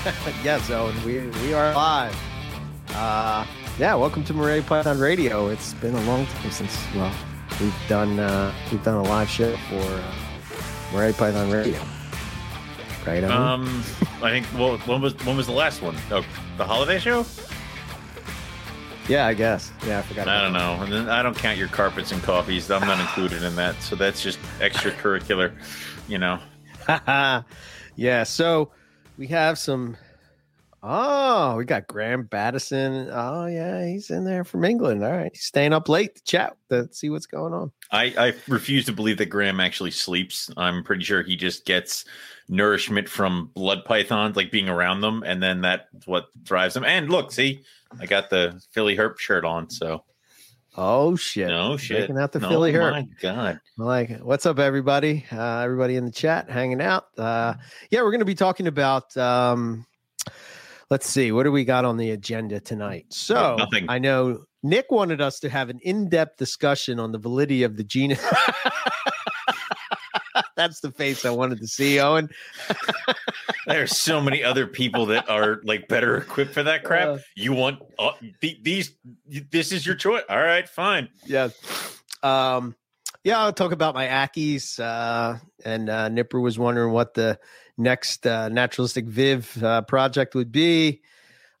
yes, Owen, we we are live. Uh, yeah, welcome to Morelia Python Radio. It's been a long time since well we've done uh, we've done a live show for uh, Morelia Python Radio. Right? Owen? Um, I think. Well, when was when was the last one? Oh, the holiday show. yeah, I guess. Yeah, I forgot. I don't know. And then I don't count your carpets and coffees. I'm not included in that. So that's just extracurricular. You know. that. yeah, so we have some. Oh, we got Graham Battison. Oh, yeah, he's in there from England. All right, he's staying up late to chat to see what's going on. I, I refuse to believe that Graham actually sleeps. I'm pretty sure he just gets nourishment from blood pythons, like being around them, and then that's what drives him. And look, see, I got the Philly Herp shirt on, so Oh shit! no shit. Breaking out the no, Philly Herp. My God, like. What's up, everybody? Uh, everybody in the chat hanging out. Uh, yeah, we're going to be talking about. Um, let's see, what do we got on the agenda tonight? So Nothing. I know Nick wanted us to have an in-depth discussion on the validity of the gene. That's the face I wanted to see, Owen. there's so many other people that are like better equipped for that crap. Uh, you want uh, th- these? This is your choice. All right, fine. yeah. Um, yeah, I'll talk about my Ackies. Uh, and uh, Nipper was wondering what the next uh, naturalistic Viv uh, project would be.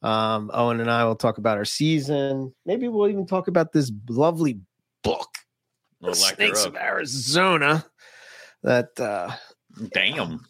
Um, Owen and I will talk about our season. Maybe we'll even talk about this lovely book, The Snakes of Arizona. That uh, Damn.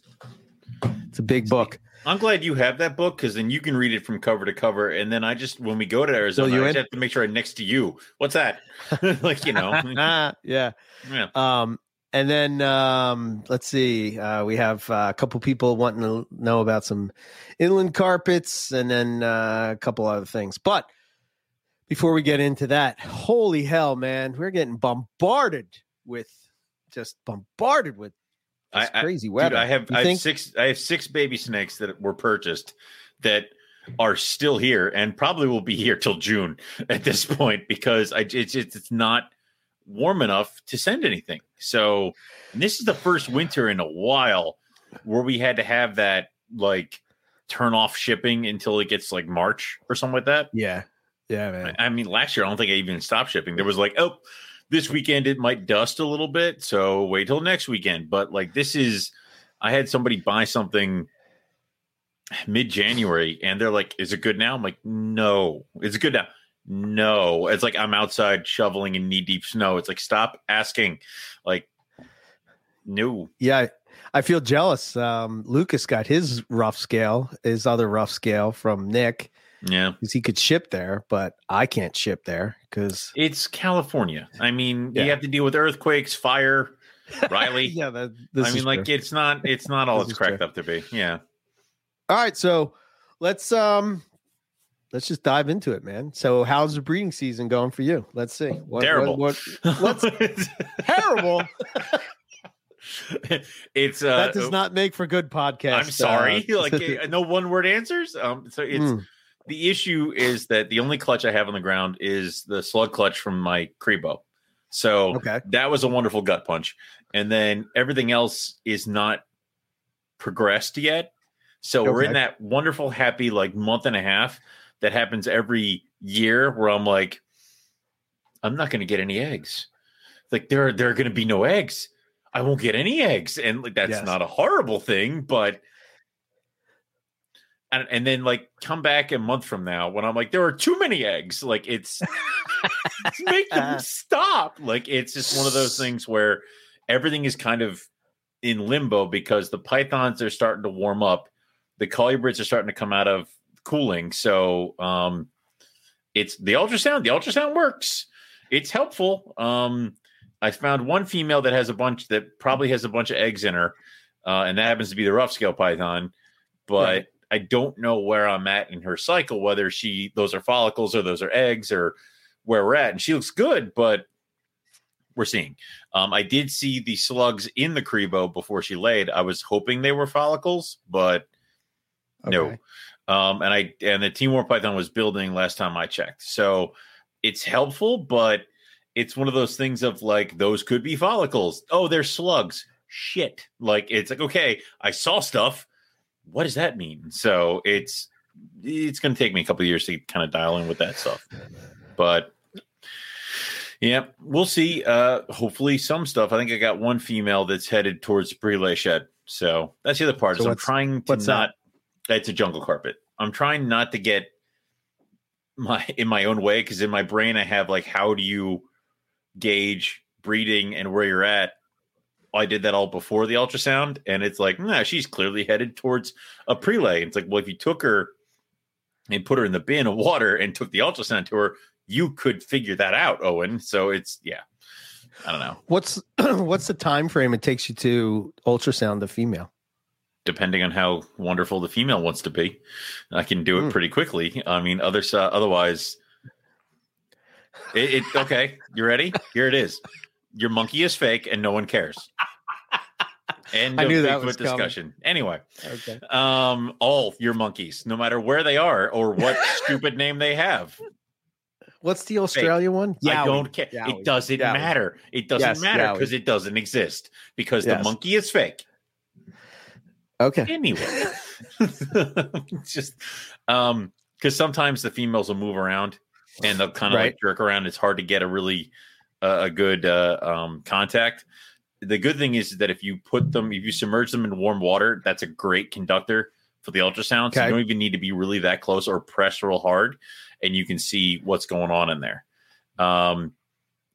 it's a big book. I'm glad you have that book because then you can read it from cover to cover. And then I just, when we go to Arizona, you I just have to make sure I'm next to you. What's that? like, you know, yeah. yeah. Um, and then um, let's see, uh, we have uh, a couple people wanting to know about some inland carpets, and then uh, a couple other things. But before we get into that, holy hell, man, we're getting bombarded with just bombarded with I- I- crazy Dude, weather. I have, You I have think? six, I have six baby snakes that were purchased that are still here and probably will be here till June at this point because I, it's, it's, it's not warm enough to send anything. So this is the first winter in a while where we had to have that like turn off shipping until it gets like March or something like that. yeah, yeah, man. I mean, last year I don't think I even stopped shipping. There was like, oh, this weekend it might dust a little bit, so wait till next weekend. But like, this is, I had somebody buy something mid January, and they're like, "Is it good now?" I'm like, "No, it's good now." No, it's like I'm outside shoveling in knee deep snow. It's like, stop asking. Like, no, Yeah, I feel jealous. Um, Lucas got his rough scale, his other rough scale from Nick, yeah, because he could ship there, but I can't ship there because it's California. I mean, Yeah. you have to deal with earthquakes, fire, Riley. yeah, that, this I mean, like true. it's not it's not all it's cracked true. up to be. Yeah. All right, so let's um let's just dive into it, man. So how's the breeding season going for you? Let's see. What, Terrible. What, what- Let's- terrible. it's uh that does not make for good podcast. I'm sorry. uh, like uh, no one word answers. Um so it's mm, the issue is that the only clutch I have on the ground is the slug clutch from my Crebo. So okay. that was a wonderful gut punch. And then everything else is not progressed yet. So we're in that wonderful, happy like month and a half that happens every year where I'm like, I'm not going to get any eggs. Like there, there are going to be no eggs. I won't get any eggs, and like that's Yes. not a horrible thing, but. And, and then like come back a month from now when I'm like there are too many eggs like it's make them stop. Like it's just one of those things where everything is kind of in limbo because the pythons are starting to warm up, the colubrids are starting to come out of cooling. So um it's the ultrasound. The ultrasound works. It's helpful. Um I found one female that has a bunch that probably has a bunch of eggs in her, uh, and that happens to be the rough scale python. But. I don't know where I'm at in her cycle, whether she those are follicles or those are eggs or where we're at. And she looks good, but we're seeing. Um, I did see the slugs in the Crebo before she laid. I was hoping they were follicles, but no. Um, and I and the Timor Python was building last time I checked. So it's helpful, but it's one of those things of like those could be follicles. Oh, they're slugs. Shit. Like it's like okay, I saw stuff. What does that mean? So it's it's going to take me a couple of years to kind of dial in with that stuff. But yeah, we'll see. Uh, hopefully, some stuff. I think I got one female that's headed towards prelay shed. So that's the other part. So I'm trying to not. That? It's a jungle carpet. I'm trying not to get my in my own way because in my brain I have like how do you gauge breeding and where you're at. I did that all before the ultrasound, and it's like, nah, she's clearly headed towards a prelay. It's like, well, if you took her and put her in the bin of water and took the ultrasound to her, you could figure that out, Owen. So it's yeah. I don't know. What's what's the time frame it takes you to ultrasound the female? Depending on how wonderful the female wants to be, I can do it mm. pretty quickly. I mean, other uh, otherwise, it, it okay. You ready? Here it is. Your monkey is fake, and no one cares. And I knew that was discussion. Coming. Anyway, okay. Um, all your monkeys, no matter where they are or what stupid name they have. What's the Australia Fake. one? Yowie. I don't care. Yowie. It doesn't Yowie. matter. It doesn't yes, matter because it doesn't exist because yes. the monkey is fake. Okay. Anyway, just um, because sometimes the females will move around and they'll kind of right. like jerk around. It's hard to get a really a good uh, um, contact the good thing is that if you put them, if you submerge them in warm water, that's a great conductor for the ultrasound. Okay. So you don't even need to be really that close or press real hard, and you can see what's going on in there. Um,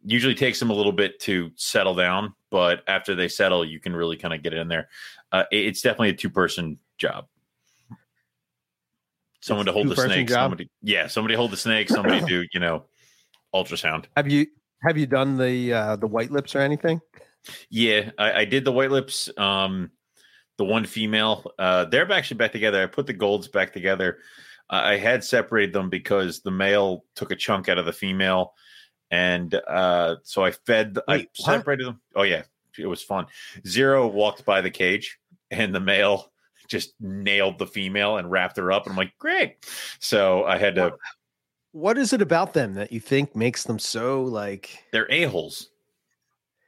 usually takes them a little bit to settle down, but after they settle, you can really kind of get it in there. Uh, it's definitely a two person job. Someone it's to hold the snake. Job? Somebody, yeah, somebody hold the snake. Somebody do you know ultrasound. Have you have you done the uh, the white lips or anything? Yeah, I, I did the white lips. Um, the one female, uh, they're actually back together. I put the golds back together. I had separated them because the male took a chunk out of the female, and uh, so I fed. Wait, I separated what? them. Oh yeah, it was fun. Zero walked by the cage, and the male just nailed the female and wrapped her up. And I'm like, great. So I had to. What is it about them that you think makes them so like? They're a holes.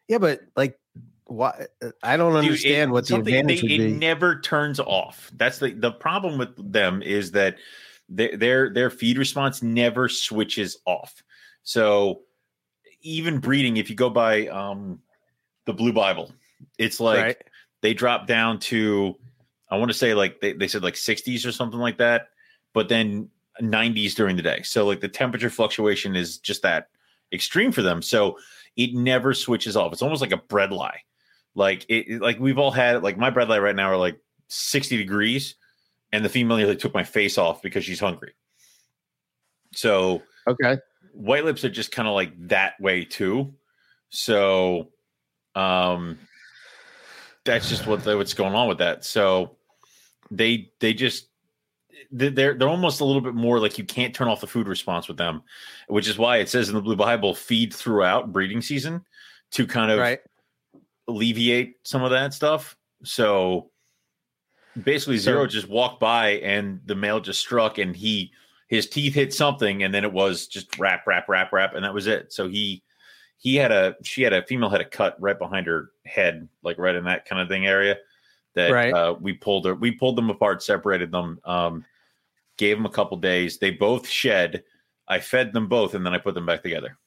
Yeah, but like why I don't understand Dude, it, what the advantage they, would be. It never turns off. That's the the problem with them is that their their their feed response never switches off. So even breeding, if you go by um the Blue Bible, it's like right. they drop down to I want to say like they, they said like 60s or something like that, but then 90s during the day. So like the temperature fluctuation is just that extreme for them. So it never switches off. It's almost like a bredli. Like it, like we've all had like my bredli right now are like 60 degrees, and the female nearly took my face off because she's hungry. So okay, white lips are just kind of like that way too. So um that's just what what's going on with that. So they they just they're they're almost a little bit more like you can't turn off the food response with them, which is why it says in the Blue Bible feed throughout breeding season to kind of right. alleviate some of that stuff. So basically, Zero just walked by and the male just struck and he his teeth hit something and then it was just rap rap rap rap and that was it. So he he had a she had a female had a cut right behind her head, like right in that kind of thing area. That right. uh, we pulled her, we pulled them apart, separated them. Um, gave them a couple days. They both shed. I fed them both, and then I put them back together.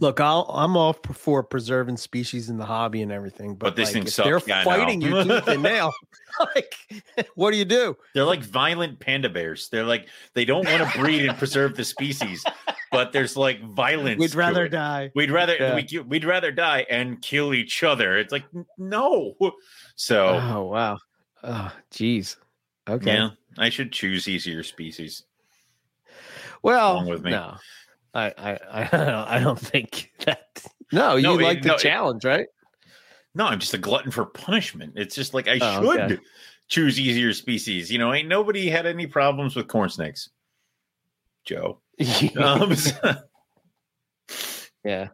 Look, I'll, I'm all for preserving species in the hobby and everything, but, but this like, thing sucks. They're yeah, fighting you tooth and nail. like, what do you do? They're like violent panda bears. They're like they don't want to breed and preserve the species, but there's like violence. We'd rather die. We'd rather yeah. we, we'd rather die and kill each other. It's like no. So oh wow, oh geez, okay. Yeah, I should choose easier species. Well, along with me. no, I, I, I, don't think that. No, you no, like it, the no, challenge, it, right? No, I'm just a glutton for punishment. It's just like I oh, should okay. choose easier species. You know, ain't nobody had any problems with corn snakes. Joe. um, yeah.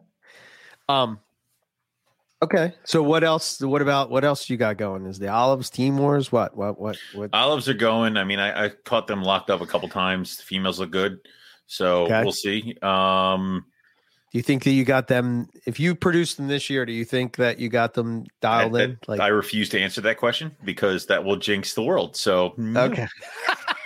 Um. Okay. So what else? What about what else you got going? Is the olives team wars? What? What? What? What? Olives are going. I mean, I, I caught them locked up a couple times. The females look good, so okay. we'll see. Um, Do you think that you got them? If you produced them this year, do you think that you got them dialed I, in? Like, I refuse to answer that question because that will jinx the world. So no. okay,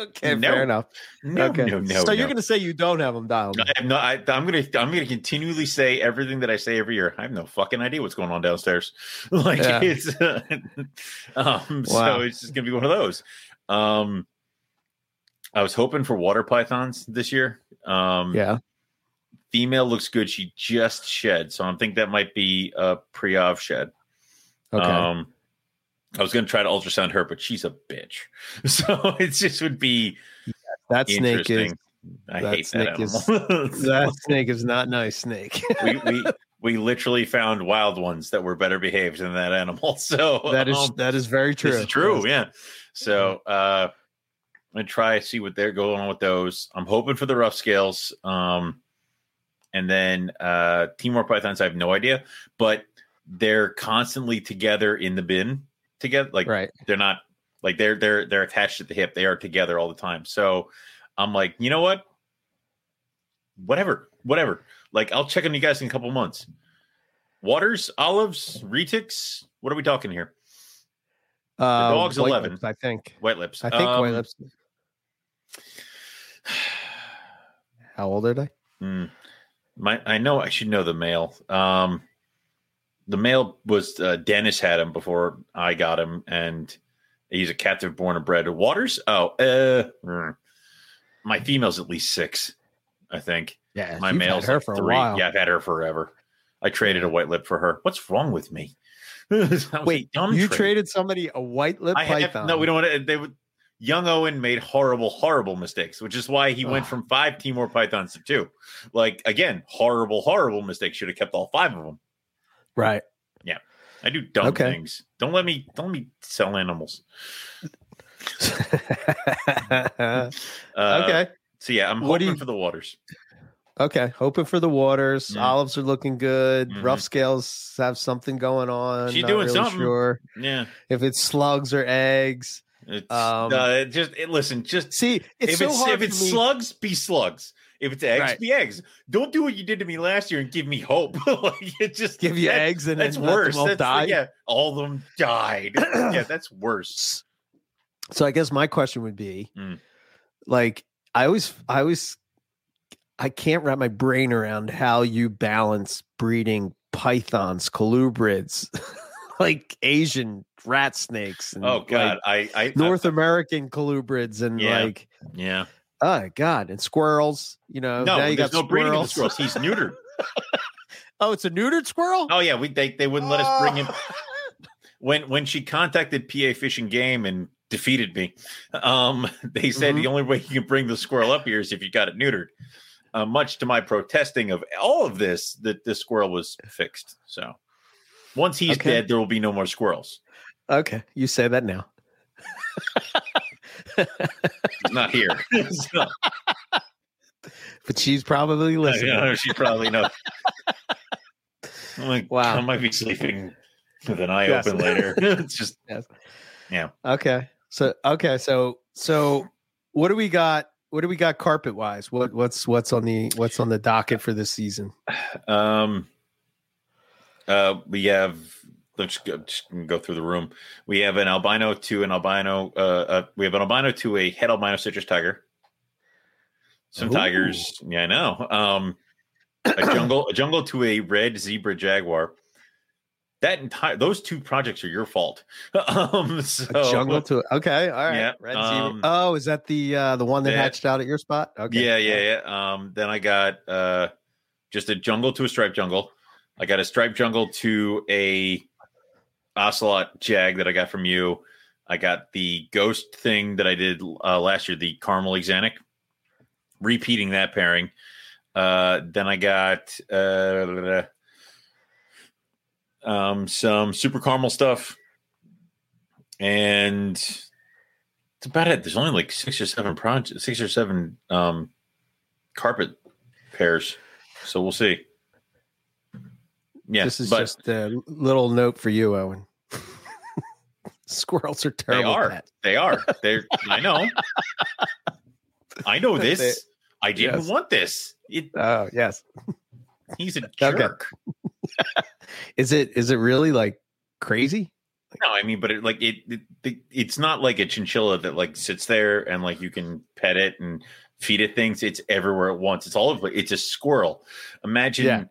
okay, no. fair enough. No, okay. no, no. So no. you're going to say you don't have them dialed? I am not. I, am going to. I'm going to continually say everything that I say every year. I have no fucking idea what's going on downstairs. like yeah. it's. um, wow. So it's just going to be one of those. Um, I was hoping for water pythons this year. Um, yeah Female looks good. She just shed, so I think that might be a pre-ov shed. Okay. Um, I was going to try to ultrasound her, but she's a bitch. So it just would be that snake is. I that hate snake that Is, that snake is not nice. Snake. we, we we literally found wild ones that were better behaved than that animal. So that is um, that is very true. It's true, yeah. So uh, I'm gonna try see what they're going on with those. I'm hoping for the rough scales. Um, and then uh, Timor pythons, I have no idea, but they're constantly together in the bin together. Like right. they're not like they're they're they're attached at the hip. They are together all the time. So I'm like, you know what? Whatever, whatever. Like I'll check on you guys in a couple months. Waters, olives, retics. What are we talking here? The uh, dog's eleven, lips, I think. White lips. I think um, white lips. How old are they? Hmm. My, I know I should know the male. Um, the male was uh, Dennis had him before I got him, and he's a captive born and bred. Waters? Oh, uh, mm. my female's at least six, I think. Yeah, my male's her like for three. a while. Yeah, I've had her forever. I traded a white lip for her. What's wrong with me? Wait, you trade. traded somebody a white lip I python? Have, no, we don't want to. They would young Owen made horrible, horrible mistakes, which is why he went from five Timor Pythons to two. Like again, horrible, horrible mistakes. Should have kept all five of them. Right. Yeah. I do dumb okay. things. Don't let me don't let me sell animals. uh, okay. So yeah, I'm what hoping you, for the waters. Okay, hoping for the waters. Mm. Olives are looking good. Mm-hmm. Rough scales have something going on. She's doing really something. Sure. Yeah. If it's slugs or eggs. It's um, uh, just it, listen. Just see if so it's if it's slugs, be slugs. If it's eggs, right. be eggs. Don't do what you did to me last year and give me hope. like it just give you that, eggs and that's worse. All that's, die. Yeah, all of them died. yeah, that's worse. So I guess my question would be, mm. like, I always, I always, I can't wrap my brain around how you balance breeding pythons, colubrids, like Asian rat snakes. And oh God, like I, I North I, American colubrids and yeah, like yeah. Oh God, and squirrels. You know, no, now you there's got no breeding of squirrels. He's neutered. oh, it's a neutered squirrel. Oh yeah, we they they wouldn't let us bring him. when when she contacted PA Fishing Game and defeated me, um, they said mm-hmm. the only way you can bring the squirrel up here is if you got it neutered. Uh, much to my protesting of all of this, that the squirrel was fixed. So once he's okay. dead, there will be no more squirrels. Okay, you say that now. he's not here. but she's probably listening. Yeah, she probably knows. I'm like, wow, I might be sleeping with an eye yes. open later. it's just, yes. yeah. Okay, so okay, so so what do we got? What do we got carpet wise? What what's what's on the what's on the docket for this season? Um, uh, we have let's go, just go through the room. We have an albino to an albino. Uh, uh, we have an albino to a head albino citrus tiger. Some Ooh. tigers, yeah, I know. Um, a jungle, a jungle to a red zebra jaguar. That entire those two projects are your fault. um, so, a jungle to okay, all right. Yeah, red um, zebra. Oh, is that the uh, the one that, that hatched out at your spot? Okay. Yeah, yeah, yeah. Um, then I got uh, just a jungle to a striped jungle I got a striped jungle to a ocelot jag that I got from you. I got the ghost thing that I did uh, last year, the caramel axanthic, repeating that pairing. Uh, then I got uh, um, some super caramel stuff, and it's about it. There's only like six or seven projects, six or seven um, carpet pairs, so we'll see. Yeah, this is but, just a little note for you, Owen. Squirrels are terrible. They are. They are. They're. I know. I know this. They, I didn't yes. want this. It, oh yes. He's a Okay. jerk. Is it is it really like crazy? No, I mean, but it, like it, it, it, it's not like a chinchilla that like sits there and like you can pet it and feed it things. It's everywhere at once. It's all over. It's a squirrel. Imagine, Yeah.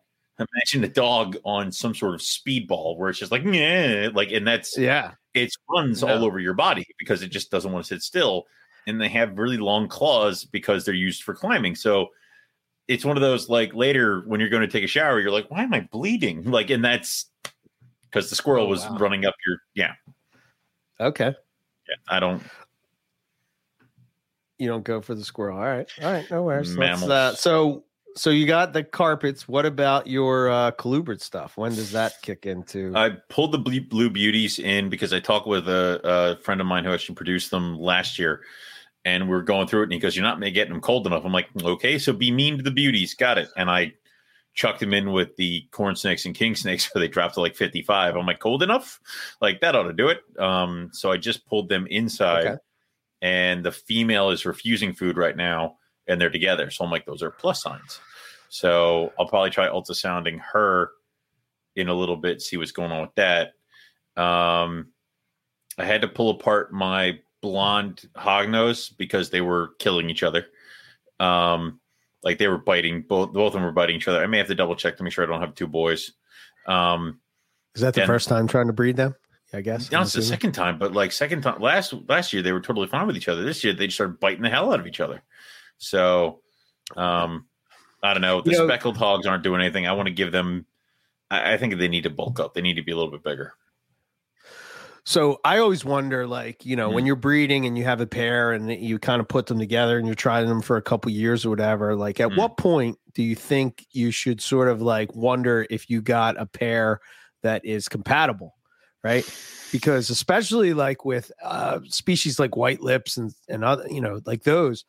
imagine a dog on some sort of speedball where it's just like, yeah, like, and that's Yeah. It runs Yeah. all over your body because it just doesn't want to sit still. And they have really long claws because they're used for climbing. So it's one of those like later when you're going to take a shower, you're like, why am I bleeding? Like, and that's because the squirrel Oh, was wow. running up your, yeah, Okay. yeah. I don't, You don't go for the squirrel. All right. All right. No worries. Uh, so so you got the carpets. What about your uh colubrid stuff? When does that kick into? I pulled the blue, blue beauties in because I talked with a, a friend of mine who actually produced them last year, and we are going through it. And he goes, "You're not getting them cold enough." I'm like, "Okay, so be mean to the beauties, got it." And I chucked them in with the corn snakes and king snakes, where they dropped to like 55. I'm like, "Cold enough? Like that ought to do it." Um, so I just pulled them inside, Okay. and the female is refusing food right now, and they're together. So I'm like, "Those are plus signs." So I'll probably try ultrasounding her in a little bit, see what's going on with that. Um, I had to pull apart my blonde hognose because they were killing each other. Um, like they were biting both both of them were biting each other. I may have to double check to make sure I don't have two boys. Um, is that the then- first time trying to breed them? I guess. I'm it's the second time, but like second time last last year they were totally fine with each other. This year they just started biting the hell out of each other. So um I don't know. The You know- speckled hogs aren't doing anything. I want to give them I, I think they need to bulk up. They need to be a little bit bigger. So I always wonder, like, you know, Mm-hmm. when you're breeding and you have a pair and you kind of put them together and you're trying them for a couple years or whatever, like, at Mm. what point do you think you should sort of like wonder if you got a pair that is compatible, right? Because especially like with uh, species like white lips and and other, you know, like those,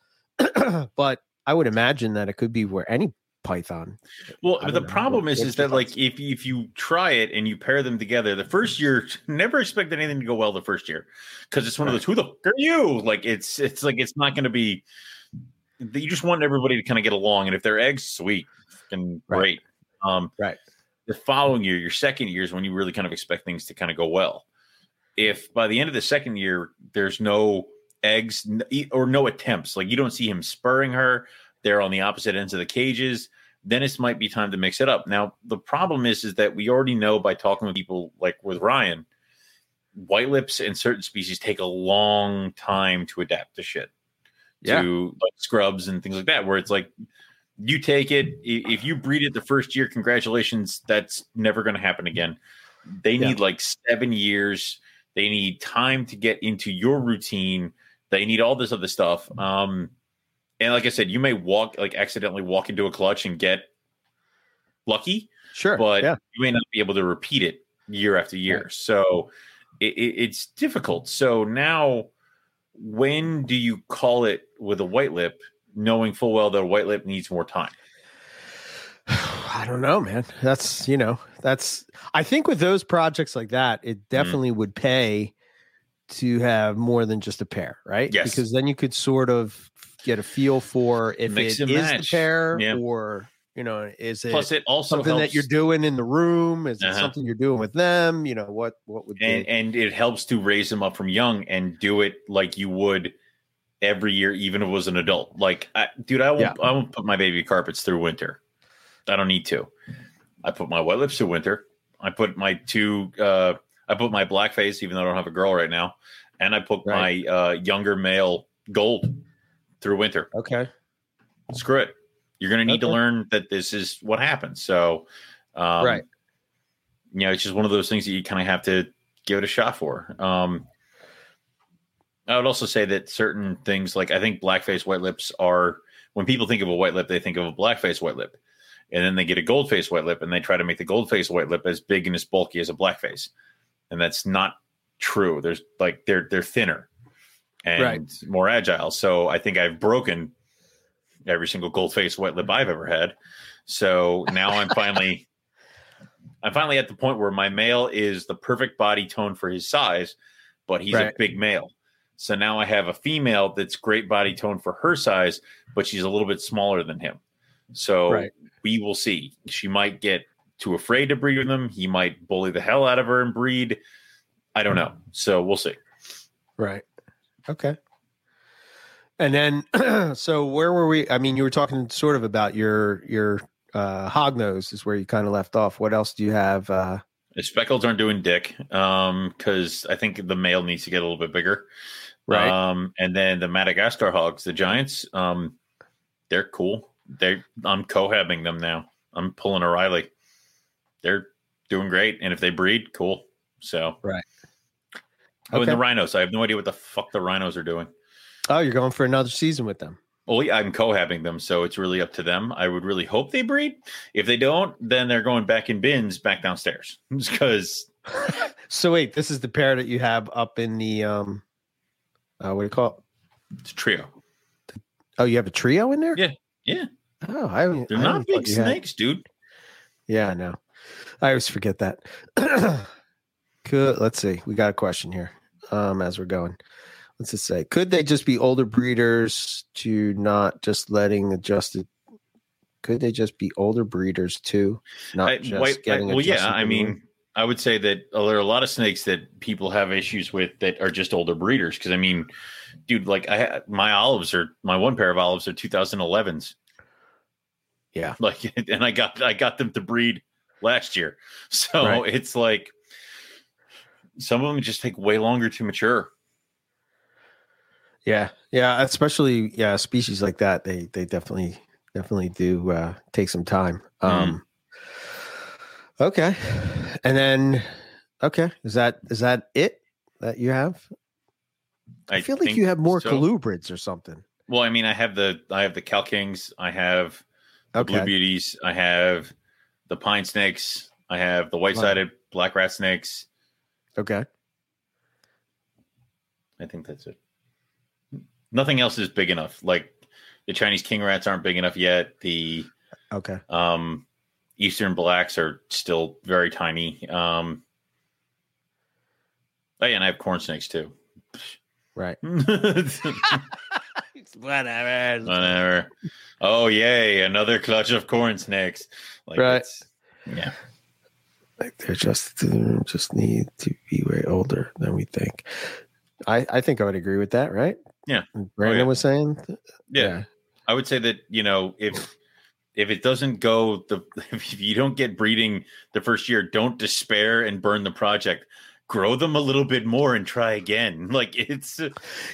but I would imagine that it could be where any python. Well, but the know. problem is, is that like if if you try it and you pair them together, the first year, never expect anything to go well the first year because it's one of those who the fuck are you? Like it's it's like it's not going to be. You just want everybody to kind of get along, and if they're eggs, sweet, and Right. great. Um, Right. The following year, your second year is when you really kind of expect things to kind of go well. If by the end of the second year there's no eggs or no attempts, like you don't see him spurring her, they're on the opposite ends of the cages then it might be time to mix it up. Now, the problem is, is that we already know by talking with people like with Ryan, white lips and certain species take a long time to adapt to shit, Yeah. to like scrubs and things like that, where it's like you take it, if you breed it the first year, congratulations, that's never going to happen again. They Yeah. need like seven years. They need time to get into your routine. They need all this other stuff. Um, and like I said, you may walk like accidentally walk into a clutch and get lucky, Sure. but yeah. you may not be able to repeat it year after year. Right. So it, it, it's difficult. So now, when do you call it with a white lip, knowing full well that a white lip needs more time? I don't know, man. That's you know, that's I think with those projects like that, Mm. it definitely would pay to have more than just a pair, right? Yes. Because then you could sort of get a feel for if Mix it is the pair Yeah. or you know, is it Plus, it also something helps, that you're doing in the room? Is it Uh-huh. something you're doing with them? You know, what what would and be and it helps to raise them up from young and do it like you would every year, even if it was an adult. Like, I, dude, I won't Yeah. I won't put my baby carpets through winter. I don't need to. I put my white lips through winter. I put my two. uh I put my black face, even though I don't have a girl right now, and I put Right. my uh younger male gold through winter. okay. Screw it. You're going to need to learn that this is what happens. So, um, Right. You know, it's just one of those things that you kind of have to give it a shot for. Um, I would also say that certain things, like I think blackface white lips, are when people think of a white lip, they think of a blackface white lip, and then they get a gold face white lip, and they try to make the gold face white lip as big and as bulky as a blackface, and that's not true. There's like they're they're thinner and Right. more agile. So I think I've broken every single gold face white lip I've ever had. So now I'm finally I'm finally at the point where my male is the perfect body tone for his size, but he's a big male. So now I have a female that's great body tone for her size, but she's a little bit smaller than him. So Right. we will see. She might get too afraid to breed with him. He might bully the hell out of her and breed. I don't know. So we'll see. Right. Okay. And then, so where were we? I mean, you were talking sort of about your your uh, hog nose is where you kind of left off. What else do you have? Uh, The speckles aren't doing dick um because I think the male needs to get a little bit bigger. right. Um, and then the Madagascar hogs, the giants, um, they're cool. They I'm cohabbing them now. I'm pulling a Riley. They're doing great, and if they breed, cool. So Right. Oh, and the rhinos. I have no idea what the fuck the rhinos are doing. oh, you're going for another season with them. Well, yeah, I'm cohabbing them, so it's really up to them. I would really hope they breed. If they don't, then they're going back in bins back downstairs because So wait, this is the pair that you have up in the um, uh, what do you call it? it's a trio. Oh, you have a trio in there. Yeah, yeah. Oh, I haven't. They're I not big had- snakes, dude. Yeah, I know. I always forget that. Could let's see. We got a question here. Um, as we're going, let's just say, could they just be older breeders to not just letting adjusted? Could they just be older breeders too, not I- just I- getting? well, yeah. I mean? I would say that uh, there are a lot of snakes that people have issues with that are just older breeders. Because I mean, dude, like I my olives are my one pair of olives are 2011s. Yeah. like, and I got I got them to breed last year, so Right. it's like some of them just take way longer to mature. yeah, yeah, especially yeah, species like that. They they definitely definitely do uh, take some time. Um, okay, and then okay, is that is that it that you have? I, feel like you have more so. colubrids or something. Well, I mean, I have the I have the Cal Kings, I have the Blue Beauties, I have the Pine Snakes, I have the White Sided Black Rat Snakes. okay, I think that's it. Nothing else is big enough. Like the Chinese king rats aren't big enough yet. The okay. um, Eastern blacks are still very tiny. Um, oh yeah, and I have corn snakes too. Right. Whatever. Whatever. Oh yay, another clutch of corn snakes. Like Right. it's- Yeah. Like they're just just need to be way older than we think. I I think I would agree with that. Right. Yeah. Oh, Brandon yeah. was saying. yeah. I would say that you know if if it doesn't go the if you don't get breeding the first year, don't despair and burn the project. Grow them a little bit more and try again. Like it's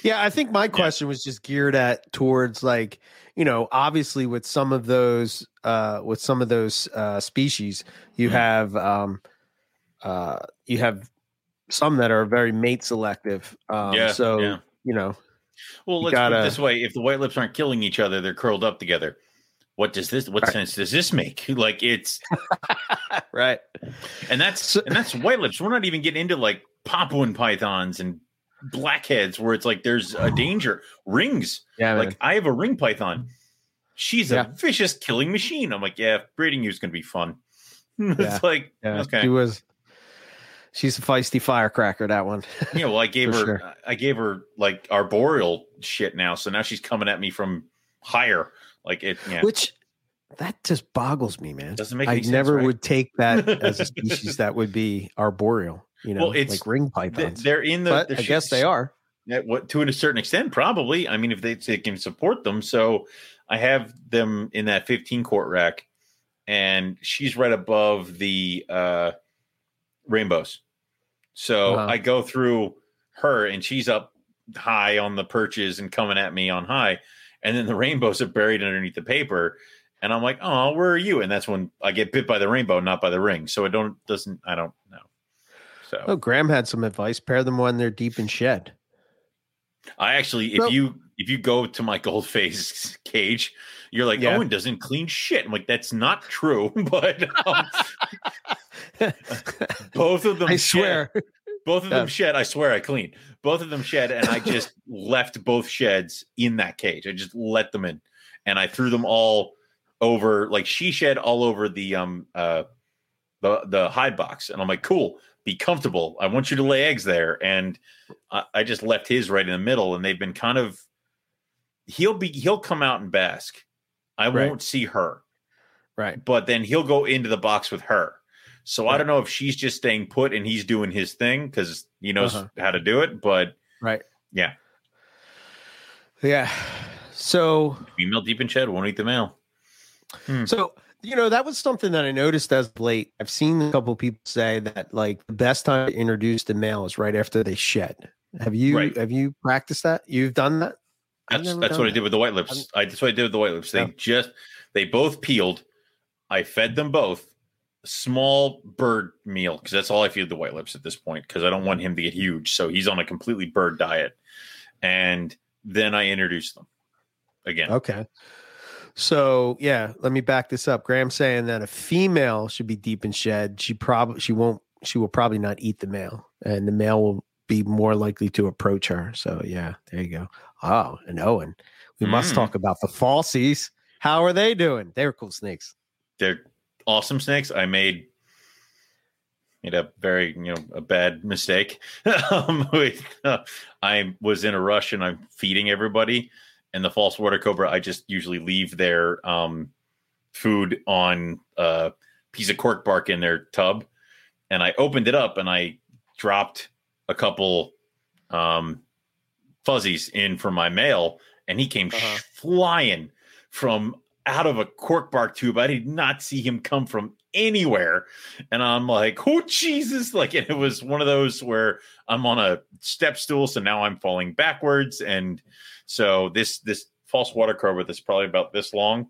Yeah, I think my question was just geared at towards like you know obviously with some of those uh with some of those uh species you Mhm. have um uh you have some that are very mate selective um yeah. so yeah. you know Well, let's put gotta- it this way: if the white lips aren't killing each other, they're curled up together. What does this? What Right. sense does this make? Like it's right and that's So- and that's white lips. We're not even getting into like Papuan pythons and blackheads where it's like there's a danger. Rings. yeah Like I have a ring python. She's Yeah. a vicious killing machine. I'm like, yeah, breeding you is gonna be fun. it's Yeah. like yeah, okay. she was she's a feisty firecracker that one Yeah, well, I gave her, sure. I gave her like arboreal shit now, so now she's coming at me from higher. Like it, yeah, which that just boggles me man doesn't make. I sense, never right? would take that as a species that would be arboreal you know Well, it's- like ring pythons They're in the. but the I guess they are Yeah, what to a certain extent, probably. I mean, if they, they can support them, so I have them in that 15 quart rack, and she's right above the uh, rainbows. So Uh-huh. I go through her, and she's up high on the perches and coming at me on high, and then the rainbows are buried underneath the paper, and I'm like, "Oh, where are you?" And that's when I get bit by the rainbow, not by the ring. So it don't doesn't I don't know. So Oh, Graham had some advice. Pair them when they're deep in shed. I actually, if So- you if you go to my gold face cage, you're like, Yeah. Owen doesn't clean shit. I'm like, that's not true. But um, both of them, I swear. Both of them shed. I swear, I clean both of them shed, and I just left both sheds in that cage. I just let them in, and I threw them all over. Like she shed all over the um uh the the hide box, and I'm like, cool. Be comfortable. I want you to lay eggs there, and I, I just left his right in the middle, and they've been kind of. He'll be. He'll come out and bask. I Right. won't see her, Right. but then he'll go into the box with her. So I don't know if she's just staying put and he's doing his thing because he knows Uh-huh. how to do it. But Right. Yeah. Yeah. So female deep in shed won't eat the male. So, you know, that was something that I noticed as late. I've seen a couple people say that like the best time to introduce the male is right after they shed. Have you Right. have you practiced that? You've done that? That's that's done what I did with the white lips. I that's what I did with the white lips. They Yeah. just they both peeled. I fed them both small bird meal because that's all I feed the white lips at this point because I don't want him to get huge. So he's on a completely bird diet, and then I introduce them again. Okay. So yeah, let me back this up. Graham's saying that a female should be deep in shed. She probably she won't she will probably not eat the male, and the male will be more likely to approach her. So yeah, there you go. Oh, and Owen, we must Mm. talk about the falsies. How are they doing? They're cool snakes. They're awesome snakes. I made made a very you know a bad mistake. um, with, uh, I was in a rush and I'm feeding everybody, and the false water cobra. I just usually leave their um, food on a piece of cork bark in their tub, and I opened it up and I dropped a couple um, fuzzies in for my male, and he came Uh-huh. flying from out of a cork bark tube. I did not see him come from anywhere. And I'm like, oh Jesus. Like and it was one of those where I'm on a step stool, so now I'm falling backwards. And so this this false water cobra that's probably about this long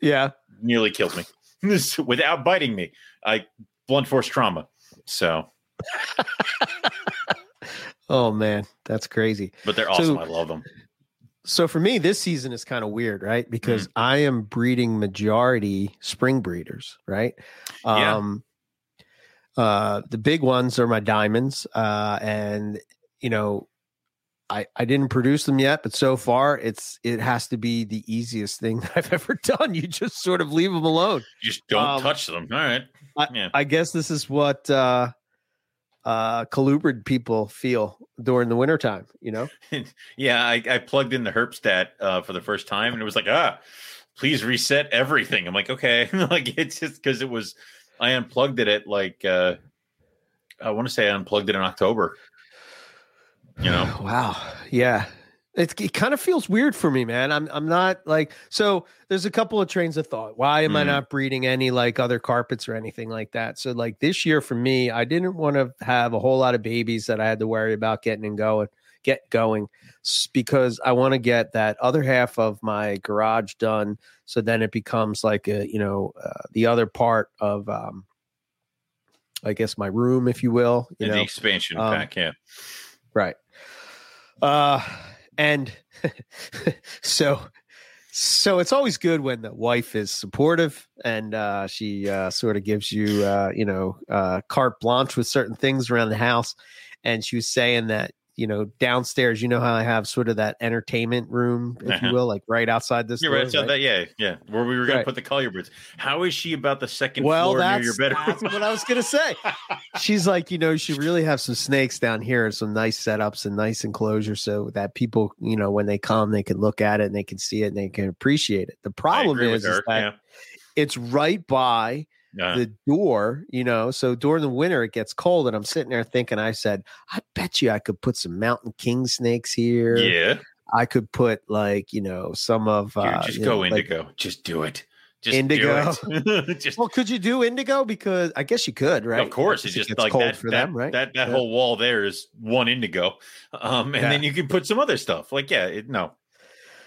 Yeah. nearly killed me without biting me. I blunt force trauma. So Oh man, that's crazy. but they're awesome. So- I love them. So for me, this season is kind of weird, right? Because I am breeding majority spring breeders, right? Yeah. Um uh the big ones are my diamonds. Uh and you know, I I didn't produce them yet, but so far it's it has to be the easiest thing that I've ever done. You just sort of leave them alone. You Just don't Um, touch them. All right. yeah. I guess this is what uh uh colubrid people feel during the wintertime, you know? yeah, I, I plugged in the Herpstat uh, for the first time, and it was like, ah, please reset everything. I'm like, okay, like it's just because it was. I unplugged it at like uh, I want to say I unplugged it in October. You know, Wow. Yeah. It, it kind of feels weird for me, man. I'm I'm not like so. There's a couple of trains of thought. Why am I Mhm. not breeding any like other carpets or anything like that? So like this year for me, I didn't want to have a whole lot of babies that I had to worry about getting and going, get going, because I want to get that other half of my garage done. So then it becomes like a you know uh, the other part of um, I guess my room, if you will. You in the know, expansion um, pack. Yeah, Right. Uh and so so it's always good when the wife is supportive and uh she uh sort of gives you uh you know uh carte blanche with certain things around the house. And she was saying that you know downstairs you know how I have sort of that entertainment room if Uh-huh. you will like right outside this door, right. So right? that, yeah, yeah, where we were going Right. to put the colubrid. How is she about the second well floor near your bedroom? that's what I was gonna say she's like, you know, she really have some snakes down here and some nice setups and nice enclosures so that people, you know, when they come, they can look at it and they can see it and they can appreciate it. The problem is, is that it's right by Yeah. The door, you know. So during the winter, it gets cold, and I'm sitting there thinking, I said, I bet you I could put some mountain king snakes here. yeah. I could put like, you know, some of Dude, uh, just go know, like- indigo. just do it. Just do Indigo. it. just well, could you do indigo? Because I guess you could, right? Of course, it's just gets like cold that for that, them, right? That that Yeah. whole wall there is one indigo, um, and Yeah. then you can put some other stuff. Like yeah, it, no,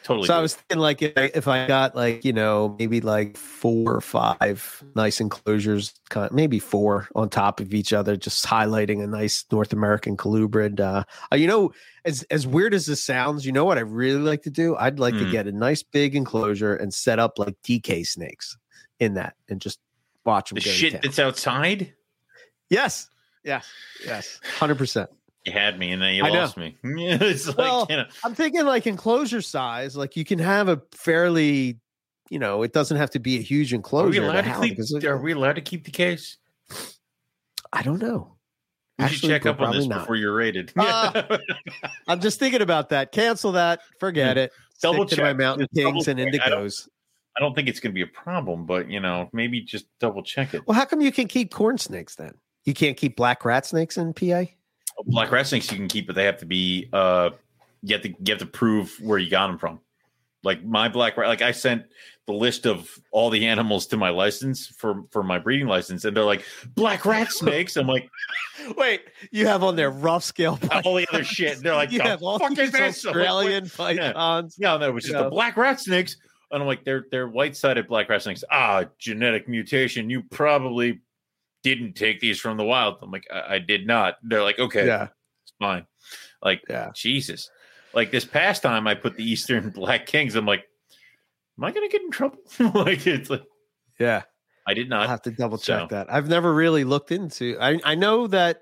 totally. So I was thinking, like, if I, if I got like you know maybe like four or five nice enclosures, kind of, maybe four on top of each other, just highlighting a nice North American colubrid. Uh, uh, you know, as as weird as this sounds, you know what I really like to do? I'd like to Hmm. get a nice big enclosure and set up like DK snakes in that, and just watch them the go to shit that's outside. Yes, yes, yes, hundred percent. You had me, and then you I know. lost me. it's like Well, you know, I'm thinking like enclosure size, like you can have a fairly, you know, it doesn't have to be a huge are we enclosure. allowed to keep? because it- Are we allowed to keep the case? I don't know. You Actually, should check up on this not. before you're rated. Ah, I'm just thinking about that. Cancel that. Forget it. Double Stick to my mountain Just kings and check. I don't- indigos. I don't think it's going to be a problem, but you know, maybe just double check it. Well, how come you can keep corn snakes then? You can't keep black rat snakes in PA? Black rat snakes you can keep, but they have to be uh you have to you have to prove where you got them from. Like my black rat, like I sent the list of all the animals to my license for for my breeding license, and they're like black rat snakes. I'm like, wait, you have on there rough scale all the other shit. They're like, you have all fuck these Australian like, pythons. Yeah, no, it was just Yeah. the black rat snakes. And I'm like, they're they're white sided black rat snakes. Ah, genetic mutation. You probably didn't take these from the wild. I'm like, I, I did not. They're like, okay, Yeah, it's fine. Like, yeah. Jesus. Like this past time I put the Eastern Black Kings, I'm like, am I gonna get in trouble? like it's like Yeah. I did I'll not. have to double check So- that. I've never really looked into. I I know that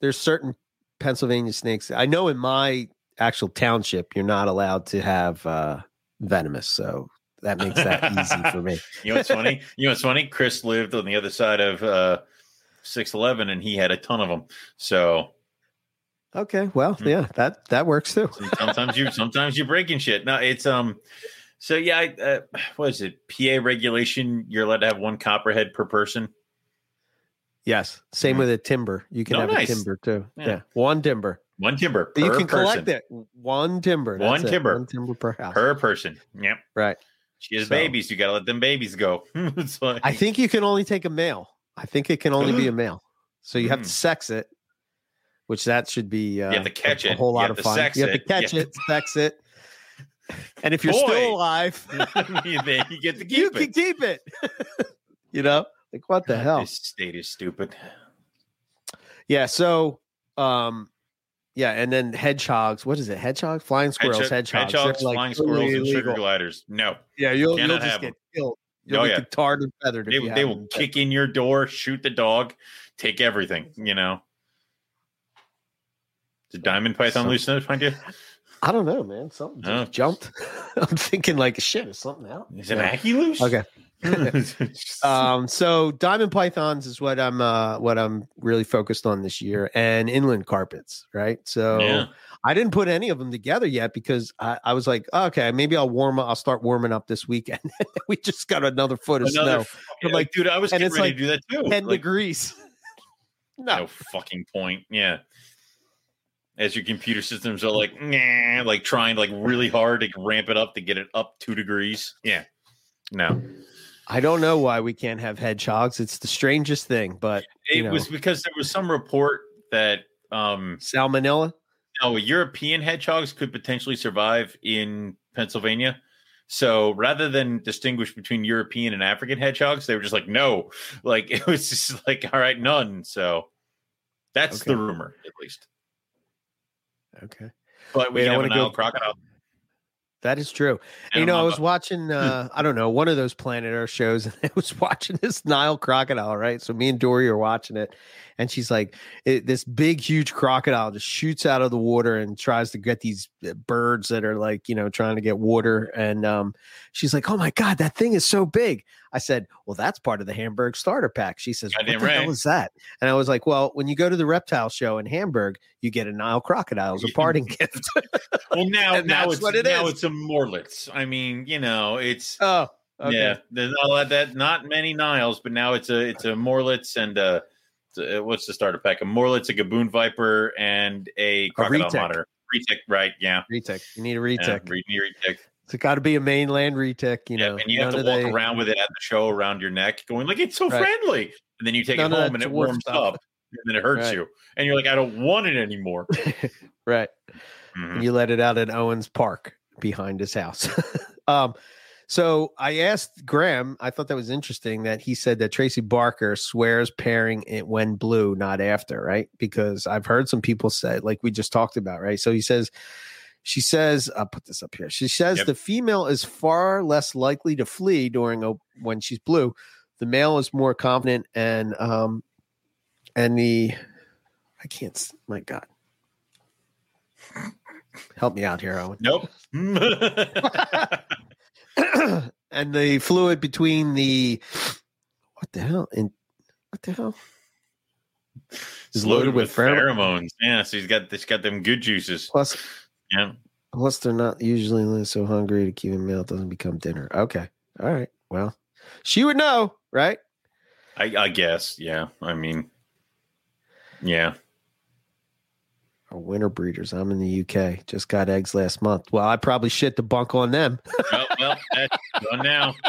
there's certain Pennsylvania snakes. I know in my actual township you're not allowed to have uh venomous, so that makes that easy for me. You know what's funny? You know what's funny? Chris lived on the other side of uh 611 and he had a ton of them. So Okay, well, Hmm. yeah, that that works too. sometimes you sometimes you're breaking shit. No, it's um so yeah, I, uh, what is it? PA regulation, you're allowed to have one copperhead per person. Yes, same Mhm. with a timber. You can Oh, have nice. a timber too. Yeah. Yeah, one timber. One timber per you can person. collect it. One timber. that's One it. timber. One timber per house. per person. Yep. right. She has So- babies. You got to let them babies go. it's like, I think you can only take a male. I think it can only be a male. So you have Hmm. to sex it, which that should be uh, have to catch a, a whole You lot of fun. you have to catch You it, sex it, and if you're Boy. still alive, you you get to you keep can keep it. you know, like what the hell? This state is stupid. Yeah. So, um, yeah, and then hedgehogs. What is it? Hedgehog, flying squirrels, hedgehogs, hedgehogs, like, flying totally squirrels, and sugar gliders. No, Yeah, you'll, you'll just get them. killed. You'll Oh, yeah. tarred and feathered. they, they will kick in your door, shoot the dog, take everything. You know. Did diamond python Some- loosen find you? I don't know, man. Something oh. just Oh. jumped. I'm thinking like shit. Is something out? Is it an Yeah. Ackie loose? Okay. Um, so diamond pythons is what I'm uh what I'm really focused on this year, and inland carpets, right? So yeah. I didn't put any of them together yet because I, I was like, okay, maybe I'll warm up. I'll start warming up this weekend. we just got another foot of Another snow, fucking- But, like, like- dude, I was and getting it's ready like to do that too. ten Like, degrees. no, no fucking point. Yeah. As your computer systems are like, nah, like trying like really hard to ramp it up to get it up two degrees. Yeah. No. I don't know why we can't have hedgehogs. It's the strangest thing, but It You know. was because there was some report that um salmonella. no, European hedgehogs could potentially survive in Pennsylvania. So rather than distinguish between European and African hedgehogs, they were just like, no, like it was just like, all right, none. So that's Okay. the rumor, at least. Okay, But we have wanna an go- crocodile. That is true. and you know, I was watching, uh, I don't know, one of those Planet Earth shows, and I was watching this Nile crocodile, right? So me and Dory are watching it, and she's like, it, this big, huge crocodile just shoots out of the water and tries to get these uh, birds that are like, you know, trying to get water. And um, she's like, oh my God, that thing is so big. I said, well, that's part of the Hamburg starter pack. She says, what the right. hell is that? And I was like, well, when you go to the reptile show in Hamburg, you get a Nile crocodile as a parting gift. Well, now, now it's what it now is. it's a Morlitz. I mean, you know, it's oh, okay. yeah. There's not a that not many Niles, but now it's a it's a Morlitz and a, a- what's the starter pack? A Morlitz, a Gaboon Viper, and a crocodile retic. monitor. Retic, right? Yeah. Retic. You need a Yeah, retic. re- retic. It's got to be a mainland retic, you Yeah, know. and you have to walk they- around with it at the show around your neck, going like it's so Right. friendly. And then you take None it home and it warms stuff. up, and then it hurts Right. you, and you're like, I don't want it anymore. Right. Mhm. You let it out at Owens Park behind his house. um, so I asked Graham, I thought that was interesting that he said that Tracy Barker swears pairing it when blue, not after, right? Because I've heard some people say, like we just talked about, right? So he says, she says, I'll put this up here. She says Yep. the female is far less likely to flee during a when she's blue. The male is more confident and um and the I can't my God. Help me out here, Owen. Nope. and the fluid between the what the hell and what the hell It's loaded with pheromones. Yeah, so he's got this got them good juices. plus Yeah. plus they're not usually so hungry to keep him out doesn't become dinner okay All right. Well, she would know, right? I, I guess. Yeah. I mean, yeah. Winter breeders. I'm in the UK. Just got eggs last month. Well, I probably shit the bunk on them. well, well, that's done now.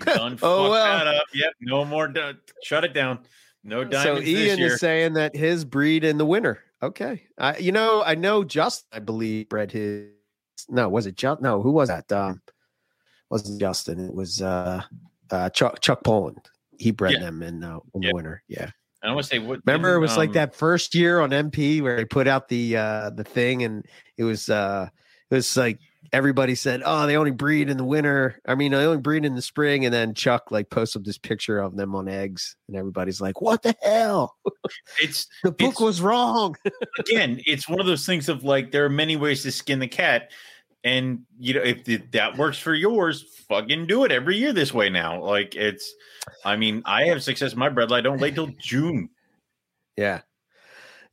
Done Oh, well. that up. Yep. No more. Done. Shut it down. No so diamonds this Ian is saying that his breed in the winter. Okay. I you know, I know Justin, I believe, bred his no, was it Justin? No, who was that? Um wasn't Justin. It was uh uh Chuck Chuck Poland. He bred Yeah. them in uh, in Yeah. the winter. Yeah. I want to say what. Remember, it was like um, that first year on MP where they put out the uh the thing, and it was uh it was like everybody said, "Oh, they only breed in the winter." I mean, they only breed in the spring, and then Chuck like posted this picture of them on eggs, and everybody's like, "What the hell? It's The book It's- was wrong." again, it's one of those things of like there are many ways to skin the cat, and you know if th- that works for yours, fucking do it every year this way now. Like it's, I mean, I have success. in My bread I don't wait till June. Yeah.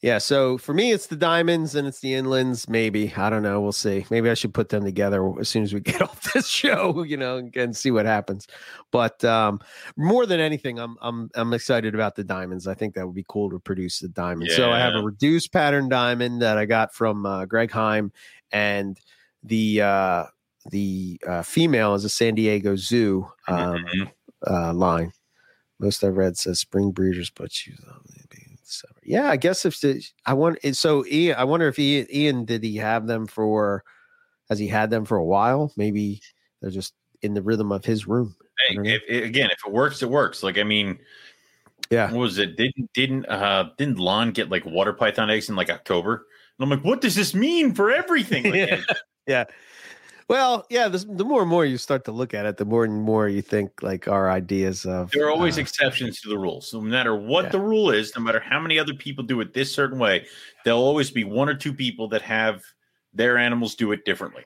Yeah. So for me, it's the diamonds and it's the inlands. Maybe. I don't know. We'll see. Maybe I should put them together as soon as we get off this show, you know, and, and see what happens. But um, more than anything, I'm I'm I'm excited about the diamonds. I think that would be cool to produce the diamond. So I have a reduced pattern diamond that I got from uh, Greg Heim, and the uh, the uh, female is a San Diego Zoo um, Mhm. uh, line. Most I read says spring breeders, but she's yeah. I guess if the, I want so Ian, I wonder if Ian, Ian did he have them for has he had them for a while? Maybe they're just in the rhythm of his room. Hey, if, if- again, if it works, it works. Like I mean, Yeah. what was it? Didn't didn't uh didn't Lon get like water python eggs in like October? And I'm like, what does this mean for everything? Like, Yeah. Yeah. Well, yeah. This, the more and more you start to look at it, the more and more you think like our ideas of There are always uh, exceptions to the rules. No matter what Yeah. the rule is, no matter how many other people do it this certain way, there'll always be one or two people that have their animals do it differently.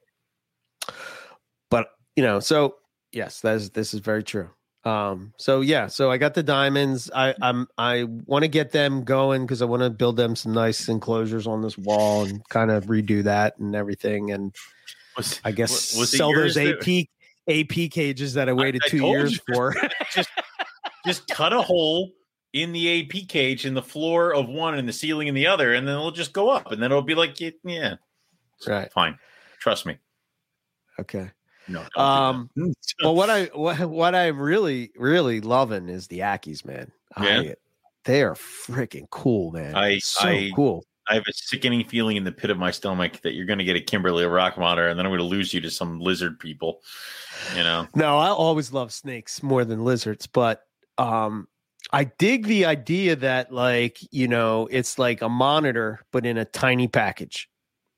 but you know so yes that is this is very true um so yeah so i got the diamonds i i'm i want to get them going because i want to build them some nice enclosures on this wall and kind of redo that and everything and Was, i guess was sell those ap that- ap cages that i waited I two years you. for just just cut a hole in the AP cage in the floor of one and the ceiling in the other, and then it'll just go up, and then it'll be like, yeah, yeah right fine. Trust me. okay No. Um, that. well what i what, what i'm really really loving is the ackies man Yeah. I, they are freaking cool man I- so I- cool I have a sickening feeling in the pit of my stomach that you're going to get a Kimberley rock monitor, and then I'm going to lose you to some lizard people. You know, No, I always love snakes more than lizards, but um I dig the idea that like, you know, it's like a monitor but in a tiny package.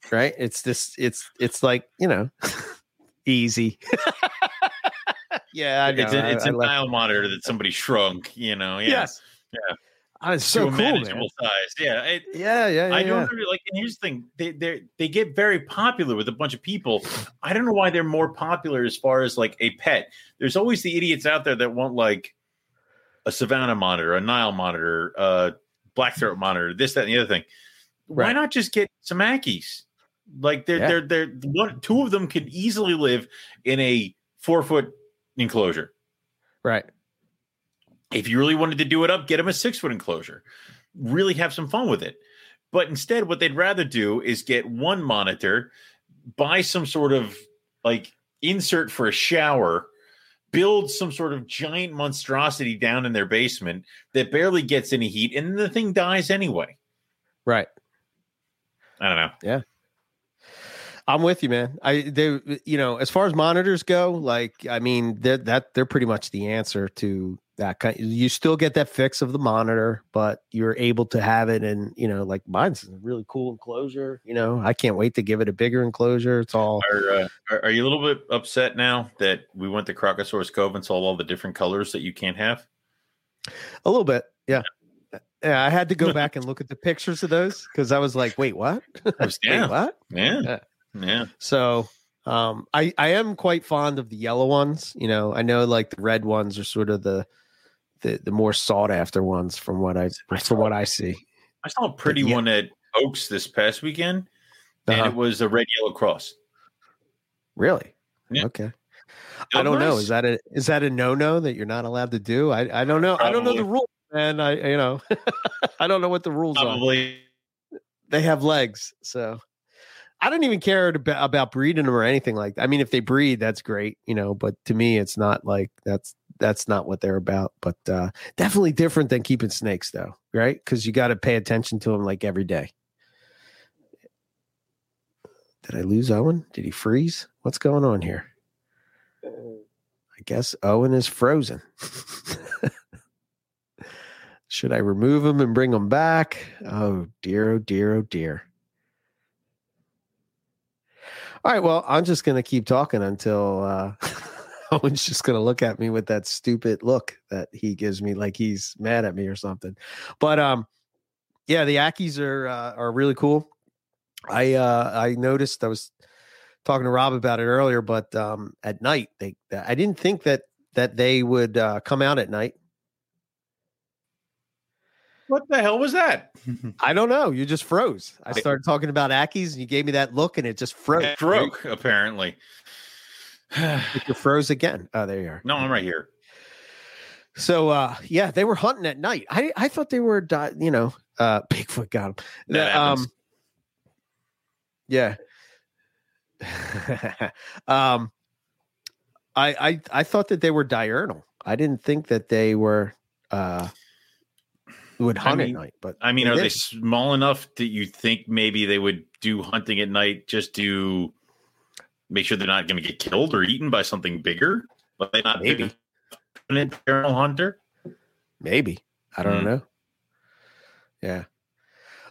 Right? It's this it's it's like, you know, easy. yeah, I know. it's, a, it's I, a I dial monitor that somebody shrunk. You know, yeah, Yes. Oh, it's so cool, man. size. Yeah, it, Yeah, yeah, yeah. I yeah. don't really like. And here's the thing: they they they get very popular with a bunch of people. I don't know why they're more popular as far as like a pet. There's always the idiots out there that want like a Savannah monitor, a Nile monitor, a black throat monitor, this, that, and the other thing. Why not just get some Ackies? Like they're Yeah. they're they're one two of them could easily live in a four foot enclosure. Right. If you really wanted to do it up, get them a six foot enclosure. Really have some fun with it. But instead, what they'd rather do is get one monitor, buy some sort of like insert for a shower, build some sort of giant monstrosity down in their basement that barely gets any heat, and the thing dies anyway. Right. I don't know. I'm with you, man. I they you know, as far as monitors go, like I mean, they're that they're pretty much the answer to that kind. You still get that fix of the monitor, but you're able to have it, and you know, like mine's a really cool enclosure. You know, I can't wait to give it a bigger enclosure. It's all Are, uh, are, are you a little bit upset now that we went to Crocosaurus Cove and saw all the different colors that you can't have? a little bit, yeah. Yeah, I had to go back and look at the pictures of those because I was like, "Wait, what? Wait, yeah, what?" yeah, Yeah. So um I I am quite fond of the yellow ones. You know, I know like the red ones are sort of the the, the more sought after ones from what I from what I see. I saw a pretty yeah. one at Oaks this past weekend, and Uh-huh. it was a red yellow cross. Really? Yeah. Okay. I don't know. Is that a is that a no no that you're not allowed to do? I I don't know. I don't know the Probably. rules, man. I you know I don't know what the rules are. Probably. They have legs, so I don't even care about, breeding them or anything like that. I mean, if they breed, that's great, you know. But to me, it's not like that's that's not what they're about. But uh, definitely different than keeping snakes, though, right? Because you got to pay attention to them like every day. Did I lose Owen? Did he freeze? What's going on here? I guess Owen is frozen. Should I remove him and bring him back? Oh dear, oh dear, oh dear. All right, well, I'm just gonna keep talking until uh Owen's just gonna look at me with that stupid look that he gives me, like he's mad at me or something. But um, yeah, the Ackies are uh, are really cool. I uh I noticed I was talking to Rob about it earlier, but um at night they I didn't think that that they would uh, come out at night. What the hell was that? I don't know. You just froze. I I- started talking about Ackies and you gave me that look and it just froze. It broke, apparently. you froze again. Oh, there you are. no, I'm right here. So uh yeah, they were hunting at night. I I thought they were di- you know, uh Bigfoot got them. That happens. yeah. um I I I thought that they were diurnal. I didn't think that they were uh would I hunt mean- at night, but I mean, are they small enough that you think maybe they would do hunting at night just to make sure they're not going to get killed or eaten by something bigger? But they not Maybe. an internal hunter? Maybe. I don't Hmm. know. Yeah.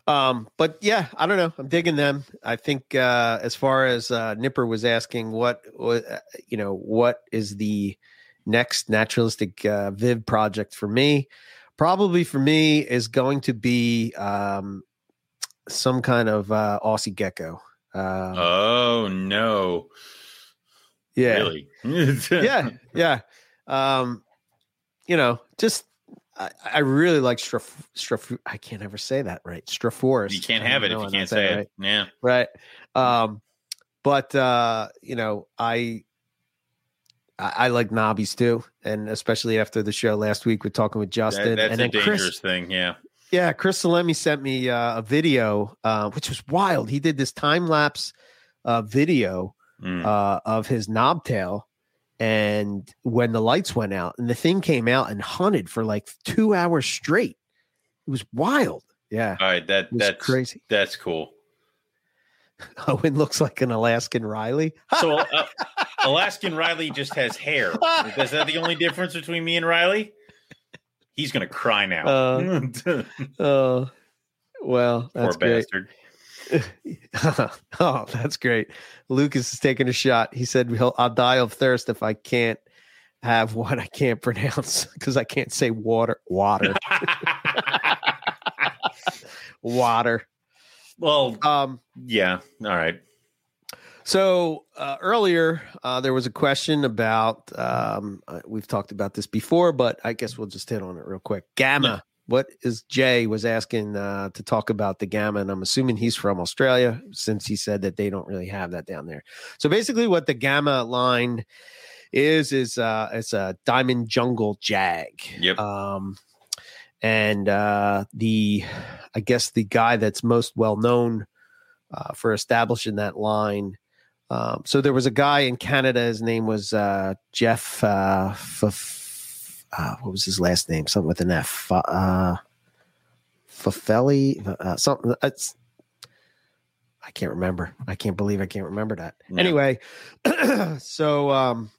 Um, but yeah, I don't know. I'm digging them. I think uh as far as uh Nipper was asking what what uh, you know, what is the next naturalistic uh Viv project for me? Probably for me is going to be um some kind of uh Aussie gecko. Um Oh no! yeah. Really? yeah, yeah. Um, you know, just I, I really like Straf Straf. I can't ever say that right. Strophurus. You can't have it if you can't say it. right. Yeah. Right. Um, but uh, you know, I I, I like knobbies too, and especially after the show last week we're talking with Justin That, that's and a dangerous Chris. thing. Yeah. Yeah, Chris Salemi sent me uh, a video, uh, which was wild. He did this time lapse uh, video Mm. uh, of his knobtail and when the lights went out and the thing came out and hunted for like two hours straight it was wild yeah All right. That that's crazy That's cool. owen looks like an alaskan riley So uh, Alaskan Riley just has hair. Is that the only difference between me and Riley? He's gonna cry now. Uh, oh well Poor that's great bastard. oh that's great lucas is taking a shot he said i'll die of thirst if i can't have what i can't pronounce because i can't say water water water well, um yeah. All right. So uh, earlier, uh, there was a question about. Um, uh, we've talked about this before, but I guess we'll just hit on it real quick. Gamma. Yeah. What is Jay was asking uh, to talk about the gamma, and I'm assuming he's from Australia since he said that they don't really have that down there. So basically, what the gamma line is is uh, it's a diamond jungle jag. Yep. Um, and uh, the, I guess the guy that's most well known uh, for establishing that line. Um, so there was a guy in Canada. His name was uh, Jeff. Uh, F- uh, what was his last name? Something with an F. Uh, Fafelli. Uh, something. It's. I can't remember. I can't believe I can't remember that. Yeah. Anyway, so um,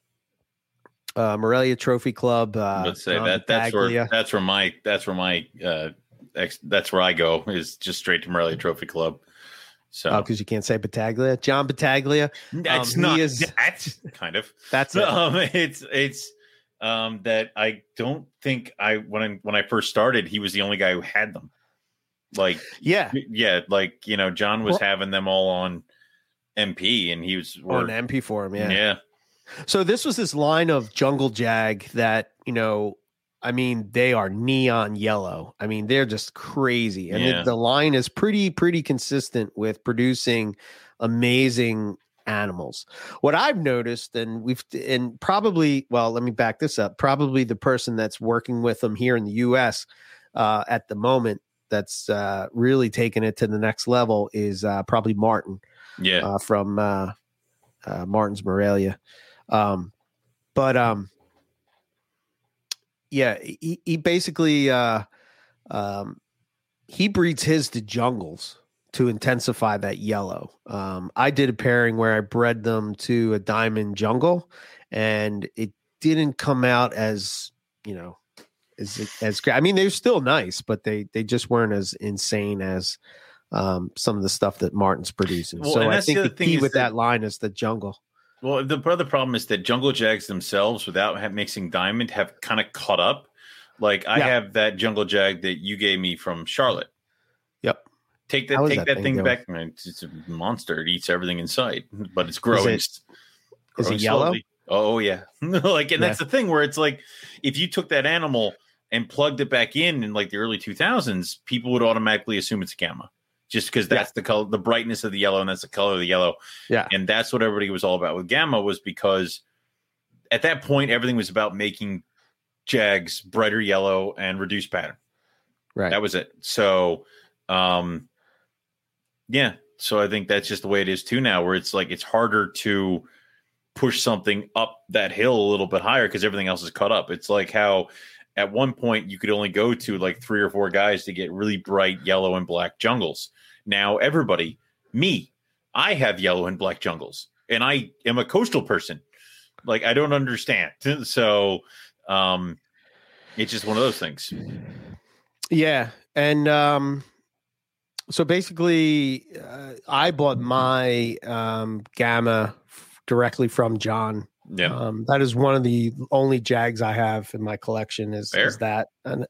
uh, Morelia Trophy Club. Uh, Let's say John that that's where that's where my that's where my uh ex, that's where I go is just straight to Morelia Trophy Club. So Oh, because you can't say Battaglia. John Battaglia. that's um, not is- that kind of. That's it. um it's it's um that I don't think I when I when I first started he was the only guy who had them. Like Yeah. yeah, like you know John was Well- having them all on MP and he was On MP forum. Yeah. yeah. So this was this line of jungle jag that, you know, I mean, they are neon yellow. I mean, they're just crazy. And Yeah. the, the line is pretty, pretty consistent with producing amazing animals. What I've noticed, and we've, and probably, well, let me back this up. Probably the person that's working with them here in the U.S. Uh, at the moment that's uh, really taking it to the next level is uh, probably Martin. Yeah, uh, from uh, uh, Martin's Morelia. Um, but um, yeah, he, he basically uh, um, he breeds his to jungles to intensify that yellow. Um, I did a pairing where I bred them to a diamond jungle, and it didn't come out as you know as as great. I mean, they're still nice, but they they just weren't as insane as um, some of the stuff that Martin's producing. Well, so I think the, the key with that, that line is the jungle. Well, the other problem is that jungle jags themselves, without mixing diamond, have kind of caught up. Like I yeah. have that jungle jag that you gave me from Charlotte. Yep. Take that. Take that, that thing, back. It's a monster. It eats everything in sight, but it's growing. Is it, growing is it yellow? Slowly. Oh yeah. like, and yeah. that's the thing where it's like, if you took that animal and plugged it back in in like the early 2000s, people would automatically assume it's gamma just because that's yeah. the color, the brightness of the yellow, and that's the color of the yellow. Yeah, and that's what everybody was all about with gamma was because at that point everything was about making Jags brighter yellow and reduced pattern. Right, that was it. So, um, yeah, so I think that's just the way it is too now, where it's like it's harder to push something up that hill a little bit higher because everything else is cut up. It's like how at one point you could only go to like three or four guys to get really bright yellow and black jungles. Now everybody, me, I have yellow and black jungles, and I am a coastal person. Like I don't understand. So um it's just one of those things. Yeah, and um so basically uh, I bought my um gamma directly from John yeah. Um, that is one of the only Jags I have in my collection is, is that. And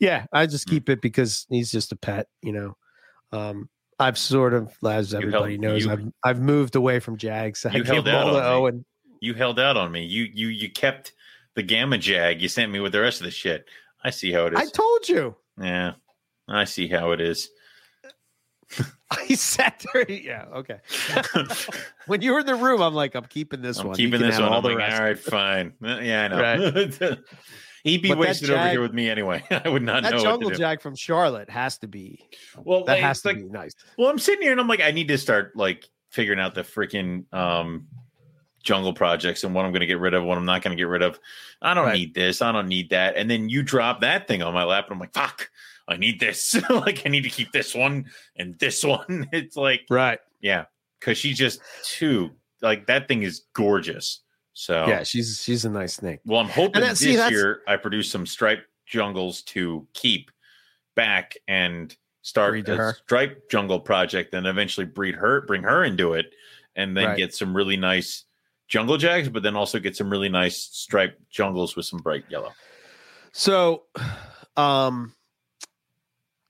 yeah, I just hmm. keep it because he's just a pet, you know. Um, I've sort of, as everybody held, knows, you, I've I've moved away from Jags. I you held out on Owen. You held out on me. You you you kept the Gamma Jag. You sent me with the rest of the shit. I see how it is. I told you. Yeah, I see how it is. I sat there. Yeah, okay. when you were in the room, I'm like, I'm keeping this I'm one. Keeping this one. All, the like, all right, fine. Yeah, I know. Right. He'd be but wasted jag, over here with me anyway. I would not that know. That jungle jag from Charlotte has to be. Well, that has to like, be nice. Well, I'm sitting here and I'm like, I need to start like figuring out the freaking um, jungle projects and what I'm going to get rid of, what I'm not going to get rid of. I don't right. need this. I don't need that. And then you drop that thing on my lap, and I'm like, fuck. I need this. like I need to keep this one and this one. It's like right. Yeah. Cause she's just too like that thing is gorgeous. So yeah, she's she's a nice snake. Well, I'm hoping that, this see, year I produce some striped jungles to keep back and start a her. stripe jungle project and eventually breed her, bring her into it, and then right. get some really nice jungle jags, but then also get some really nice striped jungles with some bright yellow. So um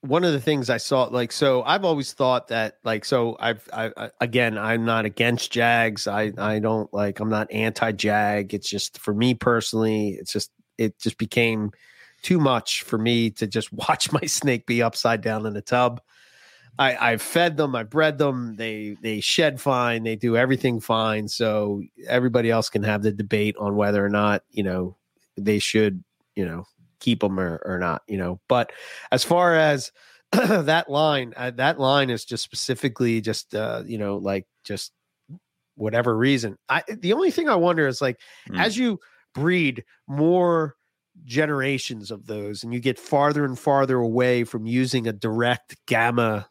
one of the things I saw, like, so I've always thought that, like, so I've, I, I, again, I'm not against Jags. I, I don't like, I'm not anti Jag. It's just for me personally, it's just, it just became too much for me to just watch my snake be upside down in a tub. I, I've fed them, I bred them, they, they shed fine, they do everything fine. So everybody else can have the debate on whether or not, you know, they should, you know, keep them or, or not, you know. But as far as that line, uh, that line is just specifically just, uh, you know, like just whatever reason. I the only thing I wonder is like mm. as you breed more generations of those and you get farther and farther away from using a direct gamma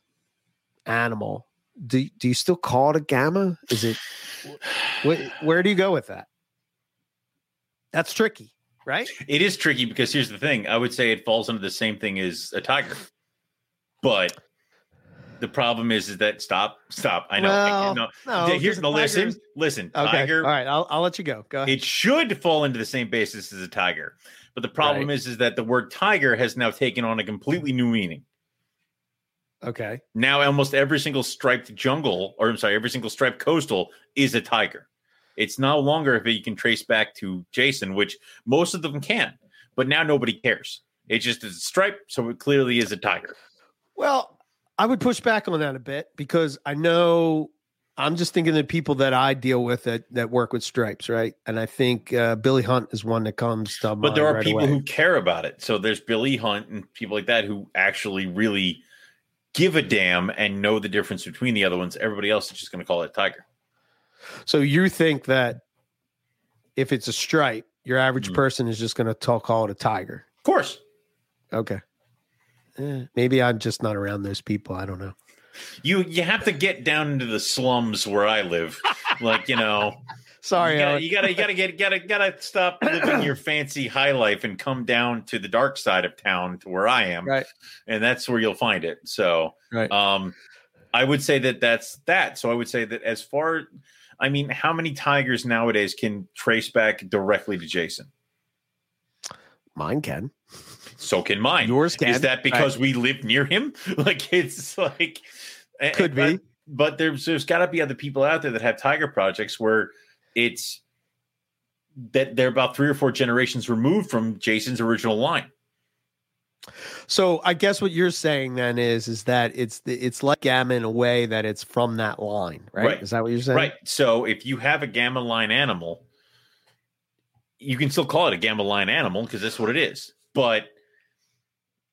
animal do, do you still call it a gamma is it wh- where do you go with that that's tricky right? It is tricky because here's the thing. I would say it falls under the same thing as a tiger, but the problem is, is that stop, stop. I know. Well, no, no, here's the Listen, listen. Okay. Tiger. All right, I'll I'll let you go. Go ahead. It should fall into the same basis as a tiger, but the problem right. is, is that the word tiger has now taken on a completely new meaning. Okay. Now almost every single striped jungle, or I'm sorry, every single striped coastal is a tiger. It's no longer if you can trace back to Jason, which most of them can, but now nobody cares. It's just a stripe, so it clearly is a tiger. Well, I would push back on that a bit because I know I'm just thinking of the people that I deal with that that work with stripes, right? And I think uh, Billy Hunt is one that comes to But there are right people away. who care about it. So there's Billy Hunt and people like that who actually really give a damn and know the difference between the other ones. Everybody else is just going to call it a Tiger. So you think that if it's a stripe, your average Mhm. person is just going to talk call it a tiger? Of course. Okay. Eh, maybe I'm just not around those people. I don't know. You you have to get down into the slums where I live. like, you know, Sorry, you gotta, you gotta, you gotta get, gotta, gotta stop living your fancy high life and come down to the dark side of town to where I am, Right. and that's where you'll find it. So, Right. um, I would say that that's that. So I would say that as far, I mean, how many tigers nowadays can trace back directly to Jason? Mine can. So can mine. Yours can. Is that because we live near him? Like it's like eh, Could but- be. but there's there's got to be other people out there that have tiger projects where it's that they're about three or four generations removed from Jason's original line. So I guess what you're saying then is is that it's the, it's like gamma in a way that it's from that line, right? Right. Is that what you're saying? Right. So if you have a gamma line animal, you can still call it a gamma line animal because that's what it is. But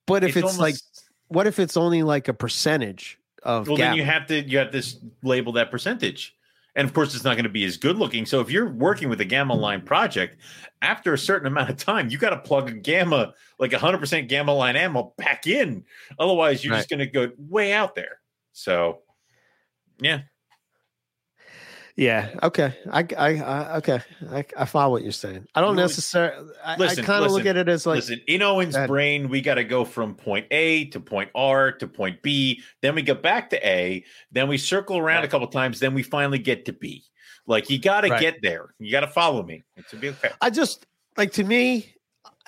But if it's, like, almost- what if it's only like a percentage of well, gamma? then you have to you have to label that percentage. And of course, it's not going to be as good looking. So if you're working with a gamma line project, after a certain amount of time, you got to plug a gamma, like hundred percent gamma line ammo back in. Otherwise, you're just going to go way out there. So, yeah, Yeah. Okay. I. I. I okay. I, I follow what you're saying. I don't necessarily. I, I listen, kind of look at it as like. listen, in Owen's brain, we got to go from point A to point R to point B. Then we go back to A. Then we circle around a Right. couple times. Then we finally get to B. Like you got to Right. get there. You got to follow me. To be okay. I just like to me,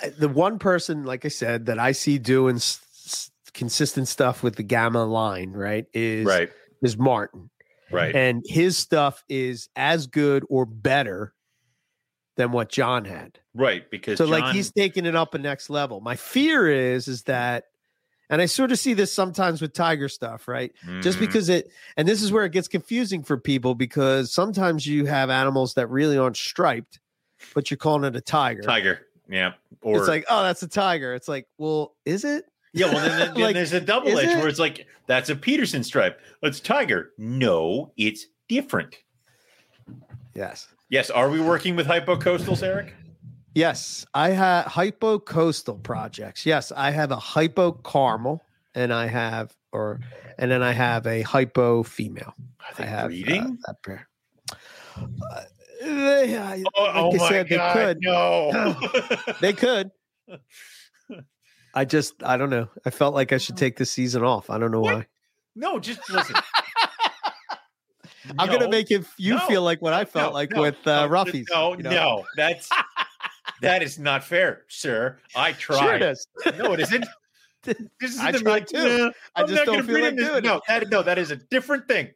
I- the one person, like I said, that I see doing s- s- consistent stuff with the gamma line, right, is Right. is Martin, Right. and his stuff is as good or better than what John had. Right. Because So like he's taking it up a next level. My fear is is that and I sort of see this sometimes with tiger stuff, right? Just Mhm. because it and this is where it gets confusing for people because sometimes you have animals that really aren't striped, but you're calling it a tiger. Tiger. Yeah. Or it's like, oh, that's a tiger. It's like, well, is it? Yeah. Well, then, then- then there's a double edge it? where it's like that's a Peterson stripe. It's tiger. No, it's different. Yes. Yes. Are we working with hypocoastals, Eric? Yes. I have hypo coastal projects. Yes. I have a hypo caramel and I have or and then I have a hypo female. Are I they have uh, that pair. Uh, they, I- oh, like oh my said, they god! could. No. They could. I just, I don't know. I felt like I should take this season off. I don't know What? why. no. Just listen. I'm gonna make it you No. feel like what I felt No, like with uh, no, Ruffies. No, you know? no, that's that is not fair, sir. I tried. Sure it is. No, it isn't. This is I the- tried too. I I'm just not don't gonna feel breed like this- doing no. That, no, that is a different thing.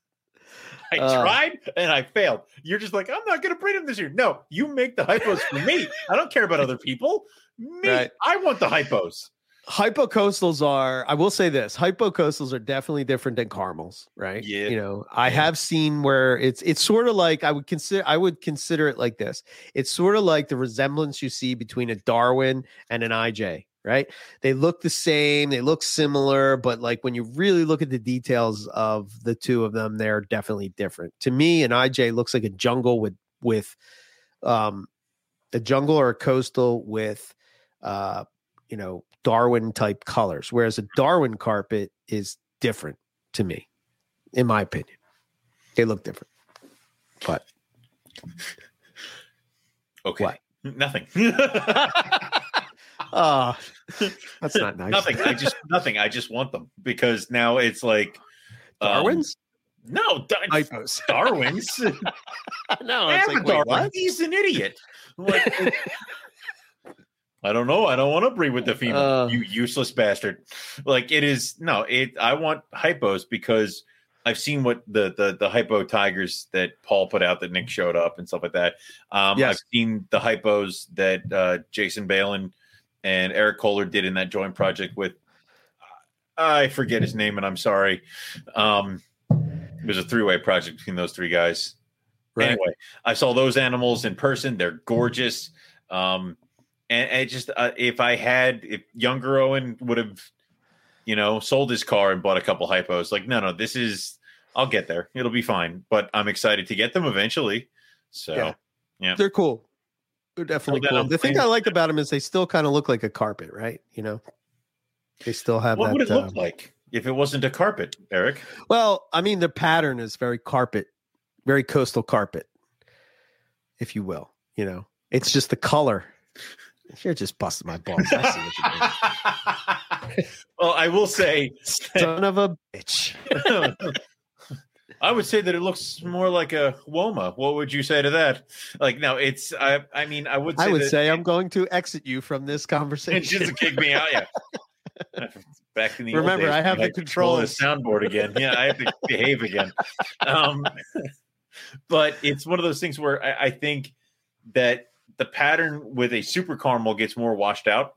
I Uh. tried and I failed. You're just like, I'm not going to breed him this year. No, you make the hypos for me. I don't care about other people. Me, Right. I want the hypos. Hypocoastals are, I will say this, hypocoastals are definitely different than caramels, right? Yeah. You know, I have seen where it's it's sort of like I would consider I would consider it like this. It's sort of like the resemblance you see between a Darwin and an IJ, right? They look the same, they look similar, but like when you really look at the details of the two of them, they're definitely different. To me, an IJ looks like a jungle with with um a jungle or a coastal with uh you know Darwin type colors, whereas a Darwin carpet is different to me, in my opinion. They look different. But Okay. What? Nothing. uh that's not nice. nothing. I just nothing. I just want them because now it's like um, Darwin's no, Dar- Darwin's. no, it's like, Darwin. what? He's an idiot. Like, I don't know. I don't want to breed with the female. Uh. you useless bastard. Like it is no. It. I want hypos because I've seen what the the the hypo tigers that Paul put out that Nick showed up and stuff like that. Um, Yes. I've seen the hypos that uh, Jason Balin and Eric Kohler did in that joint project with. I forget his name, and I'm sorry. Um, It was a three way project between those three guys. Right. Anyway, I saw those animals in person. They're gorgeous. Um, and, it just uh, if I had if younger Owen would have, you know, sold his car and bought a couple hypos. Like, no, no, this is I'll get there. It'll be fine. But I'm excited to get them eventually. So Yeah. yeah, They're cool. They're definitely cool. I'm The thing I like about them is they still kind of look like a carpet, right? You know, they still have what that. would it look like if it wasn't a carpet, Eric? Well, I mean, the pattern is very carpet, very coastal carpet, if you will. You know, it's just the color. You're just busting my balls. I see what you well, I will say. Son of a bitch. I would say that it looks more like a Woma. What would you say to that? Like, no, it's. I. I mean, I would. Say I would say I'm going to exit you from this conversation. just kick me out. Yeah. Back in the Remember, days I have the to control the soundboard again. Yeah, I have to behave again. Um, but it's one of those things where I, I think that the pattern with a super caramel gets more washed out,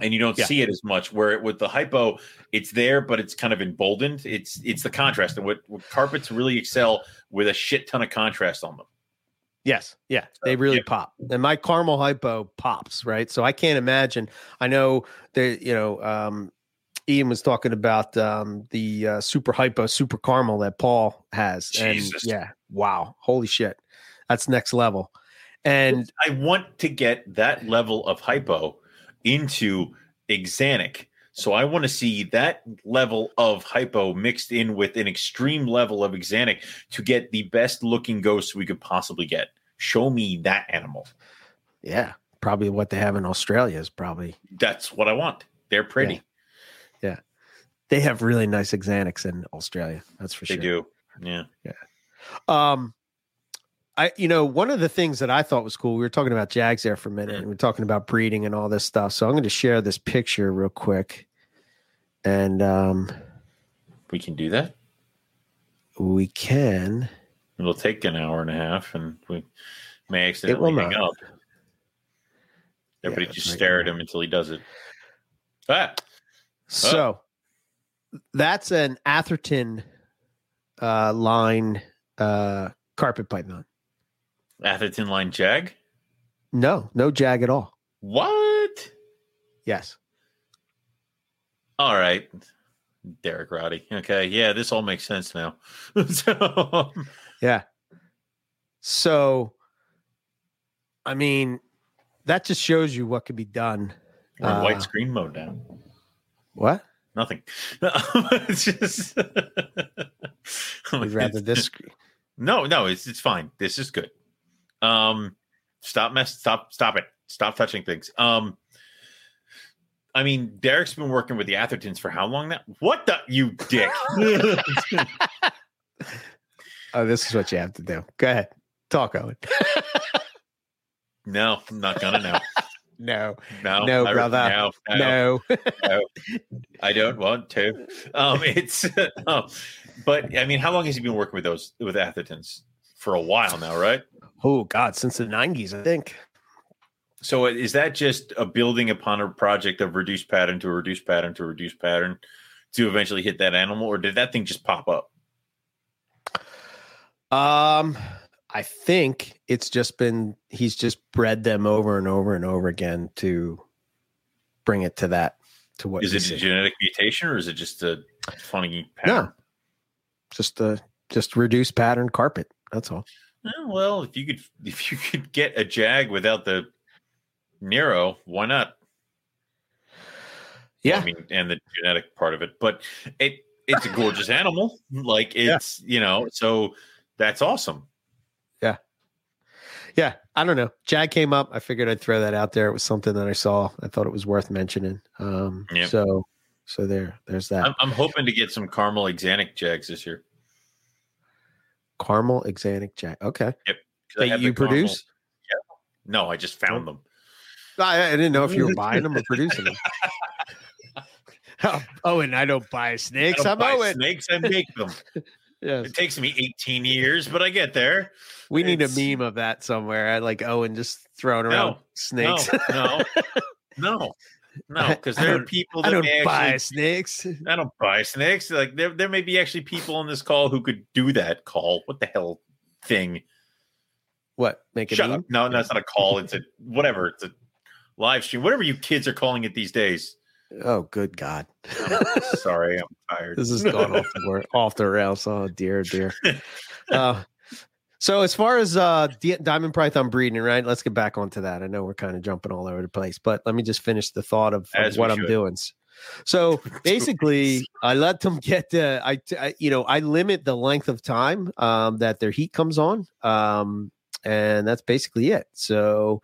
and you don't Yeah. see it as much. Where it, with the hypo, it's there, but it's kind of emboldened. It's it's the contrast, and what, what carpets really excel with a shit ton of contrast on them. Yes, yeah, they really yeah. pop. And my caramel hypo pops, right? So I can't imagine. I know that you know, um, Ian was talking about um, the uh, super hypo, super caramel that Paul has, Jesus. and yeah, wow, holy shit, that's next level. And I want to get that level of hypo into axanthic. So I want to see that level of hypo mixed in with an extreme level of axanthic to get the best looking ghost we could possibly get. Show me that animal. yeah, probably what they have in Australia is probably That's what I want. They're pretty. Yeah. They have really nice axanthics in Australia. That's for They sure. They do. Yeah. Yeah. Um, I you know one of the things that I thought was cool. We were talking about Jags there for a minute, and we are talking about breeding and all this stuff. So I'm going to share this picture real quick, and um, We can do that. we can. It'll take an hour and a half and we may accidentally hang up. Everybody that's just stare at him until he does it. Ah, So that's an Atherton uh, line uh, carpet python. Atherton line jag. No, no jag at all. What? Yes. All right. Derek Roddy. Okay. Yeah, this all makes sense now. so, Yeah. So, I mean, that just shows you what can be done. Uh, white screen mode now. What? Nothing. it's just. We'd rather this. No, no, it's it's fine. This is good. Um, stop mess. Stop. Stop it. Stop touching things. Um, I mean, Derek's been working with the Athertons for how long now? What the you dick? Oh, this is what you have to do. Go ahead. Talk, Owen. no, I'm not gonna know. No, No, No, I- brother. No, no, no. I don't want to. Um, it's, um, but I mean, how long has he been working with those with Athertons? For a while now, right? oh, God, since the 90s, I think. So is that just a building upon a project of reduced pattern to a reduced pattern to a reduced pattern to eventually hit that animal, or did that thing just pop up? Um, I think it's just been, he's just bred them over and over and over again to bring it to that, to what Is it a genetic mutation, or is it just a funny pattern? No, just a, just reduced pattern carpet. That's all. Oh, well, if you could, if you could get a jag without the neuro, why not? Yeah. I mean, and the genetic part of it, but it it's a gorgeous animal. Like it's you know, so that's awesome. Yeah, yeah, I don't know. Jag came up. I figured I'd throw that out there. It was something that I saw. I thought it was worth mentioning. Um, Yep. so, so there, there's that. I'm, I'm hoping to get some caramel axanthic jags this year. Caramel axanthic jack. Okay. I that you the caramel- produce. No, I just found them. I, I didn't know if you were buying them or producing them. oh, and I don't buy I snakes. don't I'm buy Owen. snakes. I make them. Yes. It takes me 18 years, but I get there. We need a meme of that somewhere. I like Owen just throwing around No, snakes. No, no, no. No, because there are don't- people I that don't may buy actually. snakes. I don't buy snakes. Like there, there may be actually people on this call who could do that call. What the hell thing? What? Make it Shut up. No, that's not a call. It's a whatever. It's a live stream. Whatever you kids are calling it these days. Oh, good God. Sorry, I'm tired. this is going off the off the rails. Oh dear, dear. Uh, so as far as uh diamond python breeding, right? Let's get back onto that. I know we're kind of jumping all over the place, but let me just finish the thought of, of what I'm doing. So basically, I let them get the I, I you know I limit the length of time um, that their heat comes on, um, and that's basically it. So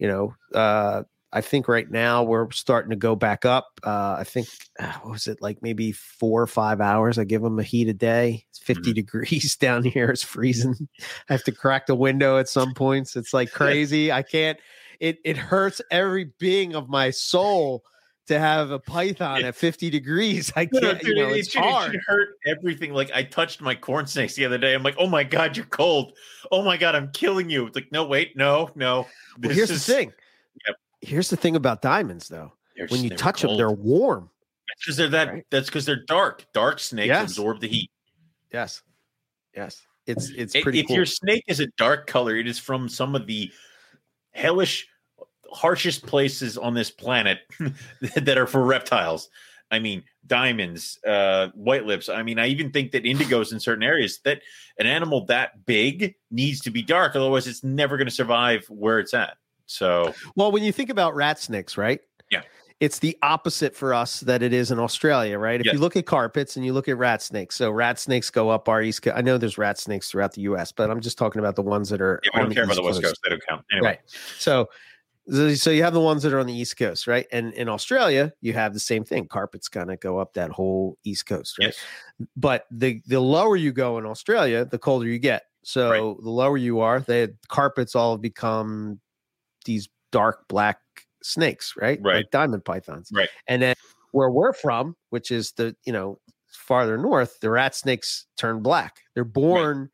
you know, uh, I think right now we're starting to go back up. Uh, I think uh, what was it like maybe four or five hours? I give them a heat a day. It's 50 degrees down here. It's freezing. I have to crack the window at some points. It's like crazy. I can't. It it hurts every being of my soul to have a python at 50 degrees. I no, can't. dude, you know, it, it's should, it hard. should hurt everything. Like I touched my corn snakes the other day. I'm like, oh my god, you're cold. Oh my god, I'm killing you. It's like, no, wait, no, no. Well, here's is- the thing. Yep. Here's the thing about diamonds, though. They're When you touch them, they're warm. because they're that. right? That's because they're dark. Dark snakes Yes. absorb the heat. Yes. Yes. It's it's pretty if cool. your snake is a dark color, it is from some of the hellish, harshest places on this planet that are for reptiles. I mean, diamonds, uh, white lips. I mean, I even think that indigos in certain areas that an animal that big needs to be dark, otherwise, it's never going to survive where it's at. So, Well, when you think about rat snakes, right? Yeah. It's the opposite for us that it is in Australia, right? If Yes. you look at carpets and you look at rat snakes, so rat snakes go up our east coast. I know there's rat snakes throughout the US, but I'm just talking about the ones that are yeah, we don't care about the West Coast. They don't count. Anyway, Right. So so you have the ones that are on the east coast, right? And in Australia, you have the same thing. Carpets kind of go up that whole east coast, right? yes. but the the lower you go in Australia, the colder you get. So the lower you are, the carpets all become these dark black snakes, right? Right. Like diamond pythons. Right. And then where we're from, which is the you know farther north, the rat snakes turn black. They're born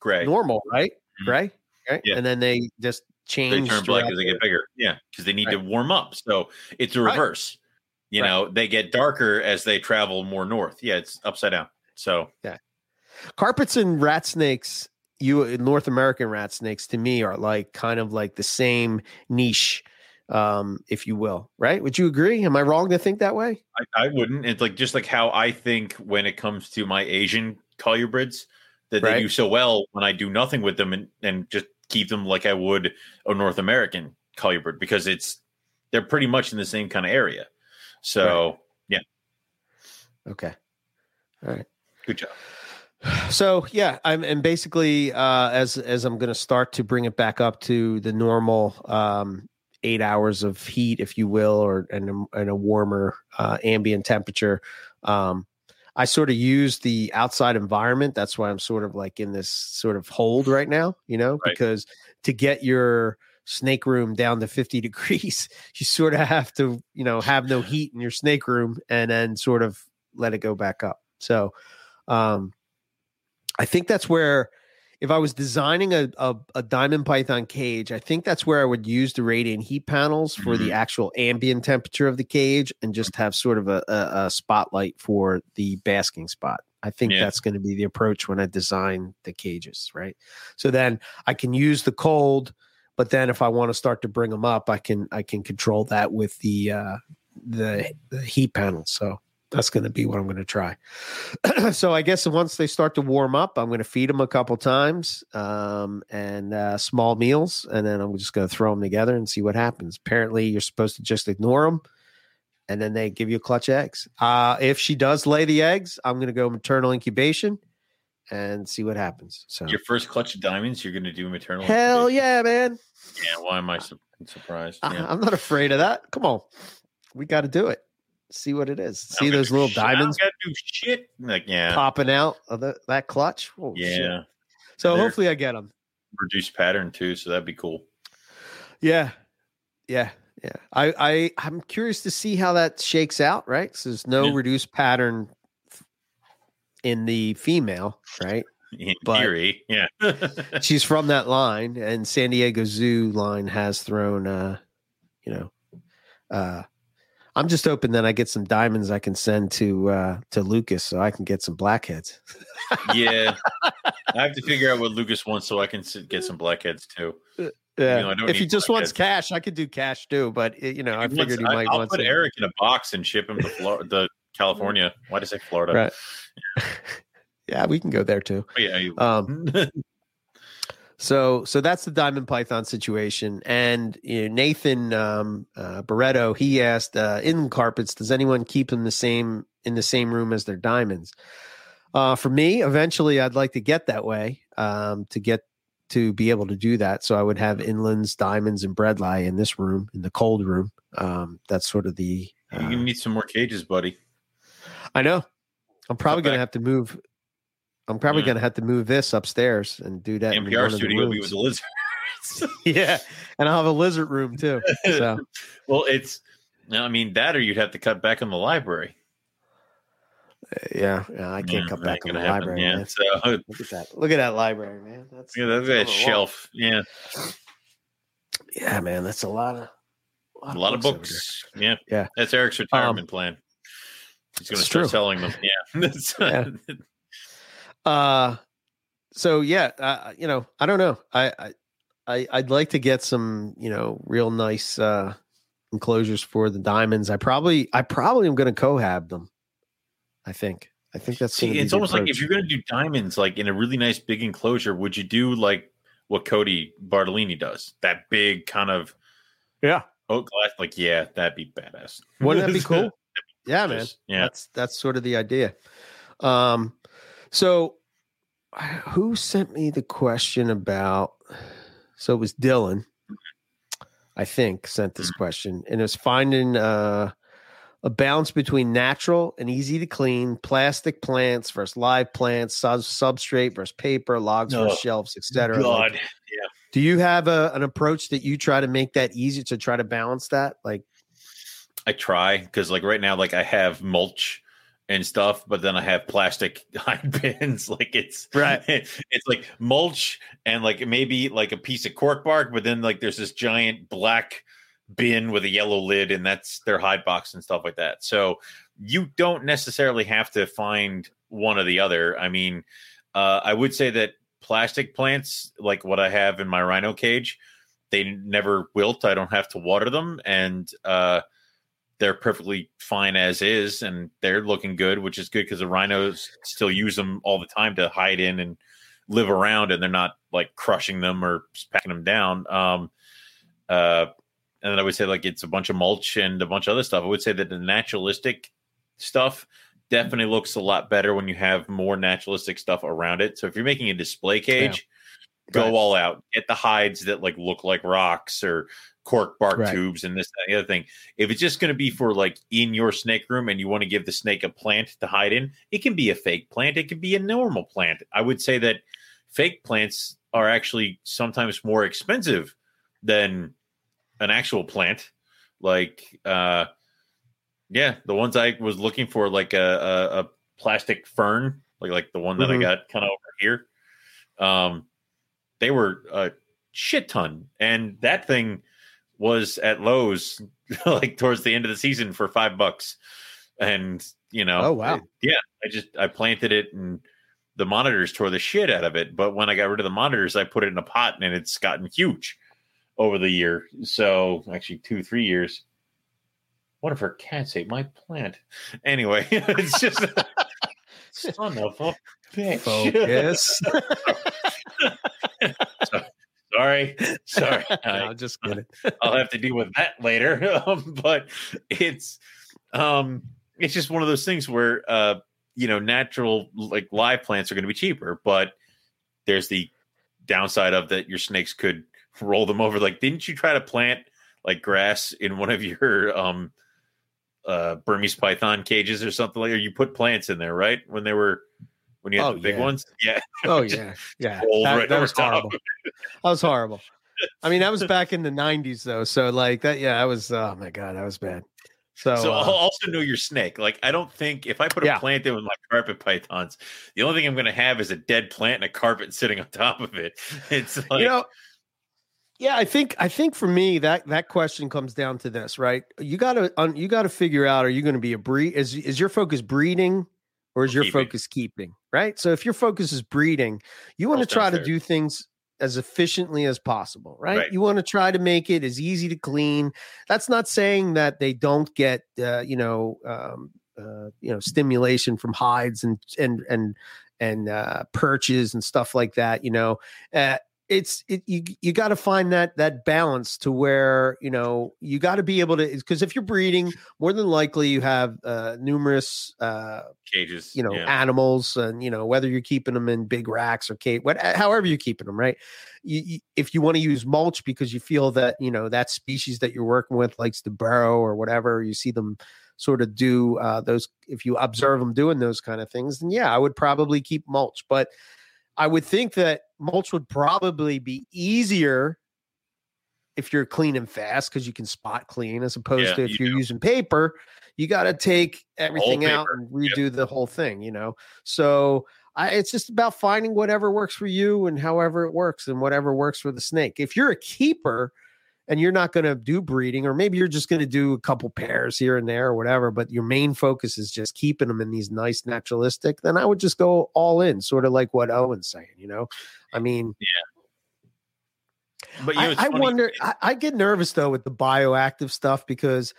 Gray. normal, right? Mhm. Gray, right? Yeah. And then they just change. they turn black as they get bigger. Yeah, because they need to warm up. So it's a Right. reverse. You Right. know, they get darker as they travel more north. Yeah, it's upside down. So yeah, carpets and rat snakes you north american rat snakes to me are like kind of like the same niche um if you will right would you agree am i wrong to think that way I, I wouldn't. It's like just like how I think when it comes to my Asian colubrids that Right. they do so well when I do nothing with them and, and just keep them like I would a North American colubrid because it's they're pretty much in the same kind of area. So yeah. okay all right good job. So yeah i'm and basically uh as as i'm going to start to bring it back up to the normal um eight hours of heat if you will or and a, and a warmer uh ambient temperature um i sort of use the outside environment that's why i'm sort of like in this sort of hold right now you know Right. because to get your snake room down to 50 degrees you sort of have to you know have no heat in your snake room and then sort of let it go back up so um I think that's where, if I was designing a, a, a diamond python cage, I think that's where I would use the radiant heat panels for the actual ambient temperature of the cage and just have sort of a, a, a spotlight for the basking spot. I think Yeah. that's going to be the approach when I design the cages, right? So then I can use the cold, but then if I want to start to bring them up, I can I can control that with the uh, the, the heat panels. So that's going to be what I'm going to try. so I guess once they start to warm up, I'm going to feed them a couple times um, and uh, small meals, and then I'm just going to throw them together and see what happens. Apparently, you're supposed to just ignore them, and then they give you clutch eggs. Uh, if she does lay the eggs, I'm going to go maternal incubation and see what happens. So Your first clutch of diamonds, you're going to do maternal. hell incubation? yeah, man! Yeah. Why am I su- surprised? I- I'm not afraid of that. Come on, we got to do it. See what it is. See those little shit. Diamonds do shit. Like yeah, popping out of the, that clutch. Oh, shit. yeah. So They're- hopefully I get them. Reduced pattern too, so that'd be cool. Yeah, yeah, yeah. I, I, I'm curious to see how that shakes out. Right, 'Cause there's no Yeah. reduced pattern in the female. Right, In But- theory, yeah. she's from that line, and San Diego Zoo line has thrown, uh, you know, uh, I'm just hoping that I get some diamonds I can send to uh to Lucas so I can get some blackheads. yeah, I have to figure out what Lucas wants so I can get some blackheads too. Yeah. You know, I if he just wants cash, I could do cash too. But it, you know, I If wants- figured he might want. I'll want put some. Eric in a box and ship him to Florida, the California. Why did I say Florida? Right. yeah, we can go there too. Oh, yeah, you, Um, so so that's the diamond python situation. And you know, nathan um, uh, barreto he asked uh, in carpets does anyone keep them the same in the same room as their diamonds? Uh, for me eventually i'd like to get that way um, to get to be able to do that. So i would have inlands diamonds and bredli in this room in the cold room. Um, that's sort of the you're uh, gonna need some more cages, buddy. i know. I'm probably Come going to back. have to move i'm probably to have to move this upstairs and do that MPR studio will be with the lizards. yeah, and I'll have a lizard room too. So well, it's. I mean that, or you'd have to cut back on the library. Uh, yeah, yeah I can't Yeah, cut back on the happen, library. Yeah, man. so Look at that! Look at that library, man. That's yeah, that's that a shelf. Yeah, Yeah, man, that's a lot of a lot of over books. Yeah, Yeah. That's Eric's um, retirement plan. He's going to start true. selling them. Yeah, Yeah. There. Uh, so yeah, uh, you know, I don't know. I, I, I, I'd like to get some, you know, real nice uh enclosures for the diamonds. I probably, I probably am going to cohab them. I think. I think that's. See, it's the almost like if you're going to do diamonds, like in a really nice big enclosure, would you do like what Cody Bartolini does? That big kind of Yeah. oak glass. Like, yeah, that'd be badass. Wouldn't that be cool? Yeah, man. Yeah. That's that's sort of the idea. Um, so who sent me the question about? So it was Dylan, I think, sent this Mm-hmm. question, and it was finding uh, a balance between natural and easy to clean plastic plants versus live plants, sub- substrate versus paper, logs Oh, versus shelves, etc. God. yeah. do you have a, an approach that you try to make that easier to try to balance that? Like, I try because like right now, like I have mulch and stuff, but then I have plastic hide bins. Like it's Right. It's like mulch and like maybe like a piece of cork bark, but then like there's this giant black bin with a yellow lid, and that's their hide box and stuff like that. So you don't necessarily have to find one or the other. I mean, uh, I would say that plastic plants, like what I have in my rhino cage, they never wilt. I don't have to water them, and uh, they're perfectly fine as is, and they're looking good, which is good because the rhinos still use them all the time to hide in and live around, and they're not like crushing them or packing them down. Um, uh, and then I would say like it's a bunch of mulch and a bunch of other stuff. I would say that the naturalistic stuff definitely looks a lot better when you have more naturalistic stuff around it. So if you're making a display cage, go Right. all out. Get the hides that like look like rocks or cork bark Right. tubes and this and the other thing. If it's just going to be for like in your snake room and you want to give the snake a plant to hide in, it can be a fake plant. It can be a normal plant. I would say that fake plants are actually sometimes more expensive than an actual plant. Like, uh, yeah, the ones I was looking for, like a, a, a plastic fern, like like the one that Mhm. I got kind of over here. Um, they were a shit ton, and that thing was at Lowe's like towards the end of the season for five bucks, and you know, Oh, wow. yeah, I just I planted it and the monitors tore the shit out of it. But when I got rid of the monitors, I put it in a pot and it's gotten huge over the year. So actually, two three years. One of her cats ate my plant. Anyway, it's just son of a bitch. focus. Sorry, sorry. no, I- I'm just kidding. I'll have to deal with that later. Um, but it's um it's just one of those things where uh you know natural like live plants are going to be cheaper, but there's the downside of that your snakes could roll them over. Like, didn't you try to plant like grass in one of your um uh Burmese python cages or something like? Or you put plants in there, right? When they were when you had Oh, the big yeah. ones, yeah. Oh yeah, yeah. That, right that was top. horrible. That was horrible. I mean, that was back in the '90s, though. So like that, yeah, that was. Oh my god, that was bad. So, So uh, I'll also know your snake. Like I don't think if I put a Yeah. plant in with my carpet pythons, the only thing I'm going to have is a dead plant and a carpet sitting on top of it. It's like you know, Yeah, I think I think for me that that question comes down to this, right? You got to you got to figure out are you going to be a breed is is your focus breeding or is your Keeping. focus keeping, right? So if your focus is breeding, you want to try to do things as efficiently as possible, right? Right. You want to try to make it as easy to clean. That's not saying that they don't get uh, you know um, uh, you know stimulation from hides and and and and uh, perches and stuff like that. You know, uh, it's it, you you got to find that that balance to where you know you got to be able to because if you're breeding, more than likely you have uh, numerous uh, Cages. you know yeah. animals and you know whether you're keeping them in big racks or cage what however you're keeping them right you, you, if you want to use mulch because you feel that you know that species that you're working with likes to burrow or whatever you see them sort of do uh, those if you observe them doing those kind of things then yeah i would probably keep mulch but i would think that mulch would probably be easier if you're clean and fast because you can spot clean as opposed Yeah, to if you you're do. using paper you got to take everything out and redo the whole thing you know? So I, it's just about finding whatever works for you and however it works and whatever works for the snake. If you're a keeper and you're not going to do breeding or maybe you're just going to do a couple pairs here and there or whatever but your main focus is just keeping them in these nice naturalistic then i would just go all in sort of like what owen's saying you know i mean yeah. But you know, I, I wonder. I, I get nervous though with the bioactive stuff because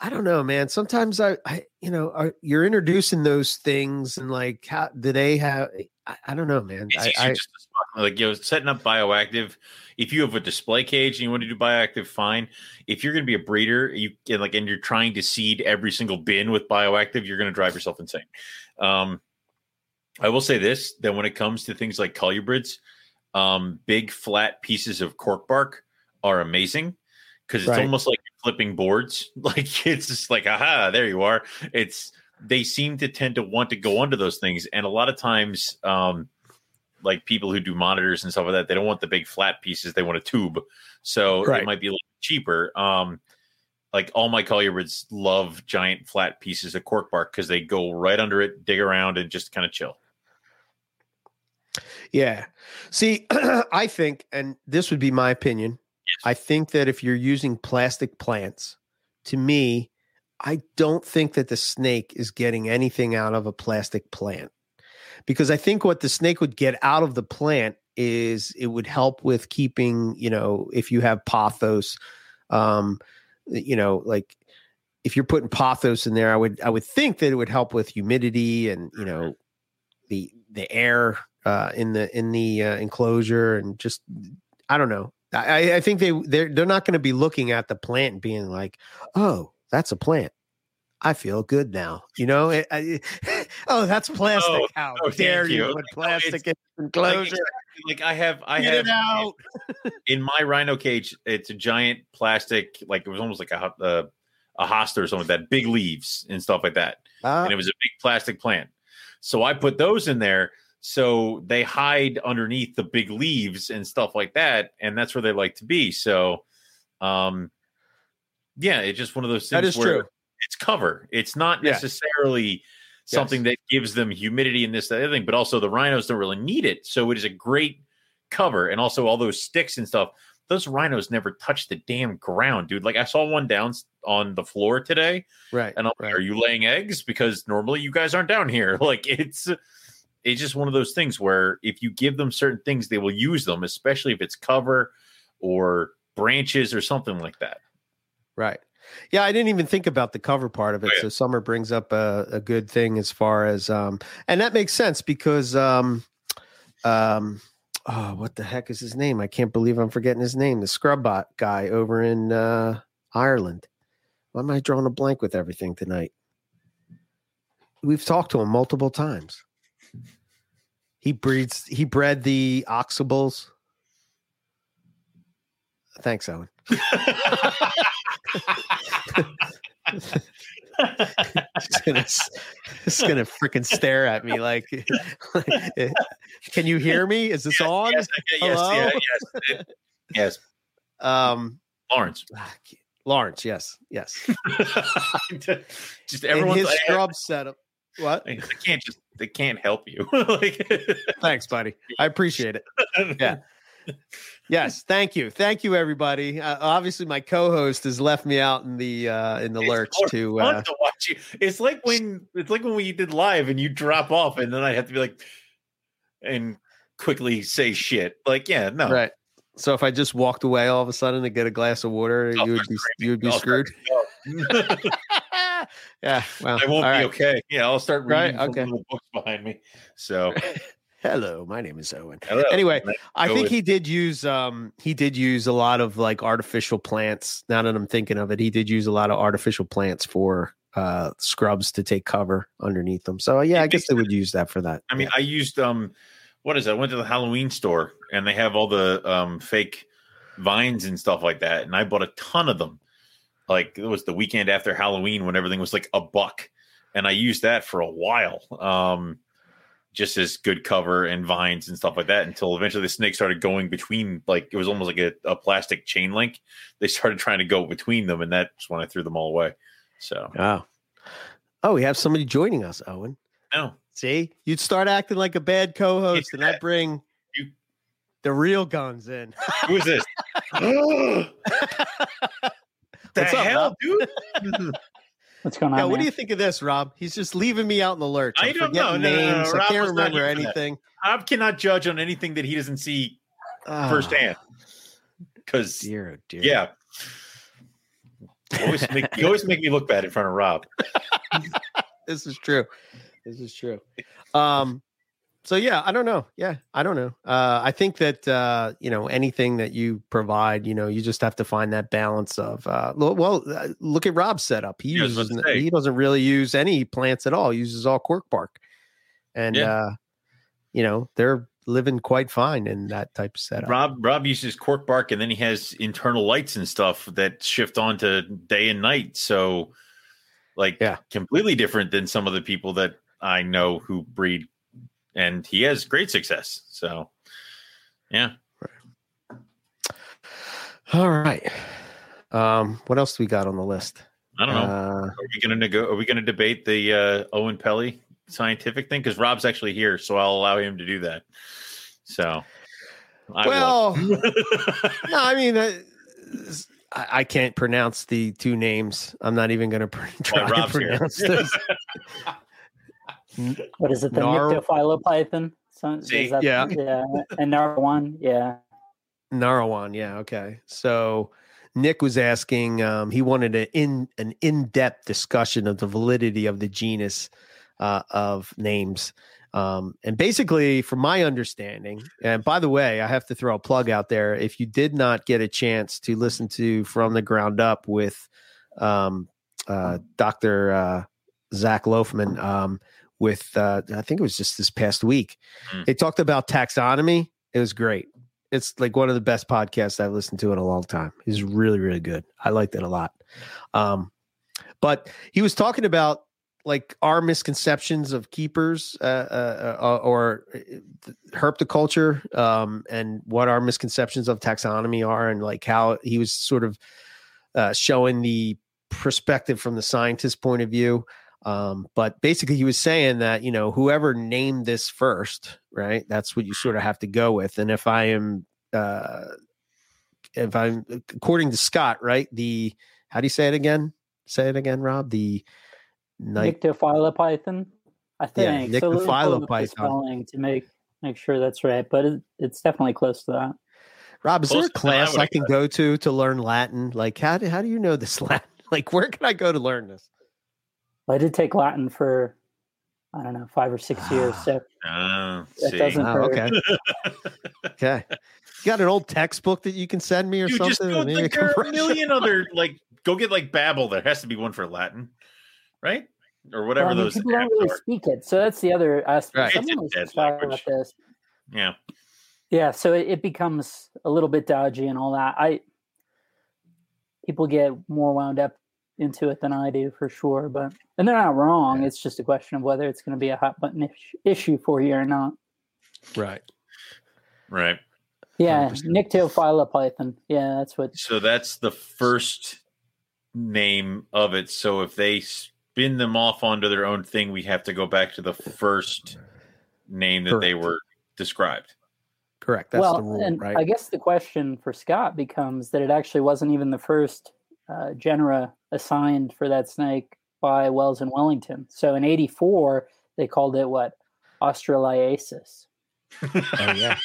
I don't know, man. Sometimes I, I you know, are, you're introducing those things and like, how do they have? I, I don't know, man. I, I, like you know, setting up bioactive. If you have a display cage and you want to do bioactive, fine. If you're going to be a breeder, you and like and you're trying to seed every single bin with bioactive, you're going to drive yourself insane. Um, I will say this: that when it comes to things like colubrids, um, big flat pieces of cork bark are amazing because it's Right. almost like flipping boards. Like it's just like, aha, there you are. It's they seem to tend to want to go under those things, and a lot of times, um, like people who do monitors and stuff like that, they don't want the big flat pieces; they want a tube. So Right. it might be a little cheaper. Um, like all my colubrids love giant flat pieces of cork bark because they go right under it, dig around, and just kind of chill. Yeah. See, I think, and this would be my opinion. I think that if you're using plastic plants, to me, I don't think that the snake is getting anything out of a plastic plant. Because I think what the snake would get out of the plant is it would help with keeping, you know, if you have pothos, um, you know, like if you're putting pothos in there, I would I would think that it would help with humidity and you know the the air uh, in the in the uh, enclosure and just I don't know. I, I think they they're they're not going to be looking at the plant being like, oh, that's a plant. I feel good now. You know, it, I, oh, that's plastic. Oh, How oh, dare you, you. put Like, no, plastic Like, enclosure? exactly, like I have, I Get have it out. in my rhino cage. It's a giant plastic, like it was almost like a a, a hosta or something like that, big leaves and stuff like that. Uh, and it was a big plastic plant. So I put those in there so they hide underneath the big leaves and stuff like that, and that's where they like to be. So, um, yeah, it's just one of those things That is where true. it's cover. It's not Yeah. necessarily something that gives them humidity and this that other thing, but also the rhinos don't really need it. So it is a great cover, and also all those sticks and stuff. Those rhinos never touch the damn ground, dude. Like I saw one down on the floor today, right. and I'm like, right. "Are you laying eggs?" Because normally you guys aren't down here. Like it's it's just one of those things where if you give them certain things, they will use them, especially if it's cover or branches or something like that. Right. Yeah, I didn't even think about the cover part of it. Oh, yeah. So Summer brings up a, a good thing as far as um and that makes sense because um um oh what the heck is his name? I can't believe I'm forgetting his name. The Scrubbot guy over in uh Ireland. Why am I drawing a blank with everything tonight? We've talked to him multiple times. He breeds he bred the oxables. Thanks, Owen. He's gonna, he's gonna freaking stare at me like, can you hear me? Is this on? yes, yes, Hello? yes, yes, Um, Lawrence. Lawrence, yes, yes. just everyone. his scrub setup. What? I can't just. They can't help you. like, Thanks, buddy. I appreciate it. Yeah. Yes, thank you, thank you, everybody. Uh, obviously, my co-host has left me out in the uh, in the It's lurch to. Uh, to watch you. It's like when it's like when we did live and you drop off, and then I have to be like, and quickly say shit. Like, yeah, no, right. So if I just walked away all of a sudden to get a glass of water, I'll you would be you would be I'll screwed. yeah. Well, I won't be right. okay. Yeah, I'll start Right, reading from okay. books behind me. So Hello, my name is Owen. hello. Anyway, I think with- he did use um he did use a lot of like artificial plants. Now that I'm thinking of it, he did use a lot of artificial plants for uh scrubs to take cover underneath them. So yeah, It I guess they would use that for that. I mean, I used um, what is it? I went to the Halloween store and they have all the um fake vines and stuff like that, and I bought a ton of them. Like it was the weekend after Halloween when everything was like a buck, and I used that for a while, um, just as good cover and vines and stuff like that. Until eventually the snake started going between, like it was almost like a, a plastic chain link. They started trying to go between them, and that's when I threw them all away. So Oh. Oh, we have somebody joining us, Owen. no, See? You'd start acting like a bad co-host and I bring You- the real guns in. who is this? the What's up, hell, dude? What's going on? Yeah, what do you think of this, Rob? He's just leaving me out in the lurch. I I'm don't know. forgetting No, no, no, names. no. I can't remember here that. anything. Rob cannot judge on anything that he doesn't see Ah, firsthand. Because Dear, oh dear. yeah, you always make you always make me look bad in front of Rob. this is true. This is true. Um, so yeah, I don't know. Yeah, I don't know. Uh, I think that uh, you know anything that you provide, you know, you just have to find that balance of. Uh, well, uh, look at Rob's setup. He Yeah, I was uses he doesn't really use any plants at all. He uses all cork bark, and Yeah. uh, you know they're living quite fine in that type of setup. Rob Rob uses cork bark, and then he has internal lights and stuff that shift on to day and night. So, like, Yeah. completely different than some of the people that I know who breed, and he has great success. So, yeah, All right. Um, what else do we got on the list? I don't know. Uh, Are we going to nego- Are we going to debate the uh, Oenpelli scientific thing? Because Rob's actually here, so I'll allow him to do that. So, I well, no, I mean, uh, I, I can't pronounce the two names. I'm not even going to pr- try to pronounce this. What is it? The Nar- Nyctophilopython? So, See? that- Yeah. yeah, and Narwan, yeah. Narawan, yeah, okay. So Nick was asking, um, he wanted an in an in-depth discussion of the validity of the genus uh, of names. Um, and basically, from my understanding, and by the way, I have to throw a plug out there. If you did not get a chance to listen to From the Ground Up with um, uh, Dr. Uh, Zach Loafman, um, with uh, I think it was just this past week, Mm. they talked about taxonomy. It was great. It's like one of the best podcasts I've listened to in a long time. He's really, really good. I liked it a lot. Um, but he was talking about like our misconceptions of keepers uh, uh, uh, or uh, herpetoculture um, and what our misconceptions of taxonomy are and like how he was sort of uh, showing the perspective from the scientist point of view um, but basically he was saying that you know whoever named this first right that's what you sort of have to go with and if i am uh if i'm according to scott right the how do you say it again say it again rob the night Nyctophilopython, I think. So let me pull up the Nyctophilopython. spelling to make make sure that's right, but it, it's definitely close to that. rob is there a Closer than I class i can go to to learn latin like how do, how do you know this latin like where can i go to learn this I did take Latin for I don't know five or six years, so Ah, That see. doesn't- oh, hurt. okay okay you got an old textbook that you can send me or Dude, something just go, like, there are a million other like go get like Babbel. There has to be one for Latin, right? Or whatever well, I mean, those people don't really are. speak it. So that's the other aspect. Right. Someone It's a was dead about this. Yeah, Yeah, so it, it becomes a little bit dodgy and all that. I people get more wound up into it than I do for sure, but and they're not wrong. It's just a question of whether it's going to be a hot button ish, issue for you or not. right right. Yeah, 100%. Nyctophilopython. Yeah, that's what. So that's the first name of it. So if they spin them off onto their own thing, we have to go back to the first name that they were described. Correct. That's well, the rule, and right? I guess the question for Scott becomes that it actually wasn't even the first uh, genera assigned for that snake by Wells and Wellington. So in '84, they called it what Australiasis. oh yeah,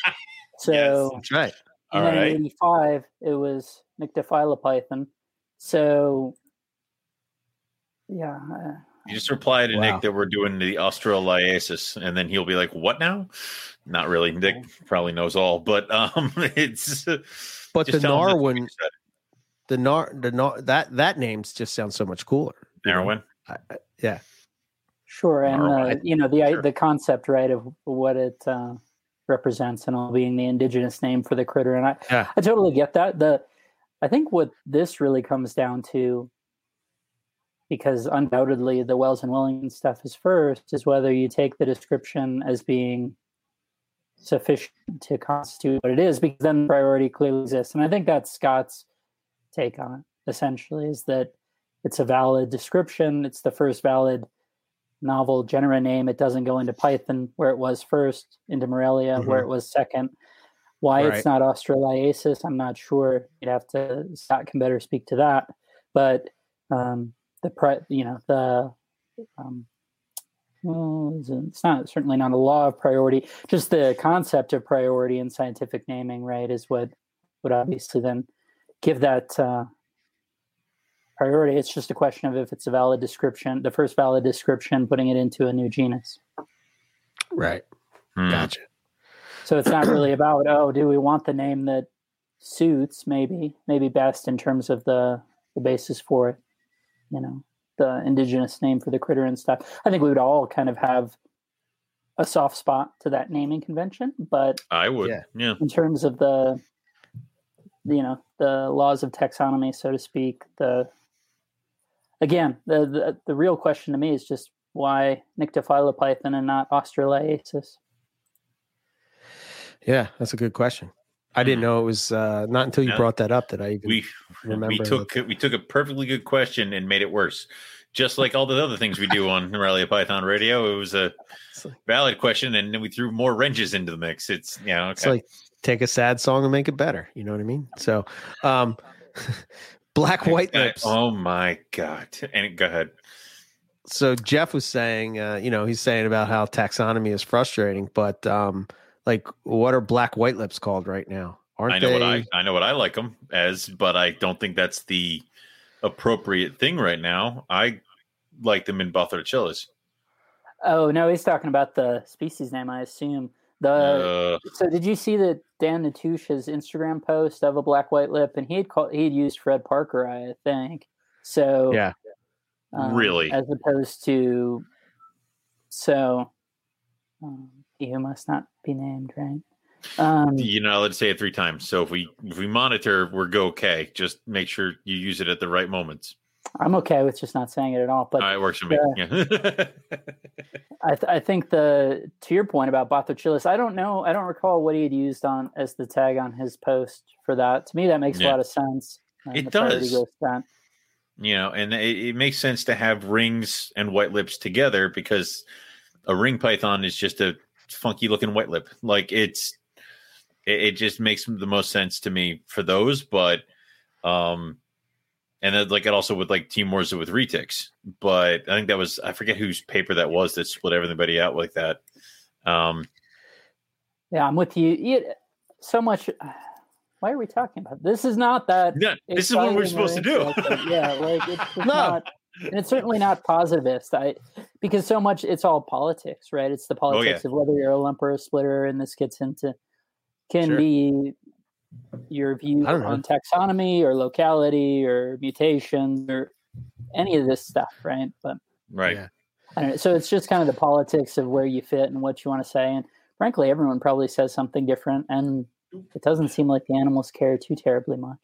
So that's right. All and then right. in '85, it was Nyctophilopython. So yeah, uh, You just reply to Wow. Nick that we're doing the Australiasis, and then he'll be like, "What now?" Not really. Nick probably knows all, but um, it's. But just the tell him that's what Narwhal, you said. The Nar, the Nar, that that names just sounds so much cooler. you know? Narwhal. I, I, yeah, Sure, and uh, you know the Sure. the concept, right, of what it uh, represents, and all being the indigenous name for the critter, and I Yeah. I totally get that. The I think what this really comes down to, because undoubtedly the Wells and Wellington stuff is first, is whether you take the description as being sufficient to constitute what it is, because then priority clearly exists, and I think that's Scott's take on it. Essentially, is that it's a valid description. It's the first valid novel genera name. It doesn't go into Python where it was first, into Morelia where it was second. Why Right. it's not Australiasis, I'm not sure. You'd have to Scott can better speak to that. But um, the pri- you know the um, well, it's not certainly not a law of priority. Just the concept of priority in scientific naming, right, is what would obviously then give that uh, priority. It's just a question of if it's a valid description, the first valid description, putting it into a new genus. right. Hmm. Gotcha. So it's not really about oh, do we want the name that suits maybe maybe best in terms of the the basis for it, you know, the indigenous name for the critter and stuff. I think we would all kind of have a soft spot to that naming convention, but I would. Yeah. Yeah. in terms of the you know the laws of taxonomy so to speak the again the the, the real question to me is just why nyctophilopython and not australiasis Yeah, that's a good question. I didn't know it was uh, not until you No. brought that up that I even We we remember took we took a perfectly good question and made it worse. Just like all the other things we do on Morelia Python Radio, it was a valid question, and then we threw more wrenches into the mix. It's you know, It's okay. like take a sad song and make it better. You know what I mean? So, um, black white lips. Oh my god! And go ahead. So Jeff was saying, uh, you know, he's saying about how taxonomy is frustrating, but um, like, what are black white lips called right now? Aren't I know they? what I I know what I like them as, but I don't think that's the appropriate thing right now. I like them in Bothrochilus. oh no he's talking about the species name i assume the Uh, so did you see that dan Natusch's instagram post of a black white lip and he had called he had used fred parker i think so Yeah. Really? as opposed to so um, he who must not be named right um you know, let's say it three times. So if we if we monitor, we're go okay. Just make sure you use it at the right moments. I'm okay with just not saying it at all but Uh, it works for me. Yeah. I, th- I think the to your point about Bothrochilus, I don't know. I don't recall what he had used on as the tag on his post for that. To me, that makes a lot of sense. It does. goes to that. you know, and it, it makes sense to have rings and white lips together because a ring python is just a funky looking white lip. Like it's, it, it just makes the most sense to me for those. But, um, and then like it also with like Team Wars with retics, but I think that was I forget whose paper that was that split everybody out like that. Um, Yeah, I'm with you. you so much. Why are we talking about this? Is not that. yeah, this is what we're supposed to do. yeah, like it's just No. not. And it's certainly not positivist. I because so much it's all politics, right? It's the Oh, yeah. politics of whether you're a lumper or a splitter, and this gets into can Sure. be your view I know. on taxonomy or locality or mutations or any of this stuff, right? But right. Yeah. I don't know. So it's just kind of the politics of where you fit and what you want to say. And frankly, everyone probably says something different, and it doesn't seem like the animals care too terribly much.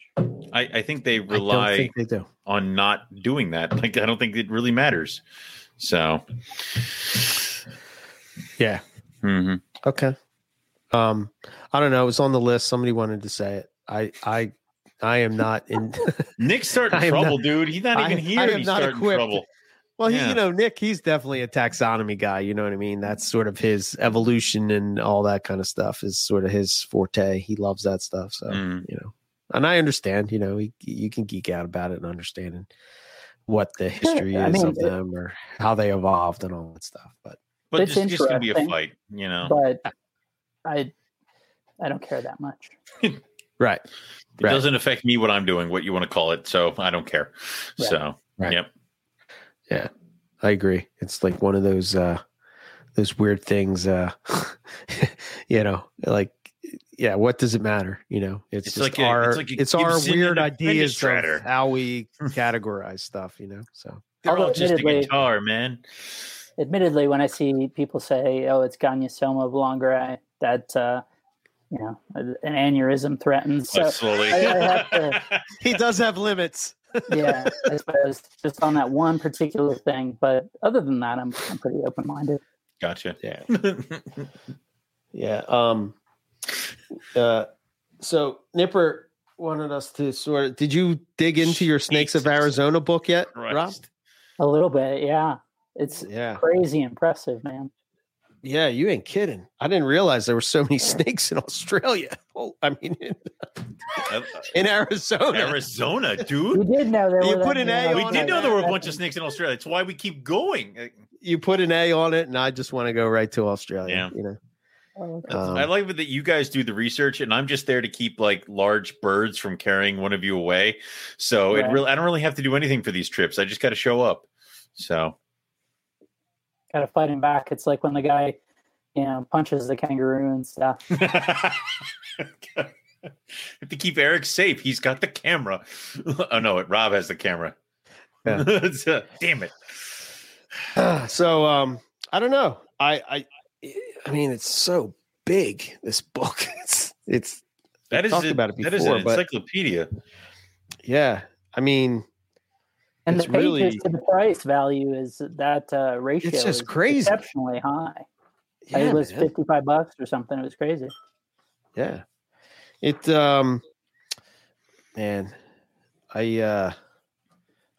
I, I think they I rely think they do. on not doing that. Like I don't think it really matters. So Yeah. mhm. Okay. Um, I don't know. It was on the list. Somebody wanted to say it. I, I, I am not in. Nick's starting trouble, not- dude. He's not I- even here. I am he's not starting equipped. trouble. Well, he, you know, Nick, he's definitely a taxonomy guy. You know what I mean? That's sort of his evolution and all that kind of stuff is sort of his forte. He loves that stuff. So, Mm. you know, and I understand, you know, he, you can geek out about it and understanding what the history I is mean, of them or how they evolved and all that stuff. But But It's it's just gonna be a fight, you know. but I I don't care that much. right. It Right. doesn't affect me what I'm doing, what you want to call it. So I don't care. Right. So Right. yep. Yeah. I agree. It's like one of those uh those weird things uh you know, like yeah, what does it matter? You know, it's, It's just like our it's it's, like a our weird and a ideas of how we categorize stuff, you know. So They're all just a admittedly- guitar, man. Admittedly, when I see people say, "Oh, it's Gonyosoma oblongare," that uh, you know, an aneurysm threatens. So Like. I- I have to- he does have limits. yeah, I suppose just on that one particular thing. But other than that, I'm I'm pretty open minded. gotcha. Yeah. Yeah. Um uh so Nipper wanted us to sort of did you dig into your Snakes of Arizona book yet, Rob? A little bit, yeah. It's Yeah. crazy impressive, man. Yeah, you ain't kidding. I didn't realize there were so many snakes in Australia. Oh, I mean, in, Uh, in Arizona. Arizona, We did know there You were put that an many A We did know there were a bunch of snakes in Australia. That's why we keep going. Uh, You put an A on it, and I just want to go right to Australia. Yeah. You know, Oh, okay. Um, I like that you guys do the research, and I'm just there to keep like large birds from carrying one of you away. So it really, I don't really have to do anything for these trips. I just got to show up. So Got to fight him back. It's like when the guy, you know, punches the kangaroo and stuff. have to keep Eric safe. He's got the camera. Oh no, it Rob has the camera. Yeah. Uh, damn it. so um, I don't know. I I I mean, it's so big. This book. It's it's That is talked a- about it that is before, an but- encyclopedia. yeah. I mean, And It's the pages really- to the price value is that uh, ratio. just is crazy. Exceptionally high. yeah, it was man. 55 bucks or something. It was crazy. Yeah. It um man, I uh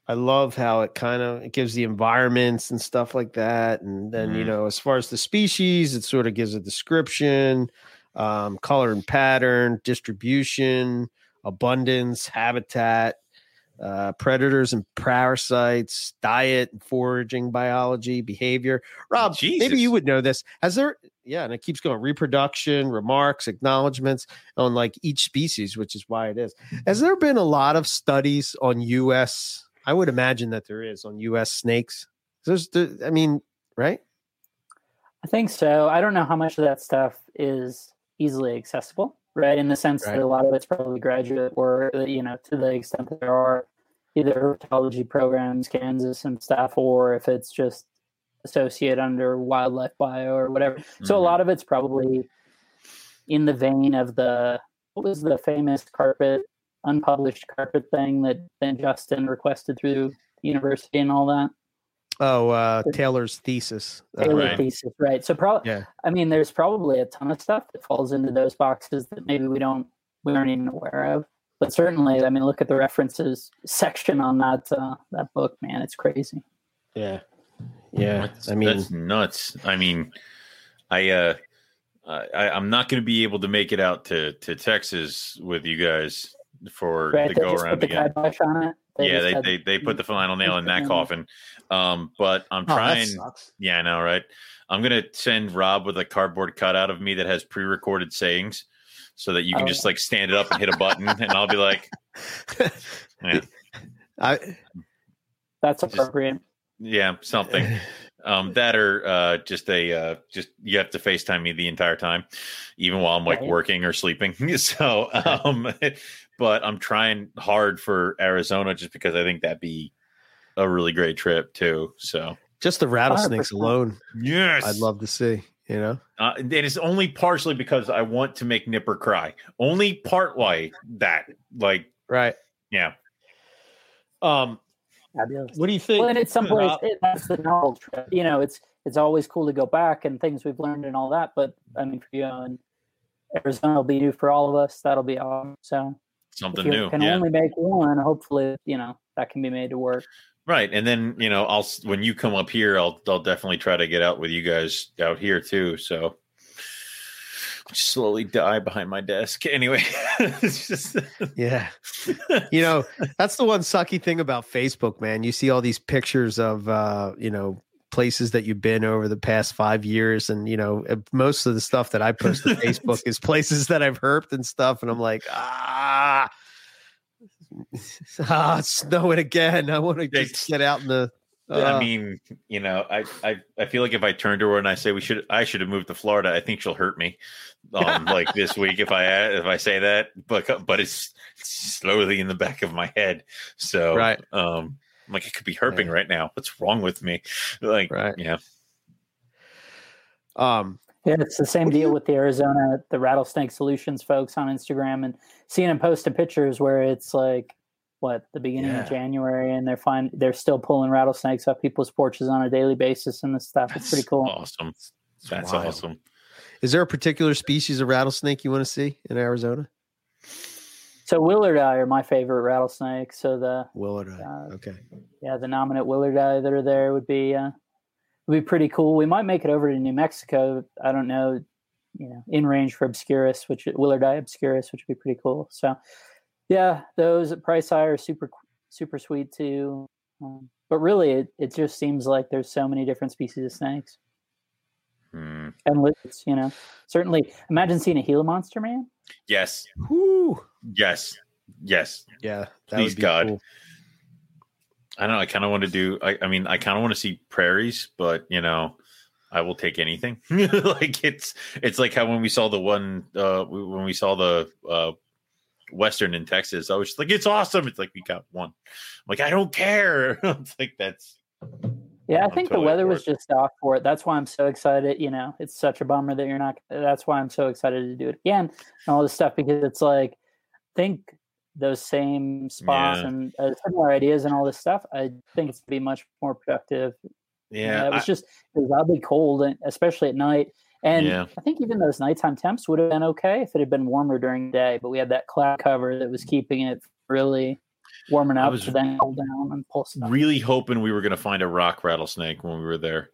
I love how it kind of it gives the environments and stuff like that. And then, you Mhm. know, as far as the species, it sort of gives a description, um, color and pattern, distribution, abundance, habitat, uh, predators and parasites, diet and foraging biology, behavior. Rob, maybe you would know this. Has there yeah, and it keeps going reproduction, remarks, acknowledgments on like each species, which is why it is. Has there been a lot of studies on US? I would imagine that there is on US snakes. There's the, I mean, right? I think so. I don't know how much of that stuff is easily accessible, right? In the sense Right. that a lot of it's probably graduate work, you know, to the extent that there are either herpetology programs, Kansas and stuff, or if it's just associate under wildlife bio or whatever. So a Mhm. lot of it's probably in the vein of the what was the famous carpet unpublished carpet thing that then Justin requested through the university and all that. Oh, uh, Taylor's thesis. Uh, Taylor right. thesis, right? So probably, Yeah. I mean, there's probably a ton of stuff that falls into those boxes that maybe we don't we aren't even aware of. But certainly, I mean, look at the references section on that uh, that book, man. It's crazy. yeah, yeah. That's, I mean, that's nuts. I mean, I uh, I, I'm not going to be able to make it out to to Texas with you guys for Right? the They go just put around the again. Kibosh on it. yeah, they, had- they they put the final nail in that coffin. Um, but I'm oh, that trying. sucks. Yeah, I know, right? I'm gonna send Rob with a cardboard cutout of me that has pre-recorded sayings, so that you can Oh. just like stand it up and hit a button, and I'll be like, yeah, I, That's just- appropriate. yeah, something. Um, that or uh, just a uh, just you have to FaceTime me the entire time, even while I'm like Right. working or sleeping. so, um, but I'm trying hard for Arizona just because I think that'd be a really great trip too. So, just the rattlesnakes 100%. alone, yes, I'd love to see. You know, Uh, and it's only partially because I want to make Nipper cry. Only part why that, like, right? yeah, Um, Fabulous. what do you think? Well, and at some point, Rob? it, that's the knowledge. trip. You know, it's it's always cool to go back and things we've learned and all that. But I mean, for you and Arizona will be new for all of us. That'll be awesome. So if something you new. can Yeah, only make one, hopefully, you know, that can be made to work. Right, and then you know, I'll when you come up here, I'll I'll definitely try to get out with you guys out here too. So slowly die behind my desk. Anyway, it's just yeah. You know, that's the one sucky thing about Facebook, man. You see all these pictures of uh, you know, places that you've been over the past five years, and you know, uh, most of the stuff that I post to Facebook is places that I've herped and stuff, and I'm like, ah, ah, it's snowing again. I want to just get out in the. Uh, I mean, you know, I, I I feel like if I turn to her and I say we should, I should have moved to Florida. I think she'll hurt me, um, like this week if I if I say that. But but it's slowly in the back of my head. So Right. um, I'm like it could be herping Yeah. right now. What's wrong with me? Like, Right. yeah, um, Yeah, it's the same deal with the Arizona, the Rattlesnake Solutions folks on Instagram, and seeing them posting pictures where it's like what the beginning Yeah. of January, and they're fine, they're still pulling rattlesnakes off people's porches on a daily basis and this stuff. It's pretty cool. Awesome. That's wild. awesome. is there a particular species of rattlesnake you want to see in Arizona? So Willardi are my favorite rattlesnakes. So the Willard. Uh, okay. yeah, the nominate Willardi that are there would be uh, would be pretty cool. We might make it over to New Mexico. I don't know, you know, in range for Obscurus, which Willardi Obscurus, which would be pretty cool. So, yeah, those at Pricei are super super sweet too. Um, but really, it, it just seems like there's so many different species of snakes Hmm. and lizards. You know, certainly imagine seeing a Gila monster, man. Yes, Whoo. yes, yes. Yeah. That Please, would be God. cool. I don't know. I kind of want to do. I, I mean, I kind of want to see prairies, but you know, I will take anything. like it's it's like how when we saw the one uh we- when we saw the uh western in Texas, I was just like, it's awesome. It's like we got one. I'm like I don't care. it's like that's Yeah, I think totally the weather was just off for it. That's why I'm so excited. You know, it's such a bummer that you're not. That's why I'm so excited to do it again and all this stuff because it's like, think those same spots Yeah. and uh, similar ideas and all this stuff. I think it's be much more productive. yeah. it was I- just it was oddly cold, and especially at night. And Yeah. I think even those nighttime temps would have been okay if it had been warmer during the day. But we had that cloud cover that was keeping it really warming up to then cool down and pull stuff. really hoping we were going to find a rock rattlesnake when we were there.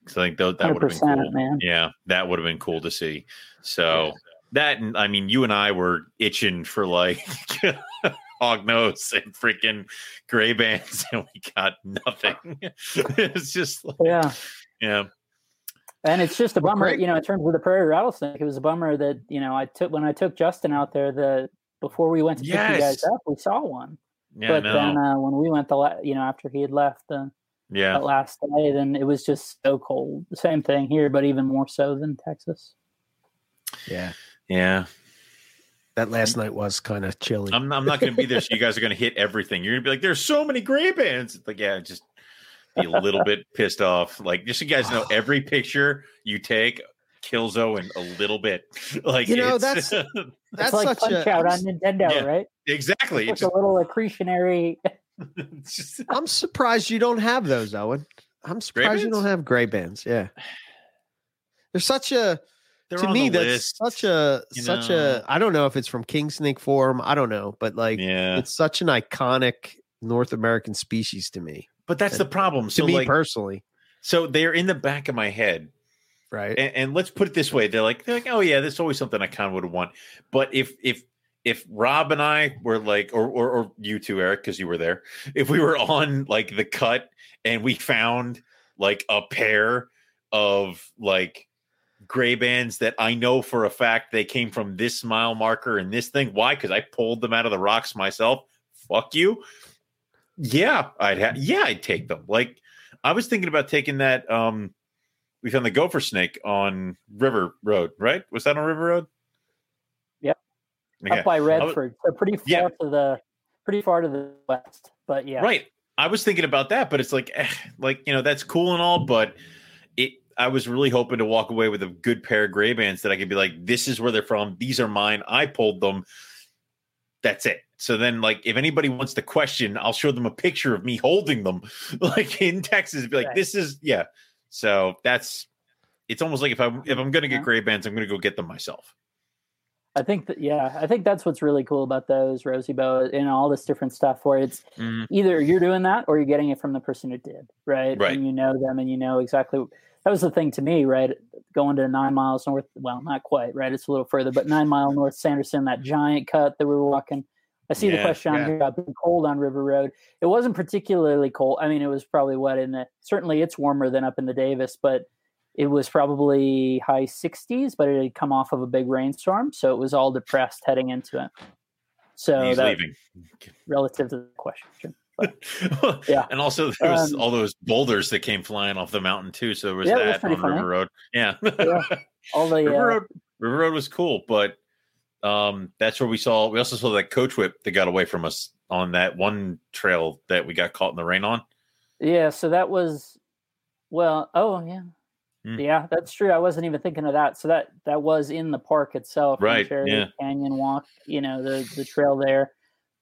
Because I think tho- that would have been cool. man. Yeah, that would have been cool to see. So that, and I mean, you and I were itching for like hognose and freaking gray bands, and we got nothing. it's just, like, Yeah. yeah, And it's just a bummer, you know, in terms of the prairie rattlesnake, it was a bummer that, you know, I took when I took Justin out there the before we went to pick you guys up, we saw one. yeah, but no, then uh, when we went the la- you know, after he had left the yeah. that last day, then it was just so cold. The same thing here, but even more so than Texas. Yeah. Yeah, That last night was kind of chilly. I'm, I'm not going to be there, so you guys are going to hit everything. You're going to be like, "There's so many gray bands." It's like, yeah, just be a little bit pissed off. Like, just so you guys know, every picture you take kills Owen a little bit. Like, You know, it's- that's- That's it's like such Punch a. Out on Nintendo, Yeah. right? exactly. It's It's like a little accretionary. just- I'm surprised you don't have those, Owen. I'm surprised you don't have gray bands. Yeah. There's such a they're to me that's list, such a such know. a I don't know if it's from king snake form. I don't know, but like yeah. it's such an iconic North American species to me. But that's the problem. To So, me like, personally, so they're in the back of my head, right? and, and let's put it this way: they're like, they're like, oh yeah, there's always something I kind of would want. But if if if Rob and I were like, or or, or you too, Eric, because you were there, if we were on like the cut and we found like a pair of like gray bands that I know for a fact they came from this mile marker and this thing. Why? Because I pulled them out of the rocks myself. Fuck you. Yeah, I'd have. Yeah, I'd take them. Like I was thinking about taking that. Um, we found the gopher snake on River Road, right? Was that on River Road? Yep. Okay. Up by Redford. So pretty far Yeah. to the pretty far to the west. But yeah. Right. I was thinking about that, but it's like, eh, like you know, that's cool and all, but. I was really hoping to walk away with a good pair of gray bands that I could be like, this is where they're from. These are mine. I pulled them. That's it. So then, like, if anybody wants to question, I'll show them a picture of me holding them, like in Texas. Be like, Right. this is yeah. So that's. It's almost like if I'm if I'm going to get gray bands, I'm going to go get them myself. I think that yeah, I think that's what's really cool about those rosy boa and all this different stuff where it's Mhm. either you're doing that or you're getting it from the person who did, right? Right. And you know them and you know exactly that was the thing to me, right? Going to nine miles north, well, not quite, right? It's a little further, but nine mile north Sanderson, that giant cut that we were walking. I see the Yeah, question on yeah. here about being cold on River Road. It wasn't particularly cold. I mean, it was probably wet in the certainly it's warmer than up in the Davis, but it was probably high 60s, but it had come off of a big rainstorm, so it was all depressed heading into it. So He's that leaving. relative to the question. Yeah. And also there was Um, all those boulders that came flying off the mountain too. So there was Yeah, it was that on funny. River Road. Yeah. Yeah. All the River uh, Road River Road was cool, but um that's where we saw we also saw that coach whip that got away from us on that one trail that we got caught in the rain on. Yeah, so that was well, oh yeah. Hmm. Yeah, that's true. I wasn't even thinking of that. So that that was in the park itself, Right, yeah. Canyon Walk, you know, the the trail there,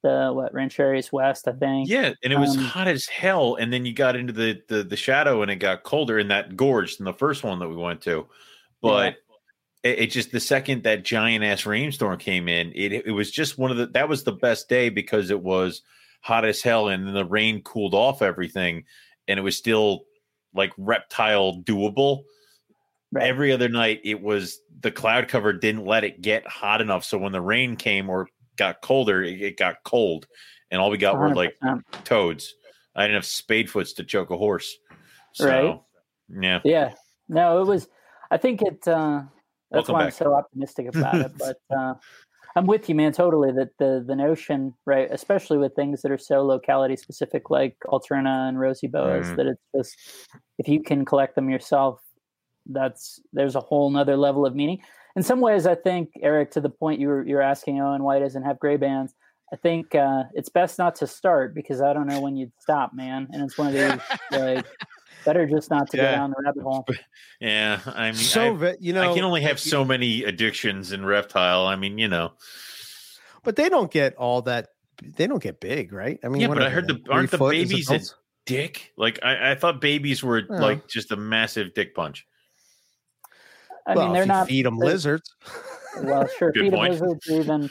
the what Rancherias West, I think. Yeah, and it was Um, hot as hell. And then you got into the, the the shadow and it got colder in that gorge than the first one that we went to. But it, it just the second that giant ass rainstorm came in, it it was just one of the that was the best day because it was hot as hell and then the rain cooled off everything and it was still like reptile doable. Right. Every other night it was the cloud cover didn't let it get hot enough. So when the rain came or got colder, it, it got cold. And all we got were like toads. I didn't have spadefoots to choke a horse. So, Right. yeah. Yeah. No, it was I think it uh that's Welcome why I'm so optimistic about it. But uh I'm with you, man, totally. That the the notion, right, especially with things that are so locality specific like Alterna and Rosy Boas, Mhm. that it's just if you can collect them yourself, that's there's a whole nother level of meaning. In some ways, I think, Eric, to the point you were you're asking, oh, and why doesn't have gray bands? I think uh, it's best not to start because I don't know when you'd stop, man. And it's one of these like better just not to Yeah. go down the rabbit hole. Yeah. I mean, so I, ve- you know, I can only have so many addictions in reptile. I mean, you know. but they don't get all that. They don't get big, right? I mean, Yeah, but I heard they, the- aren't the babies in- adults? Dick. Like I, I thought babies were Well. like just a massive dick punch. I well, mean, they're if you not feed them they're- lizards. well, sure. Good feed 'em point. lizards, or even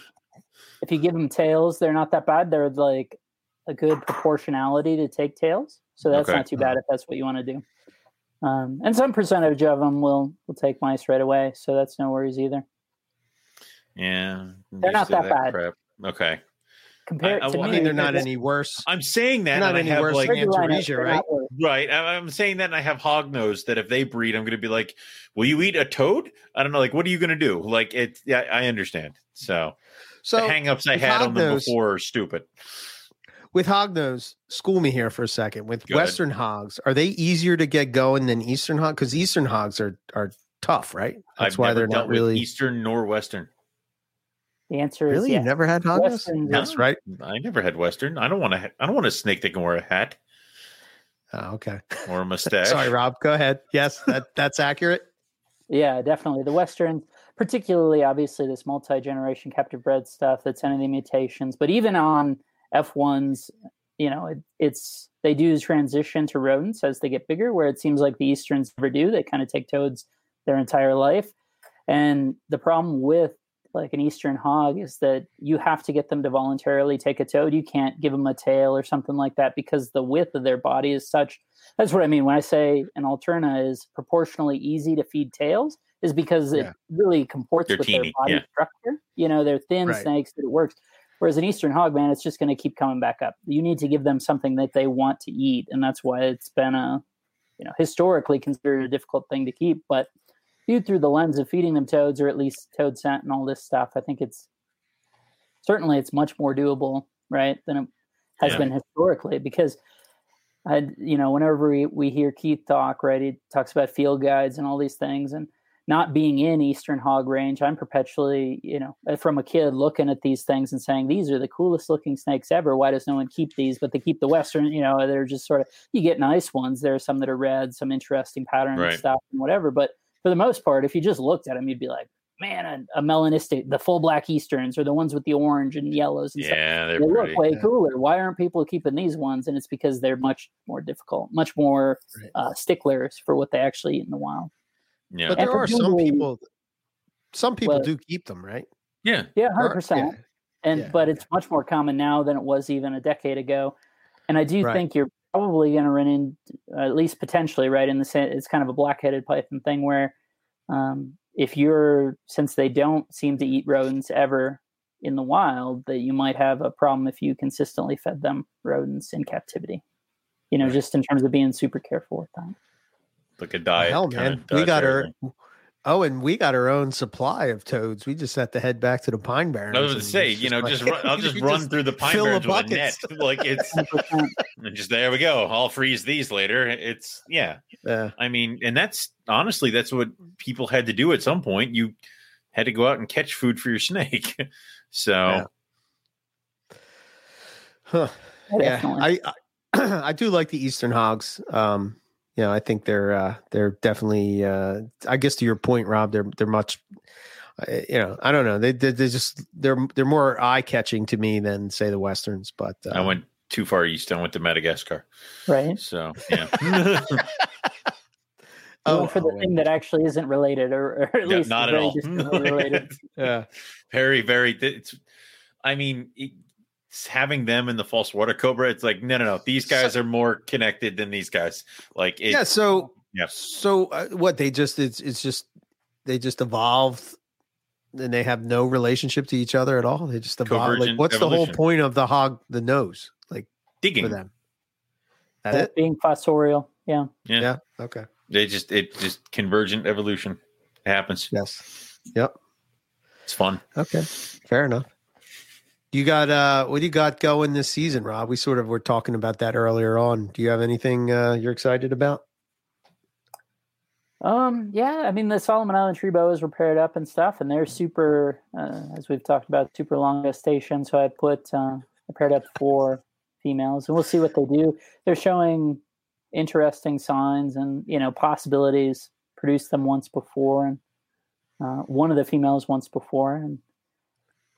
if you give them tails, they're not that bad. They're like a good proportionality to take tails, so that's Okay. not too bad if that's what you want to do. Um, and some percentage of them will will take mice right away, so that's no worries either. Yeah. They're not to that bad. Crap. Okay. Compared I- I to wa- I me, mean, they're not any worse. I'm saying that Not and I any have worse like than They're Antaresia, right? Right. I- I'm saying that and I have hognose that if they breed, I'm going to be like, will you eat a toad? I don't know. Like, what are you going to do? Like, it, yeah, I understand. So, So the hangups I with had on them before are stupid. with hognose, school me here for a second. With Go ahead. Western hogs, are they easier to get going than Eastern hog? Because Eastern hogs are are tough, right? That's I've why never they're dealt not with really. Eastern nor Western. The answer is Really, yes. you've never had hognose? Western- That's right. I never had Western. I don't want to. I don't want a snake that can wear a hat Oh, okay. or a mustache. Sorry, Rob. Go ahead. Yes, that that's accurate. Yeah, definitely. The Western, particularly obviously this multi generation captive bred stuff that's any of the mutations, but even on F1s, you know, it, it's they do transition to rodents as they get bigger, where it seems like the Easterns never do. They kind of take toads their entire life. And the problem with like an Eastern hog is that you have to get them to voluntarily take a toad. You can't give them a tail or something like that because the width of their body is such. That's what I mean when I say an alterna is proportionally easy to feed tails, is because Yeah. it really comports They're with teeny, their body yeah. structure. You know, they're thin Right. snakes that it works. Whereas an Eastern hog, man, it's just going to keep coming back up. You need to give them something that they want to eat, and that's why it's been a, you know, historically considered a difficult thing to keep. But viewed through the lens of feeding them toads, or at least toad scent and all this stuff, I think it's certainly it's much more doable, right, than it has Yeah. been historically. Because I, you know, whenever we, we hear Keith talk, right, he talks about field guides and all these things, and not being in Eastern hog range, I'm perpetually, you know, uh, from a kid looking at these things and saying, these are the coolest looking snakes ever. Why does no one keep these? But they keep the Western, you know, they're just sort of, you get nice ones. There are some that are red, some interesting pattern Right. and stuff and whatever. But for the most part, if you just looked at them, you'd be like, man, a, a melanistic, the full black Easterns or the ones with the orange and yellows and stuff Yeah, they're they pretty. look way yeah. cooler. Why aren't people keeping these ones? And it's because they're much more difficult, much more Right. uh, sticklers for what they actually eat in the wild. Yeah, But And there are some people. Some people Well- do keep them, right? Yeah. Yeah, hundred Or- percent. yeah. And Yeah, but it's much more common now than it was even a decade ago. And I do Right. think you're probably going to run in, at least potentially, right? In the sense, it's kind of a black-headed python thing where, um, if you're since they don't seem to eat rodents ever in the wild, that you might have a problem if you consistently fed them rodents in captivity. You know, just in terms of being super careful with that. Like a diet. Hell, kinda man, we got dietary our. Thing. Oh, and we got our own supply of toads. We just have to head back to the Pine Barrens. I was going to say, you know, like- just run, I'll just you run through the pine fill the barrens with a net. Like it's 100%. and just there we go. I'll freeze these later. It's yeah. Yeah. I mean, and that's honestly that's what people had to do at some point. You had to go out and catch food for your snake. so Yeah. Huh. yeah, I, I I do like the Eastern hogs. Um, you know, I think they're uh, they're definitely. Uh, I guess to your point, Rob, they're they're much. Uh, you know, I don't know. They they they're just they're they're more eye catching to me than say the westerns. But uh, I went too far east. I went to Madagascar. right. So yeah. Oh, for the oh, thing that actually isn't related, or, or at Yeah, least not at all. related. yeah, very, very. It's. I mean, it's having them in the false water cobra. It's like no, no, no. These guys are more connected than these guys. Like it, yeah. So yeah. so uh, what they just it's it's just they just evolved. And they have no relationship to each other at all. They just evolved. Like, Convergent what's the whole point of the hog, the nose, like digging. for them? That it? Being fossorial, yeah. Yeah. Yeah. Okay. They just it just convergent evolution it happens. Yes. Yep. It's fun. Okay, fair enough. You got uh what do you got going this season, Rob? We sort of were talking about that earlier on. Do you have anything uh you're excited about? Um, yeah, I mean the Solomon Island tree boas were paired up and stuff, and they're super, uh, as we've talked about, super long gestation. So I put uh, I paired up four females, and we'll see what they do. They're showing interesting signs and you know possibilities. Produced them once before, and uh, one of the females once before, and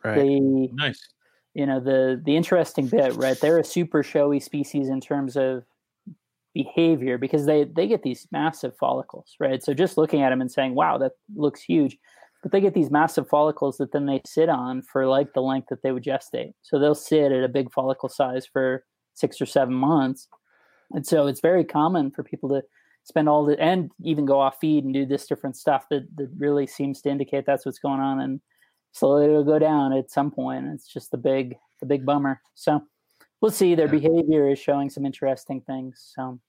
they Nice. You know the the interesting bit right? They're a super showy species in terms of behavior because they they get these massive follicles right? So just looking at them and saying wow that looks huge but they get these massive follicles that then they sit on for like the length that they would gestate. So they'll sit at a big follicle size for six or seven months. And so it's very common for people to spend all the and even go off feed and do this different stuff that, that really seems to indicate that's what's going on and slowly it'll go down at some point. It's just the big the big bummer. So we'll see. Their Yeah. behavior is showing some interesting things. So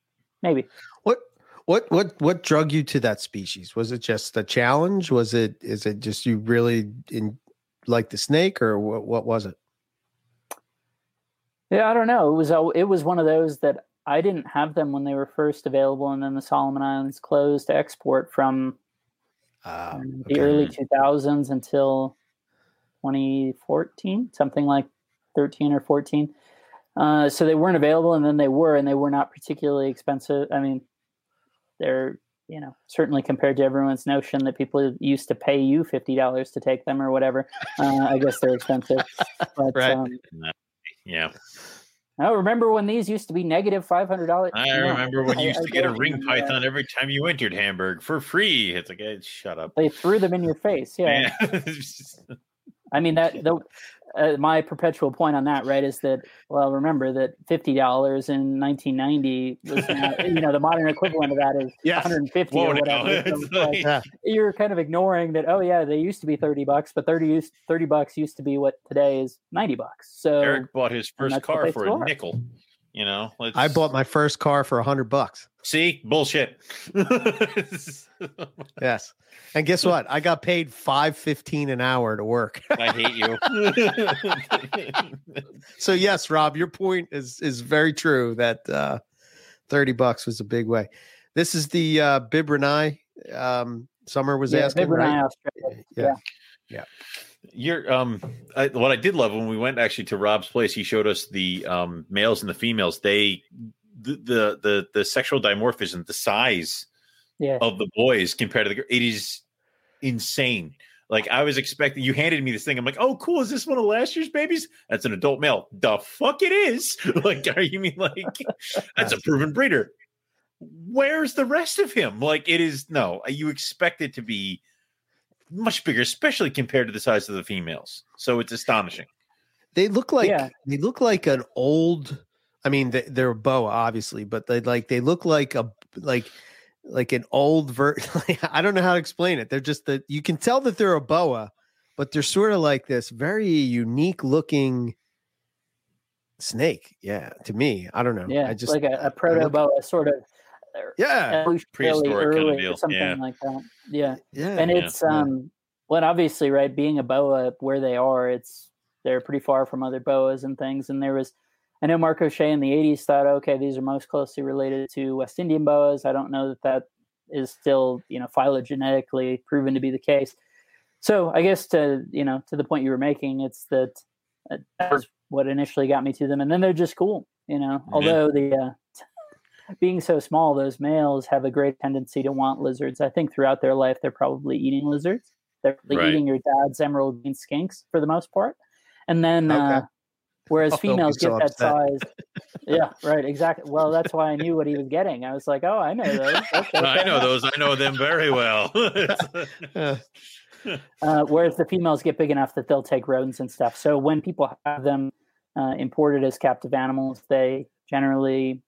maybe. What what what what drug you to that species? Was it just a challenge? Was it is it just you really in like the snake or what what was it? Yeah, I don't know. It was a- it was one of those that I didn't have them when they were first available, and then the Solomon Islands closed to export from Uh, um, the early 2000s until 2014, something like 13 or 14. Uh, so they weren't available, and then they were, and they were not particularly expensive. I mean, they're you know certainly compared to everyone's notion that people used to pay you fifty dollars to take them or whatever. Uh, I guess they're expensive. But Right. um, Yeah. I remember when these used to be negative five hundred dollars. I remember when you used I to get a ring that. python every time you entered Hamburg for free. It's like, eh, shut up. They threw them in your face. Yeah. I mean that. The, uh, my perpetual point on that, right, is that well, remember that fifty dollars in nineteen ninety was not, you know the modern equivalent of that is Yes. hundred and fifty or whatever. So like, Yeah. you're kind of ignoring that. Oh yeah, they used to be thirty bucks, but 30, used, 30 bucks used to be what today is ninety bucks. So Eric bought his first car for a nickel. You know, let's, I bought my first car for a hundred bucks. See, bullshit. Yes. And guess what? I got paid five fifteen an hour to work. I hate you. so yes, Rob, your point is is very true that uh 30 bucks was a big way. This is the uh Bibroni um Summer was yeah, asking, Bibroni, right? Australia. Yeah. You're um I, what I did love when we went actually to Rob's place, he showed us the um males and the females. They the the the, the sexual dimorphism, the size Yeah. of the boys compared to the it is insane. Like I was expecting, you handed me this thing. I'm like, oh, cool. Is this one of last year's babies? That's an adult male. The fuck it is. like, are you mean like that's a proven breeder? Where's the rest of him? Like, it is no. You expect it to be much bigger, especially compared to the size of the females. So it's astonishing. They look like Yeah. they look like an old. I mean, they, they're a boa, obviously, but they like they look like a like like an old ver. I don't know how to explain it. They're just that you can tell that they're a boa, but they're sort of like this very unique looking snake. Yeah, to me, I don't know. Yeah, I just like a proto boa sort of Yeah, evolutionarily Prehistoric kind of deal, or something yeah. like that. Yeah. yeah. and it's yeah. um well obviously right being a boa where they are it's they're pretty far from other boas and things and there was i know mark o'shea in the 80s thought okay these are most closely related to west indian boas i don't know that that is still you know phylogenetically proven to be the case so i guess to you know to the point you were making it's that uh, that was what initially got me to them and then they're just cool you know Yeah. although the uh, being so small, those males have a great tendency to want lizards. I think throughout their life, they're probably eating lizards. They're probably Right. eating your dad's emerald green skinks for the most part. And then, uh, whereas I'll be females so get that size. yeah, right, exactly. Well, that's why I knew what he was getting. I was like, oh, I know those. Okay, I know those. I know them very well. Uh, Uh, whereas the females get big enough that they'll take rodents and stuff. So when people have them uh, imported as captive animals, they generally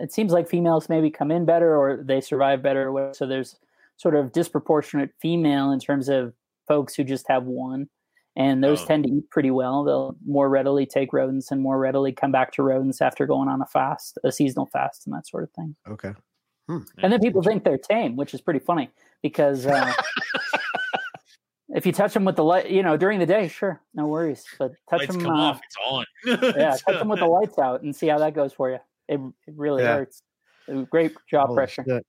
it seems like females maybe come in better or they survive better. So there's sort of disproportionate female in terms of folks who just have one, and those Oh. tend to eat pretty well. They'll more readily take rodents and more readily come back to rodents after going on a fast, a seasonal fast, and that sort of thing. okay. And then people think they're tame, which is pretty funny because uh, if you touch them with the light, you know, during the day, sure, no worries. But touch Lights them, come uh, off. It's on. yeah, touch them with the lights out and see how that goes for you. It, it really Yeah. hurts. Great jaw Holy pressure. shit.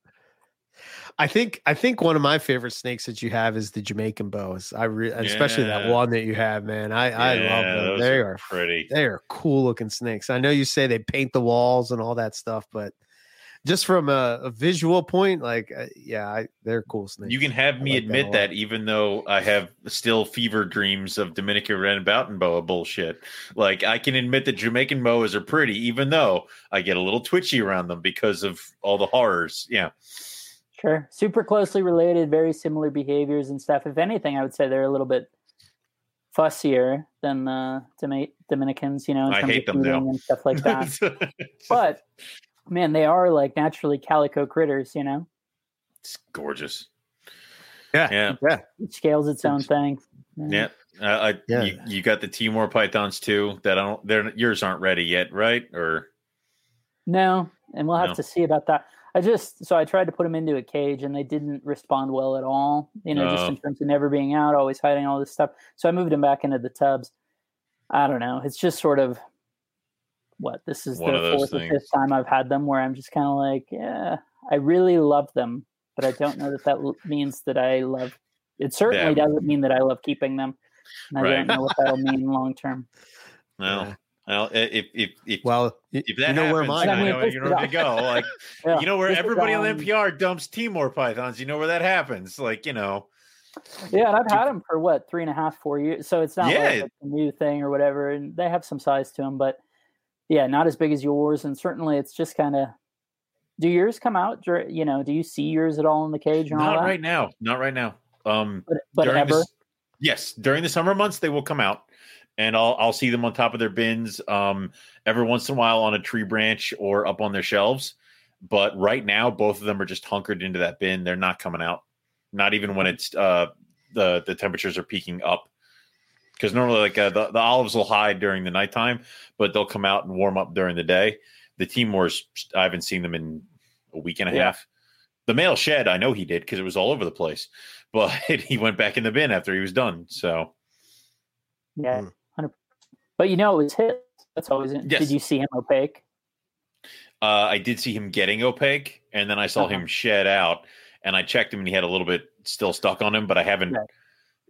I think I think one of my favorite snakes that you have is the Jamaican boas. I re- especially that one that you have, man. I I love them. They are are pretty. they are cool looking snakes. I know you say they paint the walls and all that stuff, but just from a, a visual point, like uh, yeah, I, they're cool snakes. You can have me like admit lot. that, even though I have still fever dreams of Dominican red and boa bullshit. Like I can admit that Jamaican boas are pretty, even though I get a little twitchy around them because of all the horrors. Yeah, Sure. Super closely related, very similar behaviors and stuff. If anything, I would say they're a little bit fussier than the Dominicans, you know, in I terms hate of them now. and stuff like that. but man, they are like naturally calico critters, you know. it's gorgeous. Yeah. Yeah, Each scales its own thing. yeah. Uh, I, Yeah. You, you got the Timor pythons too. That I don't. They're yours aren't ready yet, right? Or No, and we'll have No. to see about that. I just so I tried to put them into a cage and they didn't respond well at all. You know, just Oh. in terms of never being out, always hiding all this stuff. So I moved them back into the tubs. I don't know. It's just sort of what this is One the those fourth or fifth time I've had them where I'm just kind of like, yeah, I really love them, but I don't know that that means that I love. It certainly Them. doesn't mean that I love keeping them. And I Right. don't know what that'll mean long term. well, Yeah. well, if if if Well, if that you know where happens, mine. I I mean, know you know where to go. Like Yeah, you know where everybody on the MPR dumps Timor pythons. You know where that happens. Like you know, Yeah, and I've had them for what three and a half, four years. So it's not Yeah. like it's a new thing or whatever. And they have some size to them, but yeah, not as big as yours. And certainly, it's just kind of. Do yours come out? You know, do you see yours at all in the cage and all not right now. Not right now. Um, But, but ever. yes, during the summer months they will come out, and I'll I'll see them on top of their bins. Um, every once in a while on a tree branch or up on their shelves. But right now, both of them are just hunkered into that bin. They're not coming out. Not even when it's uh the the temperatures are peaking up. Because normally, like uh, the the olives will hide during the nighttime, but they'll come out and warm up during the day. The Timors, I haven't seen them in a week and a Yeah. half. The male shed, I know he did because it was all over the place, but he went back in the bin after he was done. So Yeah, Mm. hundred. But you know, it was hit. That's always. in- Yes. Did you see him opaque? uh, I did see him getting opaque, and then I saw Uh-huh. him shed out, and I checked him, and he had a little bit still stuck on him, but I haven't Right.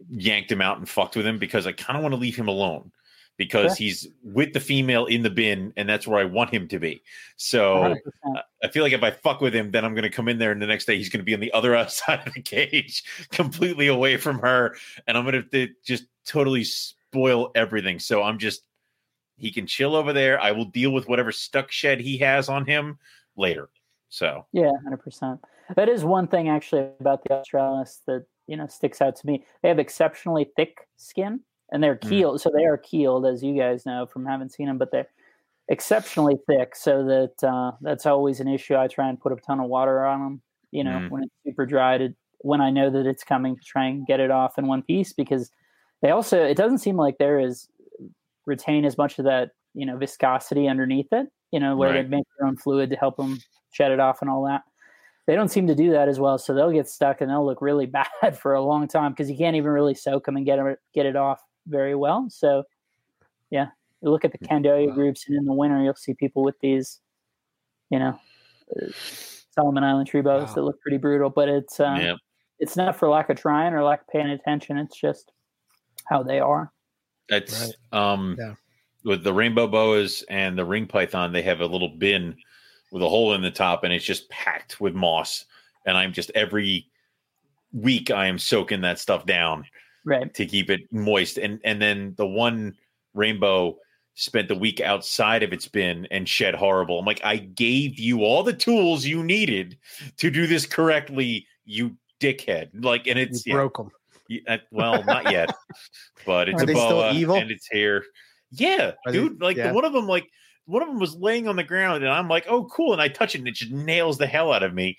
Yanked him out and fucked with him because I kind of want to leave him alone because he's with the female in the bin, and that's where I want him to be. So 100%. Uh, I feel like if I fuck with him, then I'm going to come in there, and the next day he's going to be on the other side of the cage, completely away from her, and I'm going to just totally spoil everything. So I'm just he can chill over there. I will deal with whatever stuck shed he has on him later. So Yeah, hundred percent. That is one thing actually about the Australis that you know sticks out to me. They have exceptionally thick skin, and they're Mm. keeled, so they are keeled, as you guys know from having seen them. But they're exceptionally thick, so that uh, that's always an issue. I try and put a ton of water on them, you know, Mm. when it's super dry to when I know that it's coming to try and get it off in one piece because they also it doesn't seem like there is retain as much of that you know viscosity underneath it you know where Right. they make their own fluid to help them shed it off and all that they don't seem to do that as well so they'll get stuck and they'll look really bad for a long time because you can't even really soak them and get it get it off very well so yeah you look at the Candoia Wow. groups and in the winter you'll see people with these you know uh, solomon island tree boas Wow. that look pretty brutal but it's uh, yeah. it's not for lack of trying or lack of paying attention. It's just how they are. That's um Yeah. with the rainbow boas and the ring python, they have a little bin with a hole in the top and it's just packed with moss. And I'm just every week I am soaking that stuff down Right. to keep it moist. And and then the one rainbow spent the week outside of its bin and shed horrible. I'm like, I gave you all the tools you needed to do this correctly, you dickhead. Like, and You it's yeah, broke them. yeah, uh, well, not yet, but it's Are a they still boa evil? and it's here. Yeah, Are they- dude. like yeah. one of them, like one of them was laying on the ground, and I'm like, oh, cool. And I touch it, and it just nails the hell out of me.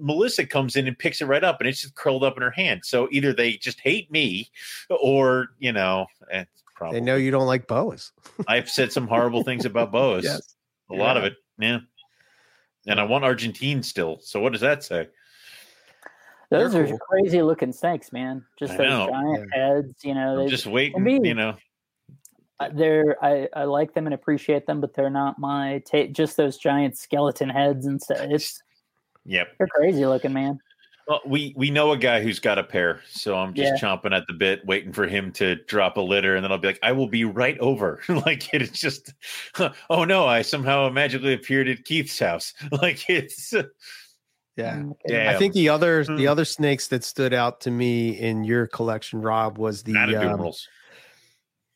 Melissa comes in and picks it right up, and it's just curled up in her hand. So either they just hate me, or you know, it's probably They know you don't like boas. I've said some horrible things about boas. Yes. A lot of it, yeah. And I want Argentine still. So what does that say? Those They're are cool. crazy looking snakes, man. Just I those know. giant heads, you know. I'm They, just waiting, me- you know. Uh, they're I, I like them and appreciate them, but they're not my ta- just those giant skeleton heads and stuff. It's Yep. they're crazy looking, man. Well, we we know a guy who's got a pair, so I'm just chomping at the bit, waiting for him to drop a litter, and then I'll be like, "I will be right over." like it's just, oh no, I somehow magically appeared at Keith's house. like it's, Yeah. Yeah. I think the other the Hmm. other snakes that stood out to me in your collection, Rob, was the not a um, numerals.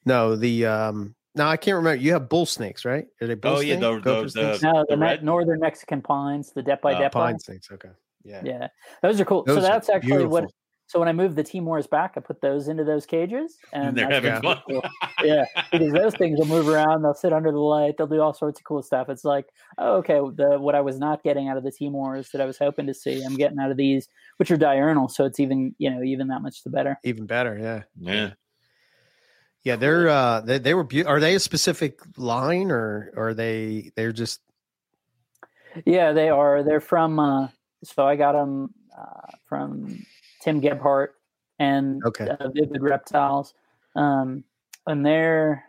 No the um no I can't remember. You have bull snakes, right? Are they bull Oh, yeah, snake? the- the- the- snakes? No, the the, red- northern Mexican pines, the Deppei Uh, Dep. pine snakes. Okay. Yeah. Yeah, those are cool. Those so that's actually what. So when I moved the Timors back, I put those into those cages, and They're having fun. cool. yeah, because those things will move around. They'll sit under the light. They'll do all sorts of cool stuff. It's like, oh, okay, the what I was not getting out of the Timors that I was hoping to see, I'm getting out of these, which are diurnal. So it's even, you know, even that much the better. Even better. Yeah. yeah, Yeah. They're uh they, they were beautiful. Are they a specific line or or are they they're just Yeah, they are. They're from. Uh, so I got them uh, from Tim Gebhart and Okay. uh, Vivid Reptiles, um, and they're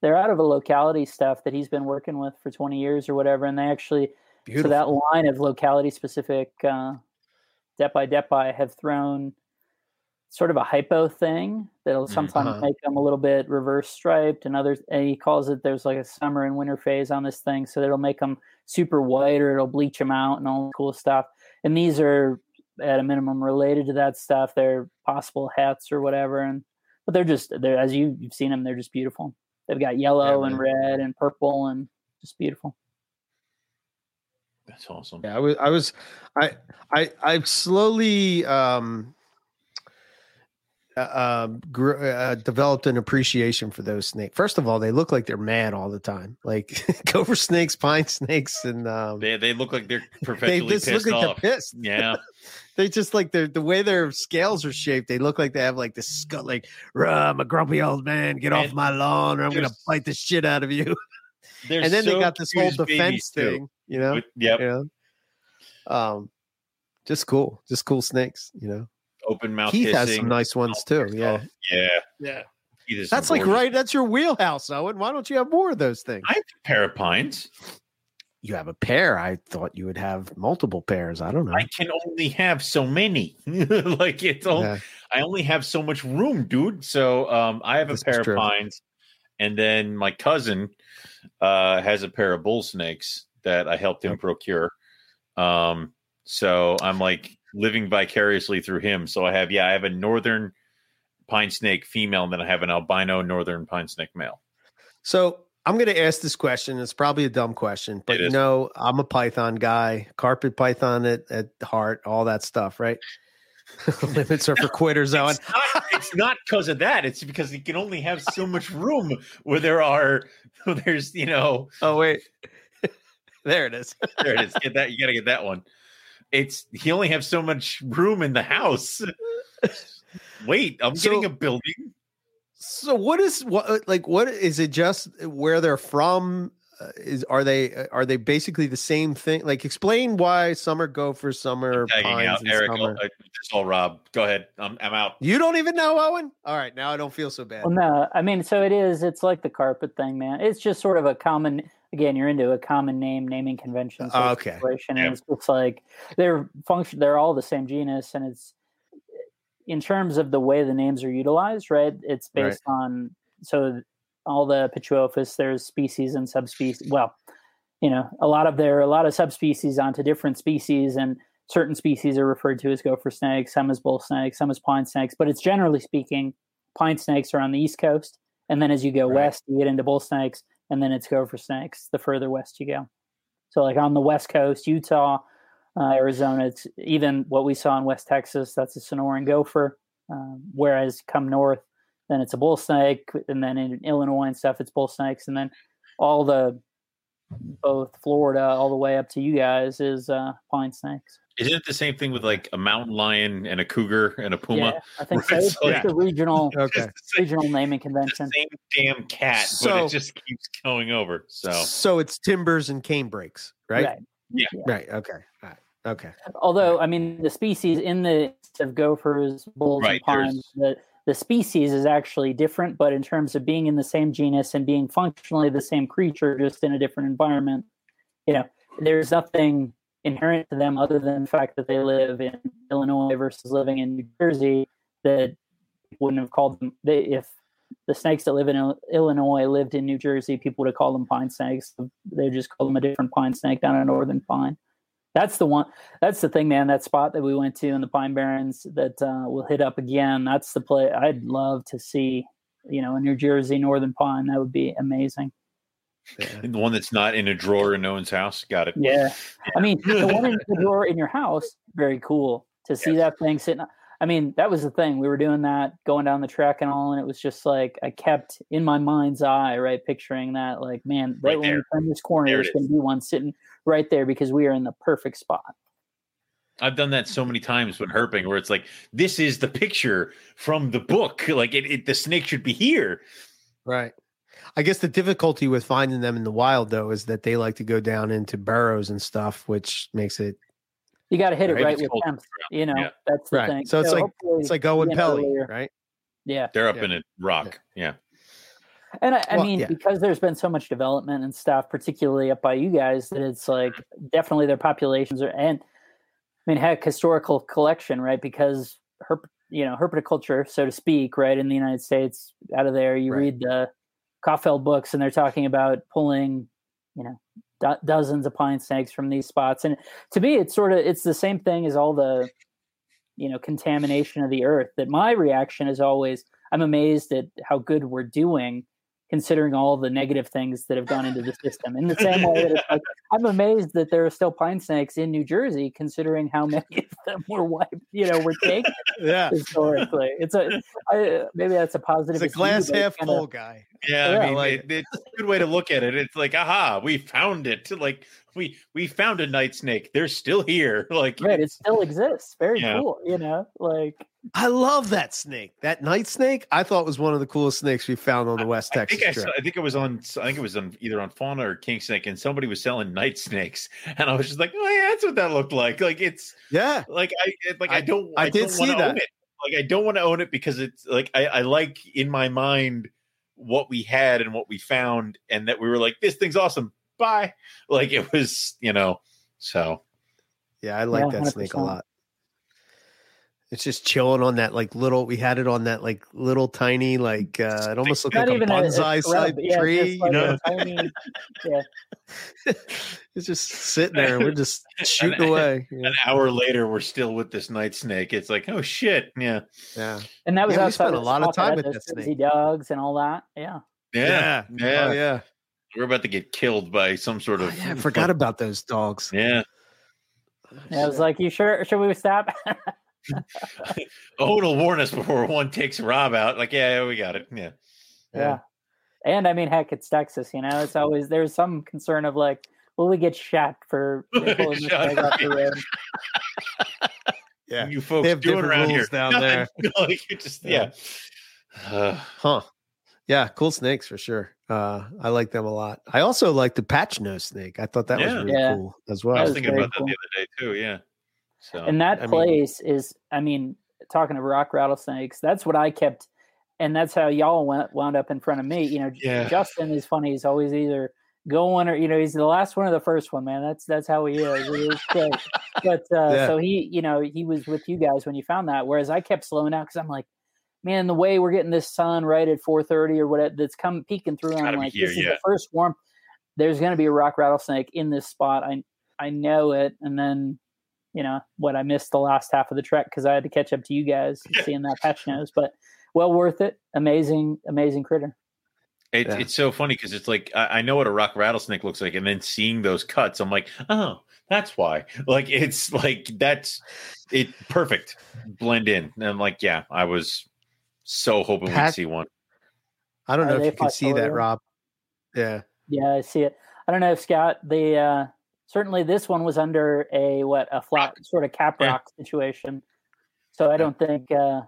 they're out of a locality stuff that he's been working with for 20 years or whatever, and they actually beautiful? so that line of locality specific uh, deppei deppei have thrown sort of a hypo thing that'll Mm, sometimes uh-huh. make them a little bit reverse striped and others and he calls it there's like a summer and winter phase on this thing so it'll make them super white or it'll bleach them out and all cool stuff and these are at a minimum related to that stuff they're possible hets or whatever and but they're just they're as you, you've seen them they're just beautiful they've got yellow and red and purple and just beautiful that's awesome. Yeah, I was, I was, I, I, I've slowly um, uh, um, gr- uh, developed an appreciation for those snakes. First of all, they look like they're mad all the time, like gopher snakes, pine snakes, and um, They they look like they're they perpetually just look pissed like off. they're pissed. Yeah, They just like their the way their scales are shaped. They look like they have like this skull, like I'm a grumpy old man. Get off my lawn, or I'm gonna bite the shit out of you. And then they got this whole defense too. thing, you know. Yep, you know? Um, just cool, just cool snakes, you know. Open mouth. Keith has some nice ones too. stuff. Yeah, yeah. yeah. Keith has some That's like gorgeous- right. That's your wheelhouse, Owen. Why don't you have more of those things? I have a pair of pines. You have a pair. I thought you would have multiple pairs. I don't know. I can only have so many. like it's all, Yeah. I only have so much room, dude. So um, I have This a pair of true. pines, and then my cousin uh, has a pair of bull snakes that I helped him Yep. procure. Um, so I'm like living vicariously through him. So I have, yeah, I have a northern pine snake female, and then I have an albino northern pine snake male. So I'm going to ask this question. It's probably a dumb question, but you know, I'm a Python guy, carpet Python at, at heart, all that stuff, right? Limits are for quitters, Owen. It's not, because of that. It's because you can only have so much room where there are where there's you know Oh wait, there it is. there it is. Get that you got to get that one. It's you only have so much room in the house. Wait, I'm getting a building. So what is what like what is it? Just where they're from? Uh, is are they are they basically the same thing? Like explain why some are gophers, some are Tagging pines, out and Eric. some I'll- are- I just all Rob. Go ahead. I'm I'm out. You don't even know Owen. All right, now I don't feel so bad. Well, no, I mean, so it is. It's like the carpet thing, man. It's just sort of a common. Again, you're into a common name naming convention. sort of Okay. situation, Yeah. and it's just like they're function. They're all the same genus, and it's in terms of the way the names are utilized, right? It's Right. based on so all the Pituophis. There's species and subspecies. Well, you know, a lot of there are a lot of subspecies onto different species, and certain species are referred to as gopher snakes, some as bull snakes, some as pine snakes. But it's generally speaking, pine snakes are on the east coast, and then as you go Right. west, you get into bull snakes, and then it's gopher snakes the further west you go. So, like on the west coast, Utah, uh, Arizona, it's even what we saw in West Texas. That's a Sonoran gopher. Um, whereas come north, then it's a bull snake, and then in Illinois and stuff, it's bull snakes, and then all the both Florida all the way up to you guys is uh, pine snakes. Isn't it the same thing with like a mountain lion and a cougar and a puma? Yeah, I think so. Right, It's so just a regional Okay. It's the regional naming the convention. same damn cat, but So- it just keeps going over. So So it's timbers and canebrakes, right? Yeah. Right. Okay. All right. Okay. Although, I mean, the species in the of gophers, bulls, Right, and pines, the, the species is actually different, but in terms of being in the same genus and being functionally the same creature, just in a different environment, you know, there's nothing inherent to them other than the fact that they live in Illinois versus living in New Jersey that wouldn't have called them they, if the snakes that live in Illinois lived in New Jersey, people would have called them pine snakes. They just call them a different pine snake down a northern pine. That's the one. That's the thing, man. That spot that we went to in the Pine Barrens that uh, we'll hit up again. That's the play. I'd love to see. You know, a New Jersey northern pine. That would be amazing. Yeah. the one that's not in a drawer in no one's house. Got it. Yeah. I mean, the one in the drawer in your house, very cool to see that thing sitting. I mean, that was the thing. We were doing that, going down the track and all, and it was just like I kept in my mind's eye, right, picturing that. Like, man, right, Right when we there. turn this corner, There there's going to be one sitting right there because we are in the perfect spot. I've done that so many times when herping, where it's like, this is the picture from the book. Like it, it the snake should be here. Right. I guess the difficulty with finding them in the wild, though, is that they like to go down into burrows and stuff, which makes it You got to hit it Right, right it's with cold. temps. You know, Yeah. that's the Right. thing. So it's like- it's like Owen being Pelly, earlier- right? Yeah. They're up Yeah. in a rock. Yeah. And I, I Well, mean, yeah. because there's been so much development and stuff, particularly up by you guys, that it's like definitely their populations are, and I mean, heck, historical collection, right? Because herp, you know, herpetoculture, so to speak, right, in the United States, out of there, you Right. read the Kauffeld books, and they're talking about pulling, you know, do- dozens of pine snakes from these spots, and to me, it's sort of it's the same thing as all the, you know, contamination of the earth. That my reaction is always, I'm amazed at how good we're doing considering all the negative things that have gone into the system. In the same way that it's like, I'm amazed that there are still pine snakes in New Jersey, considering how many of them were wiped, you know, were taken Yeah. historically. It's a I, maybe that's a positive. It's a glass half full guy. Yeah, Yeah, I mean, like it, it's a good way to look at it. It's like, aha, we found it. Like we we found a night snake. They're still here. Like Right, it still exists. Very Yeah. cool. You know, like I love that snake. That night snake, I thought was one of the coolest snakes we found on the West I Texas think I, trip. saw, I think it was on I think it was on either on fauna or king snake, and somebody was selling night snakes, and I was just like, oh yeah, that's what that looked like. Like it's yeah. like I it- like I, I- don't I I, did don't see that. own it. Like I don't want to own it because it's like I, I like in my mind what we had and what we found, and that we were like, this thing's awesome. Bye. Like it was, you know. So Yeah, I like Yeah, that snake a lot. It's just chilling on that like little. We had it on that like little tiny like uh it almost looked like a even a, a bonsai shrub, side yeah, tree. just You know, tiny, yeah. it's just sitting there. and We're just shooting away. Yeah. an hour later, we're still with this night snake. It's like, oh shit, yeah, yeah. And that was Yeah, we spent a lot of spot time with those that snake. dogs and all that. Yeah. yeah, yeah. yeah. Oh yeah. we're about to get killed by some sort Oh, of. yeah, I forgot about those dogs. Yeah. Yeah, I was like, "You sure? Should we stop?" Oh, it'll warn us before one takes Rob out. Like, yeah, yeah, we got it. Yeah. yeah. And I mean, heck, it's Texas. You know, it's always there's some concern of like, will we get shot for pulling this Shut off the up. road? Yeah. You folks They have doing around here down Nothing. there. like, you just yeah. Uh, Huh. Yeah, cool snakes for sure. Uh, I like them a lot. I also like the patch nose snake. I thought that was really Yeah. cool as I well. was was thinking very about cool. that the other day too. Yeah. So And that I mean- place is, I mean, talking to rock rattlesnakes, that's what I kept, and that's how y'all went, wound up in front of me. You know, Yeah. Justin is funny. He's always either going or you know he's the last one or the first one, man. That's that's how he is. He is great. But uh, Yeah. so he, you know, he was with you guys when you found that. Whereas I kept slowing down because I'm like, man, the way we're getting this sun right at 4:30 or whatever that's come peeking through. I'm like, here, this is the first warmth. There's going to be a rock rattlesnake in this spot. I I know it, and then you know what I missed the last half of the trek because I had to catch up to you guys seeing that patch nose, but well worth it. Amazing, amazing critter. It, Yeah. It's so funny because it's like I, I know what a rock rattlesnake looks like, and then seeing those cuts, I'm like, oh, that's why. Like it's like that's it perfect blend in. And I'm like, yeah, I was so hoping Pat- we'd see one. I don't Are know if you can see that. Rob. Yeah. Yeah, I see it. I don't know if Scott. The uh, certainly this one was under a what a flat sort of cap Yeah. rock situation. So I don't think uh,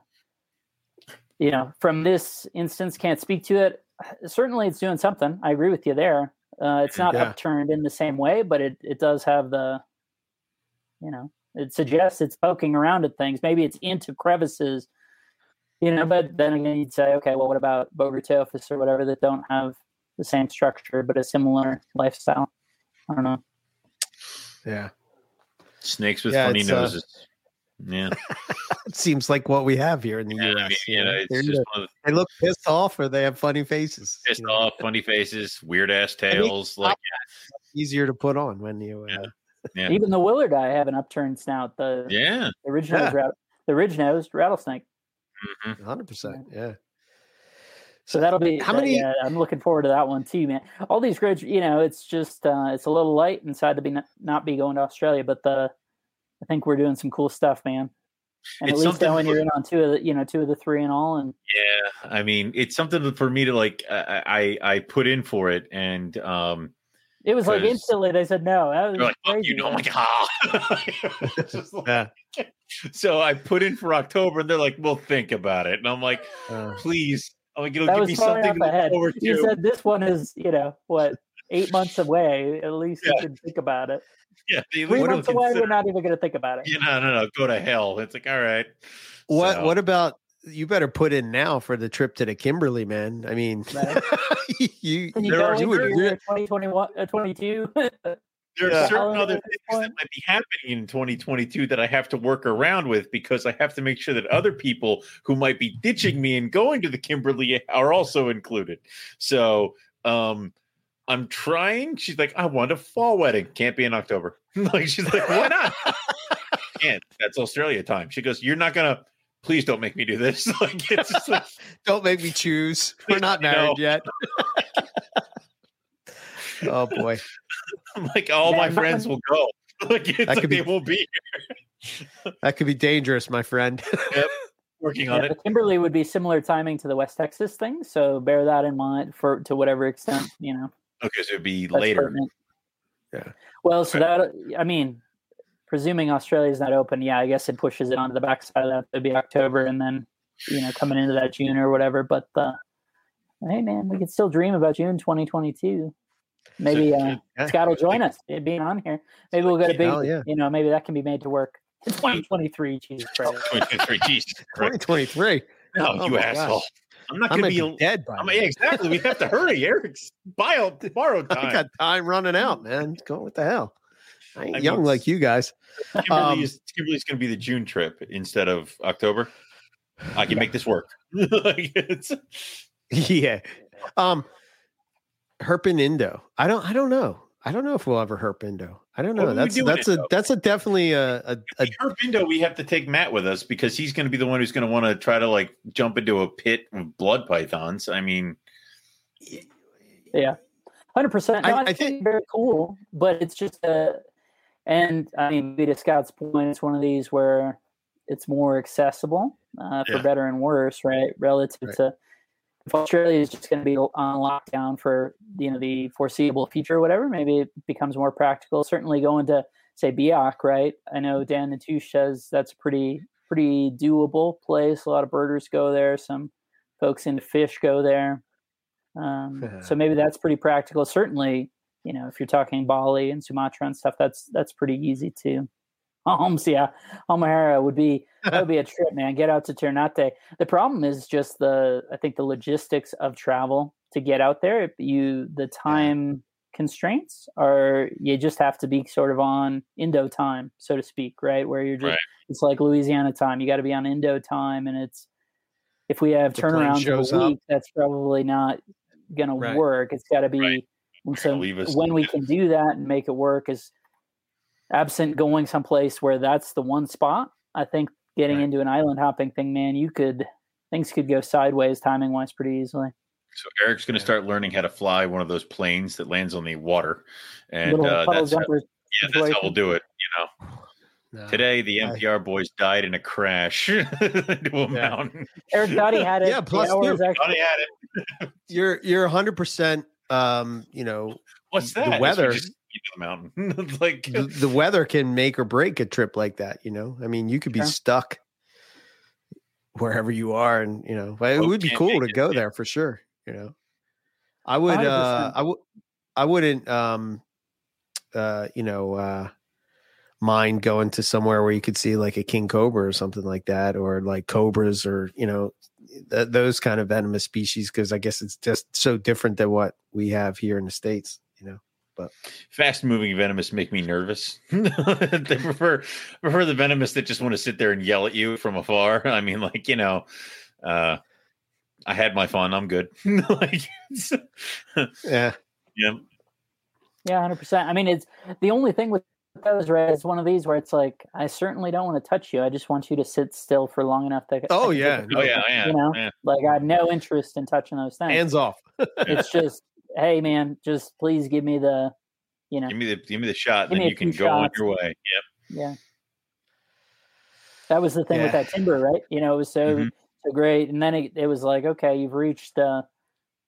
you know from this instance can't speak to it. Certainly, it's doing something. I agree with you there. Uh, it's not Yeah. upturned in the same way, but it it does have the you know it suggests it's poking around at things. Maybe it's into crevices. You know, but then again, you'd say, okay, well, what about Bogertophis or whatever that don't have the same structure but a similar lifestyle. I don't know. Yeah. Snakes with Yeah, funny it's, uh, noses. yeah, It seems like what we have here in the yeah, US. I mean, you you know, know? it's They're just either- of the they look pissed off or they have funny faces. pissed you know? off, funny faces, weird ass think tails. Like, Easier to put on when you. Uh, Yeah. Yeah. Even the willardi have an upturned snout. The, yeah, the original Yeah. rat- the ridge nosed rattlesnake. mhm. 100%. Yeah. So that'll be How that- many- yeah, I'm looking forward to that one too, man. All these grids, you know, it's just uh, it's a little light and sad to be not, not be going to Australia, but the I think we're doing some cool stuff, man. And It's at least something knowing for- you're in on two of the, you know, two of the three and all, and yeah. I mean, it's something for me to like. I I, I put in for it, and um, it was like instantly they said no. That was like, crazy, you know, I'm like, ah. Like- Yeah. so I put in for October, and they're like, "Well, think about it," and I'm like, Uh, "Please." I'm like, it'll that give was me far something to look ahead. forward You to. said this one is, you know, what eight months away. At least you can think about it. yeah, Three months away, consider- we're not even going to think about it. Yeah, no, no, no. Go to hell. It's like, all right. what So- What about you? Better put in now for the trip to the Kimberley, man. I mean, Right. you Can you there are you would your really- 2021, uh, 22? There are Yeah. certain other at this things that might be happening in 2022 that I have to work around with because I have to make sure that other people who might be ditching me and going to the Kimberley are also included. So, um, I'm trying. She's like, I want a fall wedding. Can't be in October. like, she's like, why not? Can't. That's Australia time. She goes, You're not gonna. Please don't make me do this. like, it's just like, Don't make me choose. We're not No. married yet. Oh boy. I'm like, all Yeah, my mine- friends will go. Like, it's That like could they be- won't be That could be dangerous, my friend. working on Yeah, it. the Kimberley would be similar timing to the West Texas thing, so bear that in mind for to whatever extent you know. Okay, so it'd be later. pertinent. Yeah. Well, so that I mean, presuming Australia's not open, yeah, I guess it pushes it onto the backside of that. It'd be October, and then you know coming into that June or whatever. But uh, hey, man, we could still dream about June 2022. Maybe So, uh, yeah. Scott will join us it being on here. Maybe we'll get a big, Hell yeah. you know, maybe that can be made to work. 2023, Jesus Christ. 2023. Jesus Christ. 2023. No, Oh you asshole. gosh. I'm not going to be be. dead by I'm, yeah, exactly. We have to hurry. Eric's bio, borrowed I time. got time running out, man. Go what the hell? I ain't I young mean, like you guys. Kimberley um, is, Kimberley's going to be the June trip instead of October. I can make this work. Like, it's- yeah. Um Herpin Indo. I don't I don't know. I don't know if we'll ever herp Indo. I don't know. are we That's doing that's a that's a definitely a a, a If we have to take Matt with us because he's going to be the one who's going to want to try to like jump into a pit of blood pythons. I mean, Yeah. Hundred percent. No, I- I, I think think- very cool, but it's just a. And I mean, maybe to Scott's point, it's one of these where it's more accessible uh, for Yeah. better and worse, right? Relative Right. to if Australia is just going to be on lockdown for you know the foreseeable future or whatever, maybe it becomes more practical. Certainly going to say Biak, right? I know Dan Natusch says that's a pretty pretty doable place. A lot of birders go there. Some folks into fish go there. Um, so maybe that's pretty practical. Certainly, you know, if you're talking Bali and Sumatra and stuff, that's that's pretty easy too. Homes, yeah, Halmahera would be that would be a trip, man. Get out to Ternate. The problem is just the I think the logistics of travel to get out there. If You the time constraints are you just have to be sort of on Indo time, so to speak, right? Where you're just Right. it's like Louisiana time. You got to be on Indo time, and it's if we have The plane turnarounds of a up. week, that's probably not going to work. It's got to be. Right. So when we can do that and make it work is absent going someplace where that's the one spot. I think getting Right. into an island hopping thing, man, you could things could go sideways timing wise pretty easily. So Eric's going to start learning how to fly one of those planes that lands on the water, and uh, that's how, yeah, that's how we'll do it. You know, No. today the I- MPR boys died in a crash into a mountain. Eric Dottie had it. Yeah, plus the hours two. actually- Johnny had it. You're you're 100. percent Um, you know, What's that? The weather- just get to the mountain. like the, the weather can make or break a trip like that. You know, I mean, you could be Sure. stuck wherever you are, and you know, but it would be cool make to it, go yeah. there for sure. You know, I would. uh 100%. I would. I wouldn't. Um, uh, you know, uh, mind going to somewhere where you could see like a king cobra or something like that, or like cobras, or you know, th- those kind of venomous species. Because I guess it's just so different than what we have here in the states. You know. fast moving venomous make me nervous. they prefer prefer the venomous that just want to sit there and yell at you from afar. I mean, like you know, uh, I had my fun. I'm good. like, Yeah. yeah, Yeah, hundred percent. I mean, it's the only thing with those, right? It's one of these where it's like, I certainly don't want to touch you. I just want you to sit still for long enough that. I Oh, can yeah. oh yeah, yeah, You know? yeah. Like I have no interest in touching those things. Hands off. it's just, hey man, just please give me the, you know, Give me the give me the shot, then you can go on your way. Yep. yeah. That was the thing with that timber, right? You know, it was so Mhm. so great, and then it, it was like, okay, you've reached. uh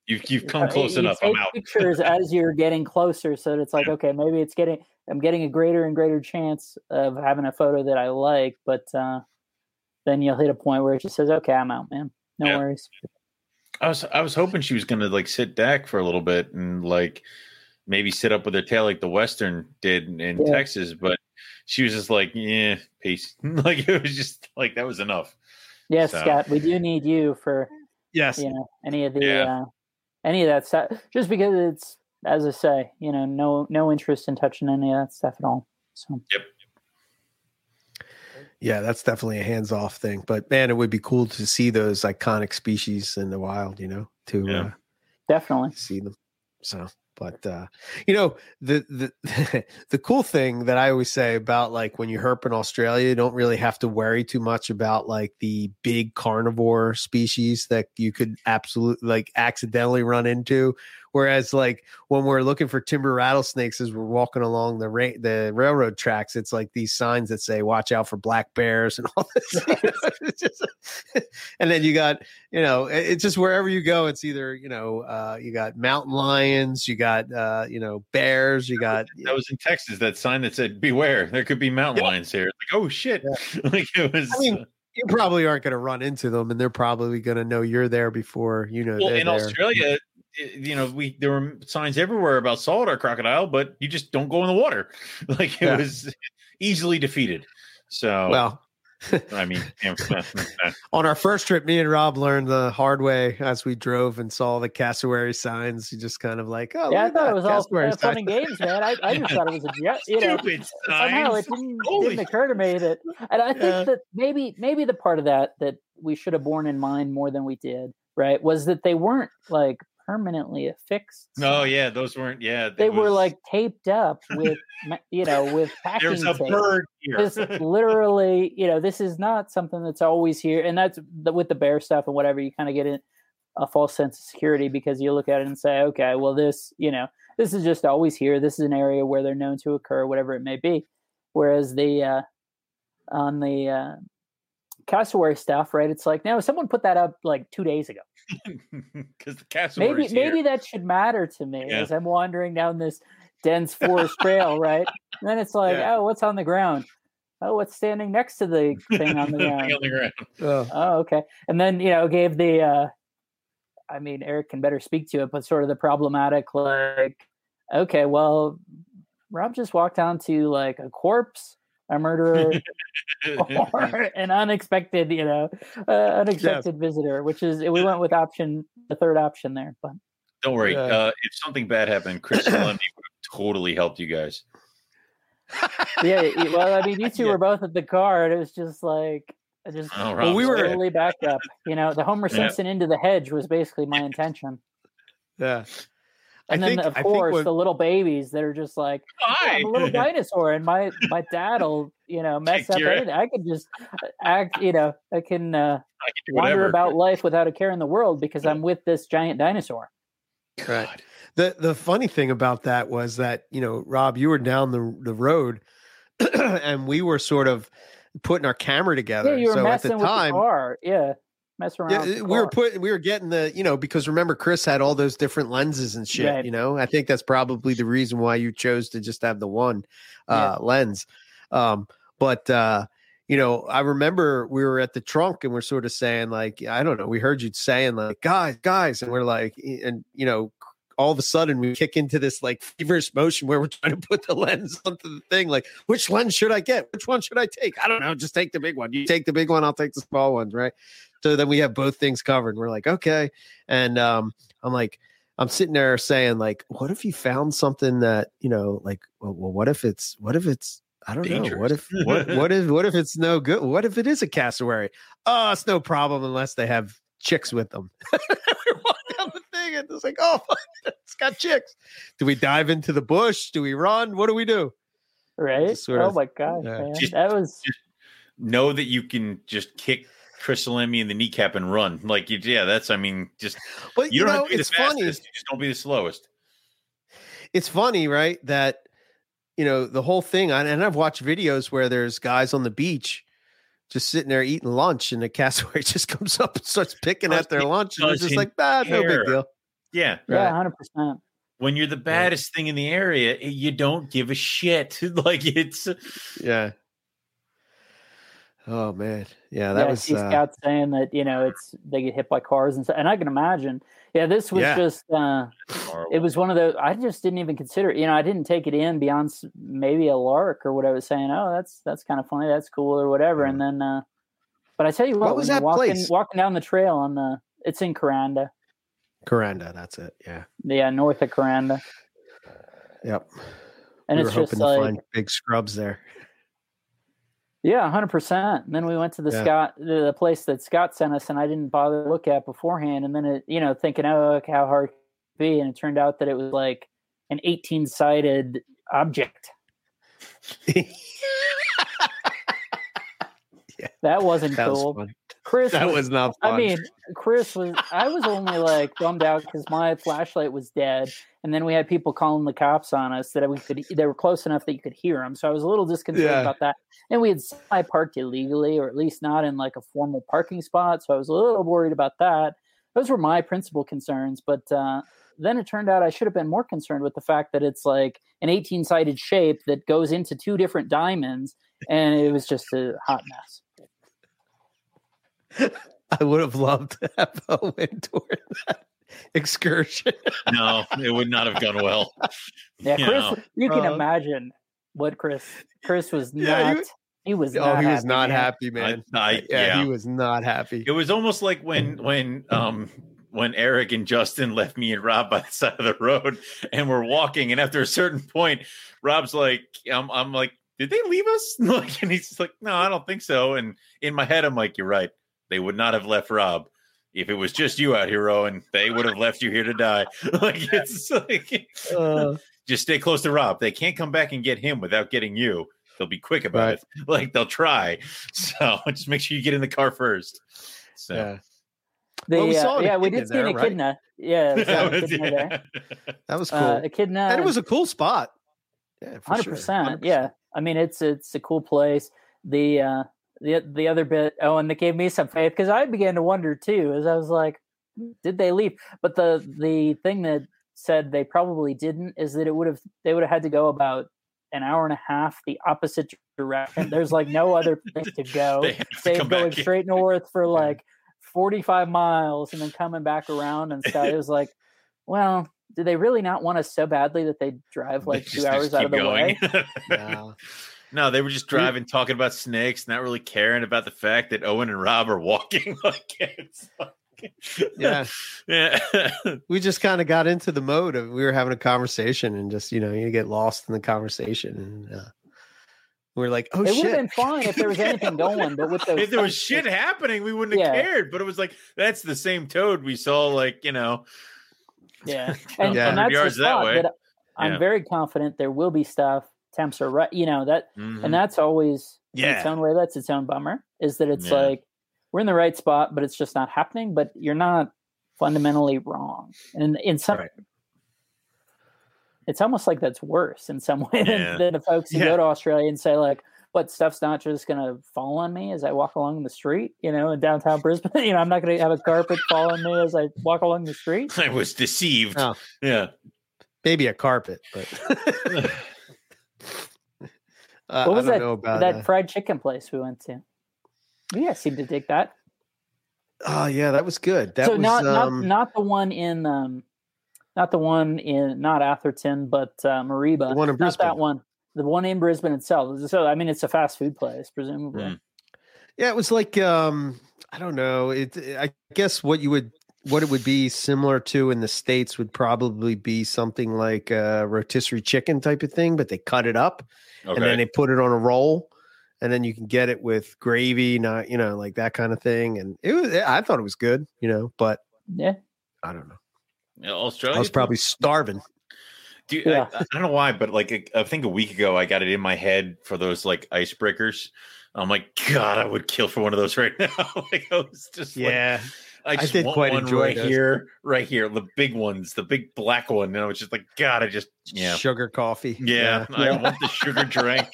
You've you've come close enough. I'm out. pictures as you're getting closer, so that it's like, Yeah. okay, maybe it's getting. I'm getting a greater and greater chance of having a photo that I like, but uh then you'll hit a point where it just says, okay, I'm out, man. No Yeah. worries. I was I was hoping she was gonna like sit back for a little bit and like maybe sit up with her tail like the Western did in, in Yeah. Texas, but she was just like, yeah, peace. like it was just like that was enough. Yes, So- Scott, we do need you for Yes. you know any of the Yeah. uh any of that stuff just because it's as i say you know no no interest in touching any of that stuff at all so Yeah, that's definitely a hands off thing. But man, it would be cool to see those iconic species in the wild, you know, to Yeah. uh, definitely see them. So, but uh, you know, the the the cool thing that I always say about like when you herp in Australia, you don't really have to worry too much about like the big carnivore species that you could absolutely like accidentally run into. Whereas like when we're looking for timber rattlesnakes as we're walking along the ra- the railroad tracks, it's like these signs that say "Watch out for black bears" and all this. you know, just- and then you got you know it's just wherever you go, it's either you know uh, you got mountain lions, you got uh, you know bears, you got That was in Texas. That sign that said "Beware, there could be mountain Yeah. lions here." Like, oh shit! like it was. I mean, you probably aren't going to run into them, and they're probably going to know you're there before you know. well, in there. Australia, you know, we there were signs everywhere about saltwater crocodile, but you just don't go in the water. Like it Yeah. was easily defeated. So, Well, I mean, on our first trip, me and Rob learned the hard way as we drove and saw the cassowary signs. You just kind of like, oh, yeah i thought it was all cassowary fun sign. and games man i, I just thought it was a jet you know stupid somehow it didn't, didn't occur to me that and i think Yeah. that maybe maybe the part of that that we should have borne in mind more than we did right was that they weren't like permanently affixed No, yeah, those weren't. Yeah, they it were like taped up with you know with packing There's a tape. bird here. this literally, you know, this is not something that's always here, and that's the, with the bear stuff and whatever. You kind of get in a false sense of security because you look at it and say, okay, well, this, you know, this is just always here. This is an area where they're known to occur, whatever it may be. Whereas the uh, on the uh, cassowary stuff, right? It's like, no, someone put that up like two days ago. Because the cassowary. Maybe maybe that should matter to me Yeah. as I'm wandering down this dense forest trail, right? And then it's like, Yeah. oh, what's on the ground? Oh, what's standing next to the thing on the ground? on the ground. Oh, Oh, okay. And then, you know, gave the uh I mean, Eric can better speak to it, but sort of the problematic like, okay, well, Rob just walked onto like a corpse, a murderer, or an unexpected, you know, uh, unexpected visitor, which is we went with option the third option there. But Don't worry. Yeah. Uh, if something bad happened, Chris and Lundy would have totally helped you guys. yeah, well, I mean, you two Yeah. were both at the car, and it was just like I just Oh, Well, we were- dead. slowly backed up. You know, the Homer Yeah. Simpson into the hedge was basically my intention. yeah. And I then, think- of course, the little babies that are just like, "Yeah, I'm a little dinosaur, and my my dad'll, you know, mess up anything. I can just act, you know, I can uh, I can wander about life without a care in the world because I'm with this giant dinosaur. Right. God. The the funny thing about that was that you know, Rob, you were down the the road, and we were sort of putting our camera together. Yeah, you were so at messing the with the time, car. Yeah, messing around. yeah, we were putting we were getting the you know because remember Chris had all those different lenses and shit. Right. You know, I think that's probably the reason why you chose to just have the one uh, lens. Um, but uh, you know, I remember we were at the trunk and we're sort of saying like, I don't know, we heard you saying like, guys, guys, and we're like, and you know, all of a sudden we kick into this like feverish motion where we're trying to put the lens onto the thing. Like, which lens should I get? Which one should I take? I don't know. Just take the big one. You take the big one, I'll take the small ones, right? So then we have both things covered. We're like, okay. And um, I'm like, I'm sitting there saying, like, what if you found something that, you know, like, well, well what if it's, what if it's, I don't know. What if, what, what if, what if it's no good? What if it is a cassowary? Oh, it's no problem unless they have chicks with them. we walk down the thing and it's like, oh, it's got chicks. Do we dive into the bush? Do we run? What do we do? right. oh of- my gosh, yeah. man, Just- that was Know that you can just kick Chris Salemi in the kneecap and run. Like, you, yeah, that's, I mean, just, But you, you, don't know, have to be the it's funny. fastest. You just don't be the slowest. it's funny, right? That you know the whole thing. I- And I've watched videos where there's guys on the beach just sitting there eating lunch, and the cassowary just comes up and starts picking at their lunch, and it's just he like, ah, no big deal. Yeah. yeah, Right. hundred percent. When you're the baddest thing in the area, you don't give a shit. like, it's, Yeah. Oh man, yeah, Yeah, that I was. see Uh, Scott saying that you know it's they get hit by cars and stuff, and I can imagine. Yeah, this was Yeah. just uh, it was one of those I just didn't even consider. it. You know, I didn't take it in beyond maybe a lark or what I was saying. Oh, that's that's kind of funny. That's cool or whatever. And then, uh, but I tell you what, What was that walking place? walking down the trail on the it's in Kuranda, Kuranda, that's it. Yeah. yeah, north of Kuranda, Yep. and we it's were just hoping like to find big scrubs there. Yeah, hundred percent. And then we went to the Yeah. Scott, the the place that Scott sent us, and I didn't bother to look at beforehand. And then it, you know, thinking, oh, okay, how hard it be? And it turned out that it was like an eighteen-sided object. That wasn't that was cool. fun. Chris, That was, was not fun. I mean, Chris was. I was only like bummed out because my flashlight was dead, and then we had people calling the cops on us that we could. They were close enough that you could hear them, so I was a little disconcerted Yeah. about that. And we had semi parked illegally, or at least not in like a formal parking spot, so I was a little worried about that. Those were my principal concerns, but uh, then it turned out I should have been more concerned with the fact that it's like an 18 sided shape that goes into two different diamonds, and it was just a hot mess. I would have loved to have a win toward that excursion. no, it would not have gone well. Yeah, You Chris, know. you can Uh, imagine what Chris. Chris was not. Yeah, he he, was. oh, Not he was happy, not man. happy, man. I, I, yeah, yeah, he was not happy. It was almost like when when um when Eric and Justin left me and Rob by the side of the road and we're walking, and after a certain point, Rob's like, I'm, I'm like, did they leave us? Like, and he's just like, no, I don't think so. And in my head, I'm like, you're right. They would not have left Rob. If it was just you out here, Owen, they would have left you here to die. Like it's like Uh, just stay close to Rob. They can't come back and get him without getting you. They'll be quick about Right. it. Like they'll try. So just make sure you get in the car first. So yeah. The, Well, we uh, saw yeah, we did see an there, right? Yeah, That was- echidna there. That was cool. Uh, echidna, and it was a cool spot. Yeah, for hundred sure. percent. 100%. Yeah, I mean it's it's a cool place. The uh the the other bit. Oh, and it gave me some faith because I began to wonder too, as I was like, did they leave? But the the thing that said they probably didn't is that it would have they would have had to go about an hour and a half the opposite direction. There's like no other place to go. They have to Save going back in. straight north for like 45 miles and then coming back around and stuff. It was like, well, do they really not want us so badly that they drive like They two just- hours just out of the going. way? No. No, they were just driving, talking about snakes, not really caring about the fact that Owen and Rob are walking like it's like- Yeah. yeah. we just kind of got into the mode of we were having a conversation and just you know you get lost in the conversation and uh, we are like oh it would shit have been fine if there was anything going, but with those if there was things- shit happening, we wouldn't have Yeah. cared. But it was like that's the same toad we saw, like you know, yeah, and, Yeah. and that's the yards that spot way. that I'm Yeah. very confident there will be stuff. Temps are right, you know that, Mhm. and that's always in its own way. That's its own bummer. Is that it's Yeah. like we're in the right spot, but it's just not happening. But you're not fundamentally wrong, and in some. Right. It's almost like that's worse in some way than, Yeah. than the folks who Yeah. go to Australia and say like, "What stuff's not just going to fall on me as I walk along the street?" You know, in downtown Brisbane. You know, I'm not going to have a carpet fall on me as I walk along the street. I was deceived. Oh. Yeah. maybe a carpet but uh, What was I don't that? know about that uh, fried chicken place we went to. You guys seem to dig that. oh yeah that was good that so was not um, not not the one in um, not the one in not Atherton, but uh, Mareeba. The one in Not Brisbane. that one. The one in Brisbane itself. So I mean, it's a fast food place, presumably. Mm. Yeah, it was like um I don't know. It I guess what you would what it would be similar to in the states would probably be something like a rotisserie chicken type of thing, but they cut it up Okay. and then they put it on a roll and then you can get it with gravy, not you know, like that kind of thing. And it was I thought it was good, you know, but Yeah. I don't know. Yeah, Australia. I was probably starving. Dude, Yeah. I, I don't know why, but like a- I think a week ago, I got it in my head for those like icebreakers. I'm like, God, I would kill for one of those right now. like I was just like, Yeah. I just did want quite one enjoy right those. here, right here, the big ones, the big black one. And I was just like, God, I just yeah. Sugar coffee. Yeah, I Yeah. want the sugar drink.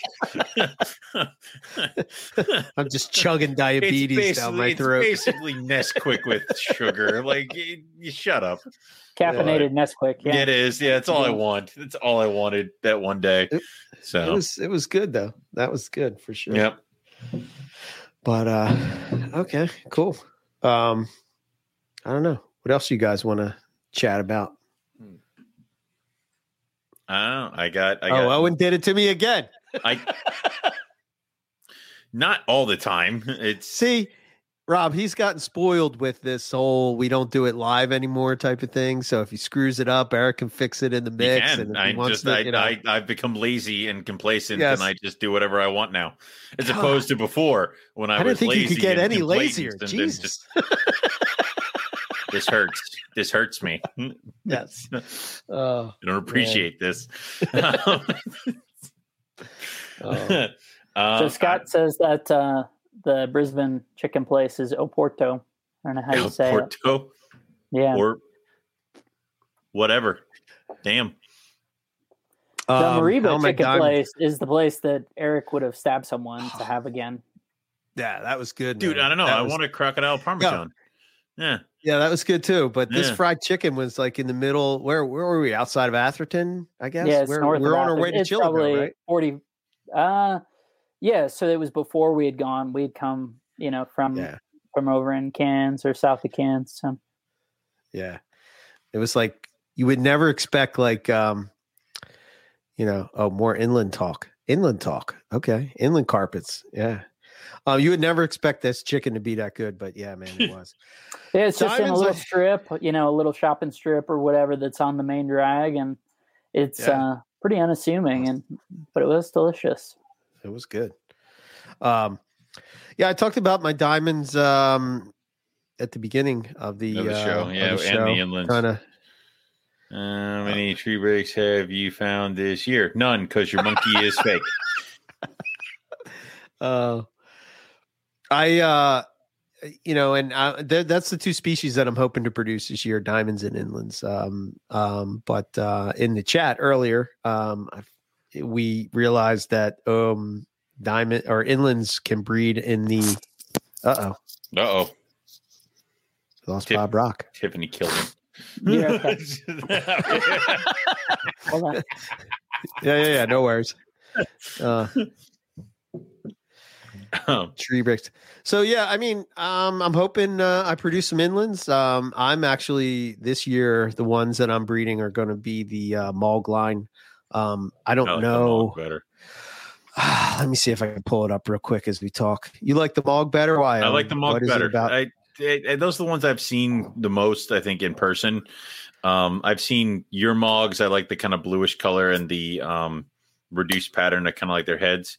I'm just chugging diabetes down my throat. it's throat. basically Nesquik with sugar. Like, you, you shut up. Caffeinated Nesquik. Yeah. It is. Yeah, it's all I want. It's all I wanted that one day. It- So, It was it was good though. That was good for sure. yep. But uh okay, cool. Um I don't know. What else you guys want to chat about? Hmm. I don't. I got. I oh, got. Owen did it to me again. I. Not all the time. It's See, Rob, he's gotten spoiled with this whole we don't do it live anymore type of thing. So if he screws it up, Eric can fix it in the mix. And if he I wants just. to, I, you know- I. I've become lazy and complacent, Yes. and I just do whatever I want now, as God. opposed to before when I, I didn't was think you lazy could get any lazier. and then Jesus. just- this hurts. This hurts me. yes. Oh, I don't appreciate this. oh. So Um, Scott says that uh, the Brisbane chicken place is Oporto. I don't know how I- you El say it. Porto Yeah. or whatever. Damn. The Um, Mareeba chicken diamond- place is the place that Eric would have stabbed someone to have again. Yeah, that was good, Dude, man. I don't know. That I was- want a crocodile parmesan. Yeah. Yeah, that was good too. But this Yeah. fried chicken was like in the middle. Where where were we? Outside of Atherton, I guess. Yeah, we're we're on our way to Chillagoe, probably right? Forty. Uh, yeah. So it was before we had gone. We'd come, you know, from Yeah, from over in Cairns or south of Cairns. So yeah. It was like you would never expect like um, you know, oh more inland talk. Inland talk. Okay. Inland carpets. Yeah. Um, you would never expect this chicken to be that good, but yeah, man, it was. yeah, it's just in a little are- strip, you know, a little shopping strip or whatever that's on the main drag, and it's Yeah. uh pretty unassuming, and but it was delicious. It was good. Um, yeah, I talked about my diamonds um at the beginning of the, Of the uh, show, of yeah, and the inlands. Kind of. How many tree breaks have you found this year? None, because your monkey is fake. Uh, I uh, you know, and uh, th- that's the two species that I'm hoping to produce this year: diamonds and inlands. Um, um, but uh, in the chat earlier, um, I've, we realized that um, diamond or inlands can breed in the. Uh oh. Uh oh. Lost Tip- Bob Rock. Tiffany killed him. Yeah. Hold on. Yeah, yeah, yeah. No worries. Uh, Um, tree bricks. So yeah, I mean, um, I'm hoping uh, I produce some inlands. Um, I'm actually this year the ones that I'm breeding are going to be the uh, Malg line. Um, I don't I like know. Better. Let me see if I can pull it up real quick as we talk. You like the Mog better? Why? I like Um, the Mog what is it better. about? I, I, those are the ones I've seen the most. I think in person. Um, I've seen your Mogs. I like the kind of bluish color and the um, reduced pattern. I kind of like their heads.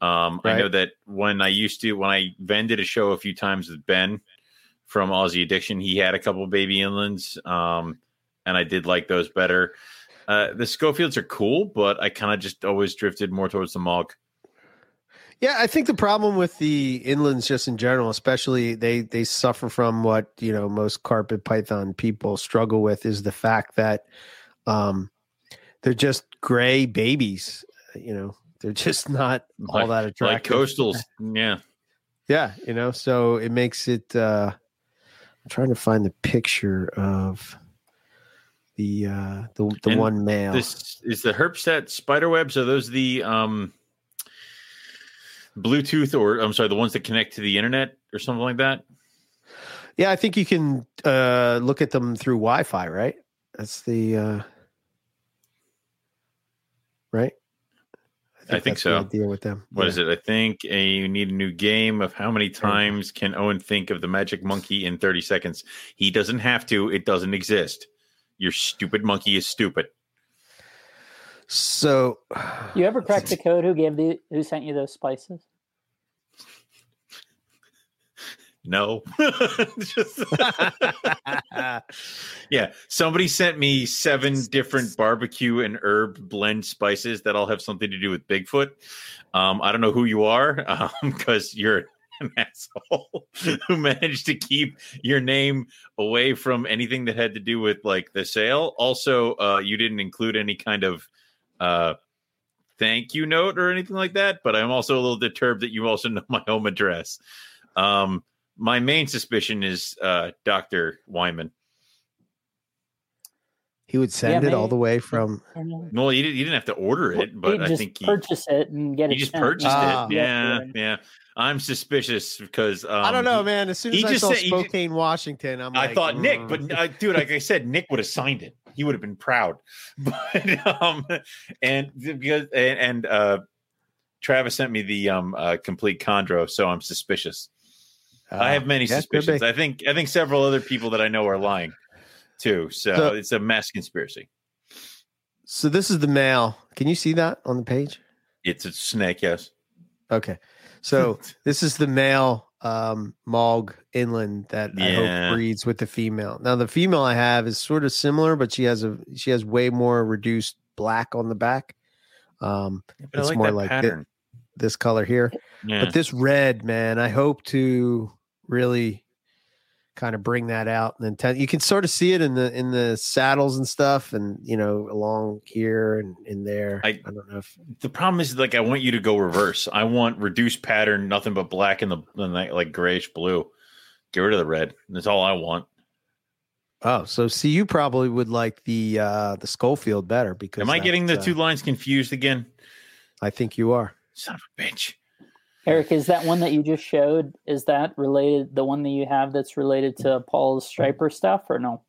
Um, I know that when I used to, when I vended a show a few times with Ben from Aussie Addiction, he had a couple baby inlands, um, and I did like those better. Uh, the Schofields are cool, but I kind of just always drifted more towards the Mog. Yeah, I think the problem with the inlands, just in general, especially they they suffer from what you know most carpet python people struggle with is the fact that um, they're just gray babies. You know, they're just not all Like- that attractive. Like coastals, yeah. Yeah, you know, so it makes it. uh I'm trying to find the picture of the uh the the And one male. This is the Herpstat spider webs. Are those the um Bluetooth or I'm sorry, the ones that connect to the internet or something like that? Yeah, I think you can uh look at them through Wi-Fi, right? That's the uh right. I think that's so. The idea with them. What is it? I think uh, you need a new game of how many times can Owen think of the magic monkey in 30 seconds? He doesn't have to. It doesn't exist. Your stupid monkey is stupid. So, You ever cracked the code? Who gave the who sent you those spices? No. Just- yeah. Somebody sent me seven different barbecue and herb blend spices that all have something to do with Bigfoot. Um, I don't know who you are because you're an asshole who managed to keep your name away from anything that had to do with like the sale. Also, uh, you didn't include any kind of uh, thank you note or anything like that. But I'm also a little disturbed that you also know my home address. Um, my main suspicion is uh, Dr. Wyman. he would send Yeah, it all the way from. Well, you didn't, you didn't have to order it, but He'd I think he, purchase it and get he it. just sent. purchased Ah. it. Yeah, yeah. I'm suspicious because um, I don't know, man. As soon he as I just saw said- he just- Washington, I'm I like, thought Nick, mm. but uh, dude, like I said, Nick would have signed it. He would have been proud. But um, and because and, and uh, Travis sent me the um uh, complete chondro, so I'm suspicious. I have many yeah, suspicions. I think I think several other people that I know are lying too. So, So- it's a mass conspiracy. So this is the male. Can you see that on the page? It's a snake, yes. Okay. So this is the male um Mog inland that I hope breeds with the female. Now the female I have is sort of similar, but she has a she has way more reduced black on the back. Um I It's like more like thi- this color here. yeah. But this red, man, I hope to really kind of bring that out and then tell you can sort of see it in the in the saddles and stuff and you know along here and in there. I- I don't know if the problem is like I want you to go reverse. I want reduced pattern, nothing but black and the and that, like grayish blue. Get rid of the red. That's all I want. Oh, so see, you probably would like the uh the Schofield better because Am I getting the that's, two uh, lines confused again? I think you are. Son of a bitch. Eric, is that one that you just showed? Is that related? The one that you have that's related to Paul's striper stuff, or no?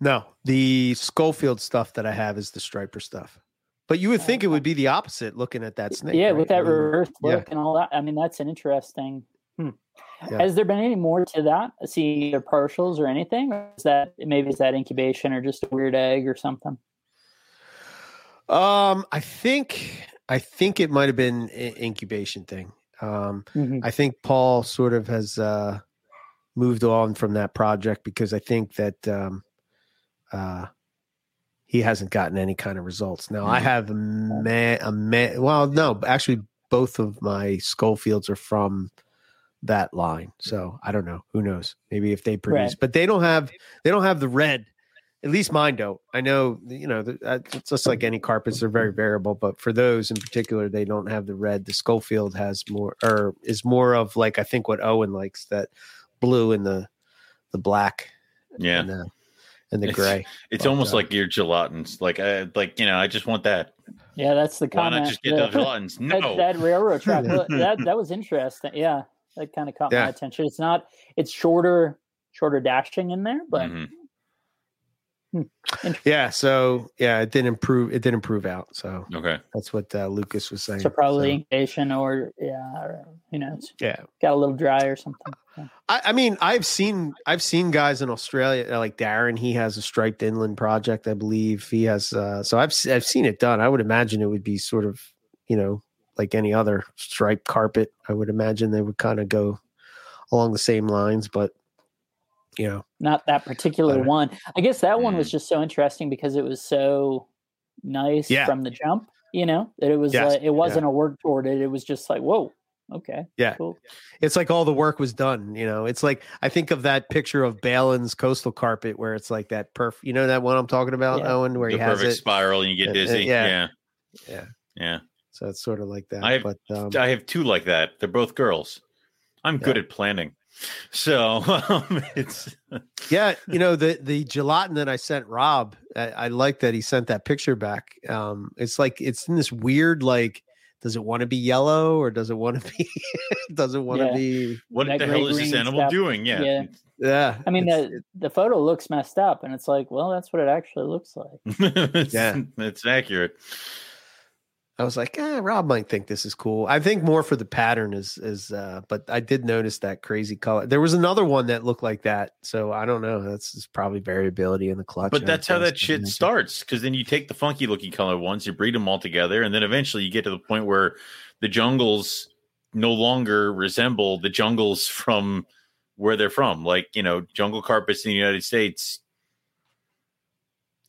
No, the Schofield stuff that I have is the striper stuff. But you would think it would be the opposite looking at that snake. yeah, right? with that I mean, reverse yeah. look and all that. I mean, that's an interesting. Hmm. Yeah. Has there been any more to that? See either partials or anything? Or is that maybe is that incubation or just a weird egg or something? Um, I think I think it might have been an incubation thing. Um, Mhm. I think Paul sort of has uh, moved on from that project because I think that um, uh, he hasn't gotten any kind of results. Now I Mhm. have a man, a man. Well, no, actually, both of my Schofields are from that line. So I don't know. Who knows? Maybe if they produce, Right. but they don't have they don't have the red. At least mine don't. I know you know the- uh, it's just like any carpets; they're very variable. But for those in particular, they don't have the red. The Schofield has more, or is more of like I think what Owen likes that blue and the the black Yeah. and the, and the It's- gray. It's But, almost uh, like your Julattens. Like I like, you know, I just want that. Yeah, that's the Why comment. not just get The- the Julattens? that, No. that railroad track that that was interesting. Yeah, that kind of caught Yeah. my attention. It's not it's shorter shorter dashing in there, but Mhm. Yeah. So yeah, it didn't improve. It didn't improve out. So Okay. that's what uh, Lucas was saying. so probably So, inkation or yeah, or, who knows, yeah. got a little dry or something. Yeah. I, I mean, I've seen I've seen guys in Australia uh, like Darren. He has a striped inland project, I believe. He has uh, so I've I've seen it done. I would imagine it would be sort of you know like any other striped carpet. I would imagine they would kind of go along the same lines, but you know, Not that particular Alright. one. I guess that one Mm. was just so interesting because it was so nice Yeah. from the jump. You know that it was Yes. like, it wasn't a work toward it. It was just like whoa, okay, Yeah. cool. it's like all the work was done. You know, it's like I think of that picture of Balin's coastal carpet where it's like that perf. You know that one I'm talking about, Yeah. Owen, where the he has perfect it. spiral and you Uh, get uh, dizzy. yeah. yeah. Yeah. Yeah. So it's sort of like that. I have- but um, I have two like that. They're both girls. I'm good at planning. So um, it's Yeah, you know the the Julatten that I sent Rob. I, I like that he sent that picture back. Um, it's like it's in this weird like. Does it want to be yellow or does it want to be? does it want to Yeah. be? what That the hell is this animal stuff. doing? Yeah. Yeah. Yeah, I mean, it's- the the photo looks messed up, and it's like, well, that's what it actually looks like. it's, Yeah. It's accurate. I was like, eh, Rob might think this is cool. I think more for the pattern is is. uh But I did notice that crazy color. There was another one that looked like that. So I don't know. That's just probably variability in the clutch. But that's how that shit starts. Because then you take the funky looking color ones, you breed them all together, and then eventually you get to the point where the jungles no longer resemble the jungles from where they're from. Like you know, jungle carpets in the United States.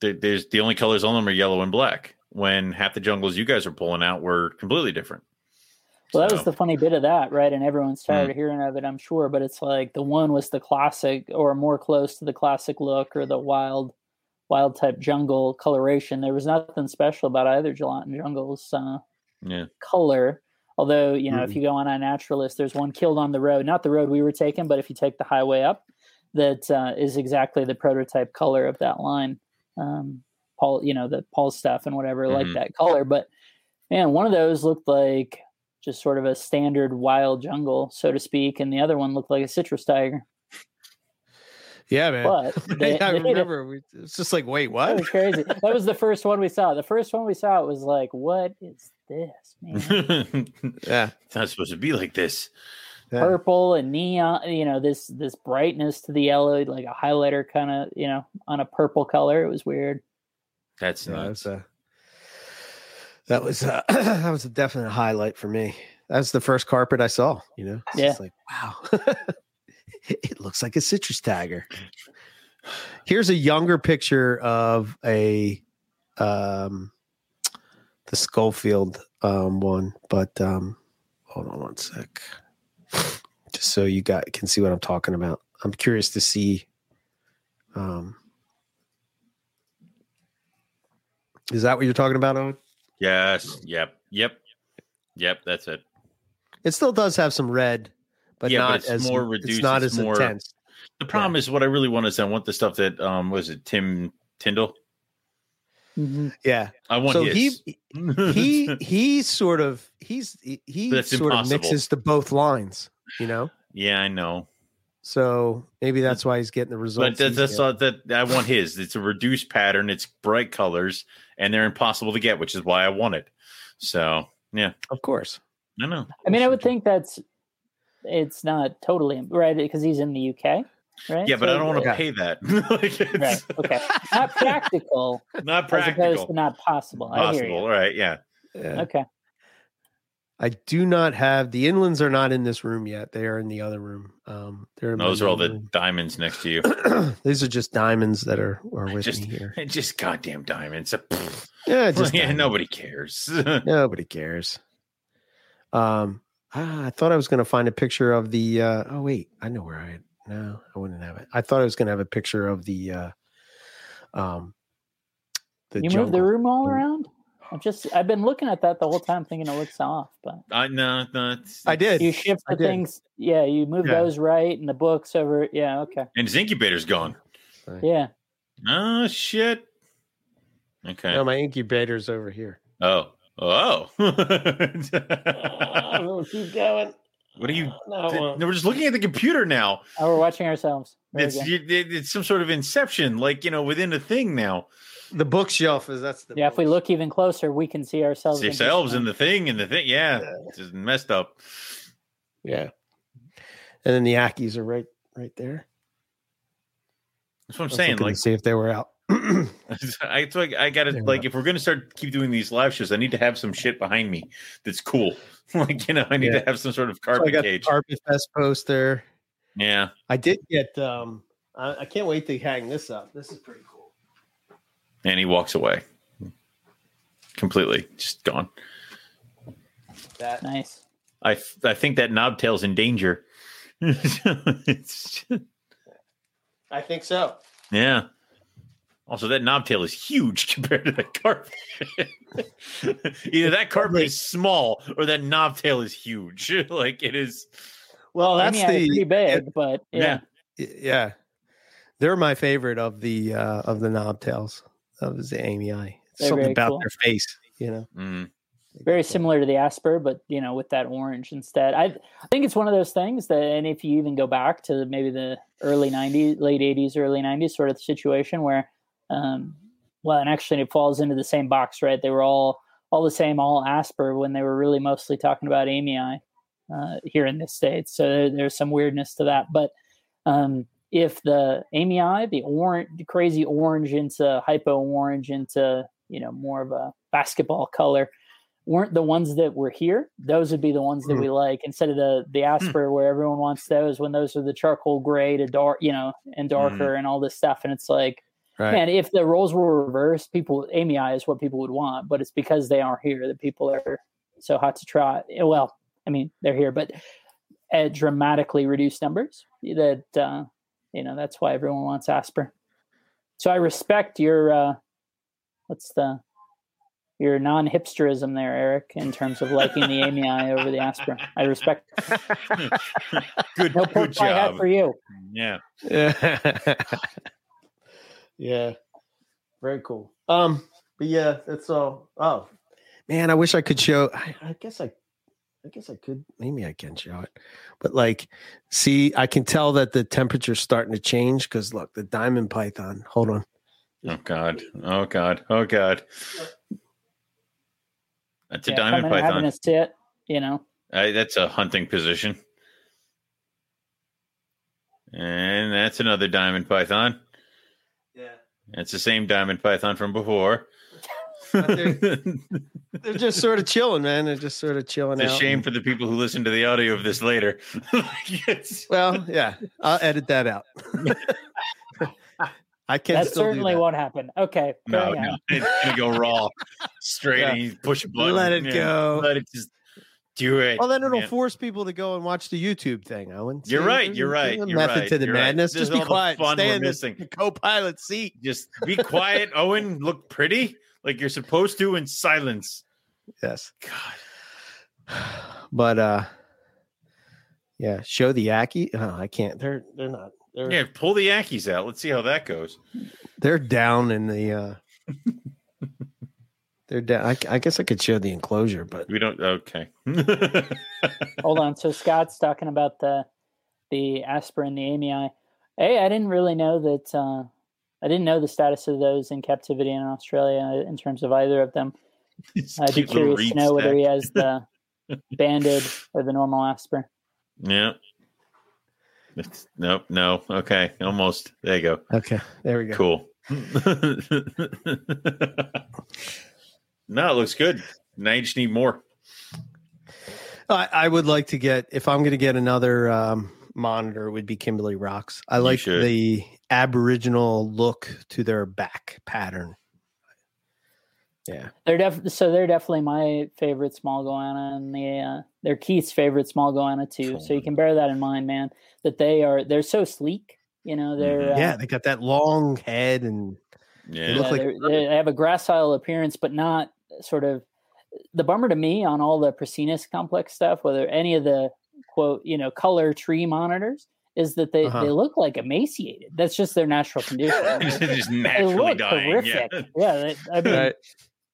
There's the only colors on them are yellow and black. When half the jungles you guys are pulling out were completely different. Well, that So- was the funny bit of that, right? And everyone's tired of hearing of it, I'm sure. But it's like the one was the classic, or more close to the classic look, or the wild, wild type jungle coloration. There was nothing special about either Julatten jungle's uh, Yeah. color. Although you know, Mm. if you go on iNaturalist, there's one killed on the road, not the road we were taking, but if you take the highway up, that uh, is exactly the prototype color of that line. Um, Paul, you know, the Paul stuff and whatever, like Mhm. that color. But man, one of those looked like just sort of a standard wild jungle, so to speak, and the other one looked like a citrus tiger. Yeah, man. But they, I they did it- remember. It's just like, wait, that what? was crazy. that was the first one we saw. The first one we saw it was like, what is this, man? it's yeah. not supposed to be like this. yeah. purple and neon you know this this brightness to the yellow like a highlighter kind of you know on a purple color it was weird That's Yeah, that was a that was a, that was a definite highlight for me. That's the first carpet I saw. You know, it's Yeah. just like wow, it looks like a citrus tiger. Here's a younger picture of a um the Schofield um one, but um hold on one sec. Just so you got can see what I'm talking about. I'm curious to see um is that what you're talking about, Owen? Yes. Yep. Yep. Yep. That's it. It still does have some red, but Yeah, but not it's as more It's reduced, not it's as more- intense. The problem is what I really want is I want the stuff that um was it Tim Tyndall. Yeah. I want So his. he he he sort of he's he, he That's sort of mixes to both lines, you know. yeah, I know, So maybe that's why he's getting the but results. that's, he's that's getting. all that I want his. It's a reduced pattern. It's bright colors, and they're impossible to get, which is why I want it. So yeah, of course. I know. i mean i would think that's it's not totally right because he's in the uk right Yeah, but I don't want to pay that. Like, right okay not practical Not as opposed practical. to not possible i hear Possible, you right? Yeah. Yeah. okay I do not have the inlands are not in this room yet. They are in the other room. Um, they're in my Those are all main the diamonds next to you. These are just diamonds that are are with Just- me here. Just goddamn diamonds. Yeah, just yeah, diamonds. nobody cares. Nobody cares. Um, Ah, I thought I was going to find a picture of the. Uh, oh wait, I know where I. No, I wouldn't have it. I thought I was going to have a picture of the. Uh, um, the you moved the room all around. I'm just. I've been looking at that the whole time, thinking it looks off. But I no, no. I did. You shift the things. Yeah, you move yeah. those right, and the books over. Yeah, okay. And his incubator's gone. Yeah. Oh shit. Okay. No, my incubator's over here. Oh. Oh. oh keep going. What are you? No, we're just looking at the computer now. Oh, we're watching ourselves. it's it's some sort of inception, like you know, within a thing now. The bookshelf is that's the yeah. Books. If we look even closer, we can see ourselves. See ourselves in the thing, and the thing, yeah, yeah. it's just messed up. Yeah, and then the Ackies are right right there. That's what I'm saying. Like, see if they were out. I like I gotta like if we're gonna start keep doing these live shows, I need to have some shit behind me that's cool. like you know, I need yeah. to have some sort of carpet so cage. carpet fest poster. Yeah, I did get. um I, I can't wait to hang this up. This is pretty cool. And he walks away completely, just gone. That nice. I I think that knobtail's in danger. I think so. Yeah. Also, that knobtail is huge compared to that carpet. Either that carpet is small or that knobtail is huge. like it is. Well, that's I mean, the pretty big, but yeah. yeah, yeah, they're my favorite of the uh of the knobtails. That was the AMEI. Something about cool. their face, you know. Mm. Very similar to the Asper, but you know, with that orange instead. I I think it's one of those things that, and if you even go back to maybe the early '90s, late '80s, early '90s sort of situation where um, well, and actually it falls into the same box, right? They were all all the same, all Asper when they were really mostly talking about AMI uh, here in the states. So there, there's some weirdness to that. But um, if the AMI, the orange, the crazy orange into hypo orange into you know more of a basketball color weren't the ones that were here those would be the ones that mm. we like instead of the the hmm. asper mm. where everyone wants those when those are the charcoal gray to dark you know and darker mm. and all this stuff and it's like Right. And if the roles were reversed, people AMI is what people would want, but it's because they aren't here that people are so hot to try. Well, I mean, they're here, but at dramatically reduced numbers. That uh, you know, that's why everyone wants Asper. So I respect your uh, what's the your non-hipsterism there, Eric, in terms of liking the AMI over the Asper. I respect. good, no good job for you. Yeah. Yeah. Very cool. Um, but yeah, that's all. Oh, man, I wish I could show. I, I guess I, I guess I could. Maybe I can show it. But like, see, I can tell that the temperature's starting to change because look, the diamond python. Hold on. Oh God! Oh God! Oh God! That's a yeah, diamond python. Having a sit, you know. Uh, that's a hunting position. And that's another diamond python. Yeah. That's the same diamond python from before. They're, they're, just sort of chilling, man. They're just sort of chilling. It's a shame and... for the people who listen to the audio of this later. well, yeah, I'll edit that out. I can't. That certainly that. won't happen. Okay. No, no, it's gonna go raw, straight. Yeah. And push a button. Let it yeah. go. Let it just do it. Well, then it'll man. force people to go and watch the YouTube thing, Owen. You're right. You're right. You're method right. to the madness. Right. Just be quiet. Fun Stay we're in missing. the co-pilot seat. Just be quiet, Owen. Look pretty, like you're supposed to, in silence. Yes. God. But uh, yeah. Show the Ackie. Oh, I can't. They're they're not. They're, yeah. Pull the Ackies out. Let's see how that goes. They're down in the. uh They're down. I, I, guess I could show the enclosure, but we don't. Okay. Hold on. So Scott's talking about the the asper, the AMI. Hey, I didn't really know that. Uh, I didn't know the status of those in captivity in Australia in terms of either of them. I'd be curious to know whether he has the banded or the normal asper. Yeah. It's, nope. No. Okay. Almost. There you go. Okay. There we go. Cool. No, it looks good. Now you just need more. I, I would like to get if I'm going to get another um, monitor, it would be Kimberley Rocks. I like the Aboriginal look to their back pattern. Yeah. They're def so they're definitely my favorite small goanna, and the uh, they're Keith's favorite small goanna too. So you can bear that in mind, man. That they are they're so sleek. You know, they're Mhm. uh, yeah, they got that long head and Yeah. look yeah, like they're- they have a gracile appearance, but not sort of the bummer to me on all the Prasinus complex stuff, whether any of the quote, you know, color tree monitors, is that they, Uh-huh. they look like emaciated. That's just their natural condition. just they look dying. horrific. Yeah. Yeah, they, I mean, Right.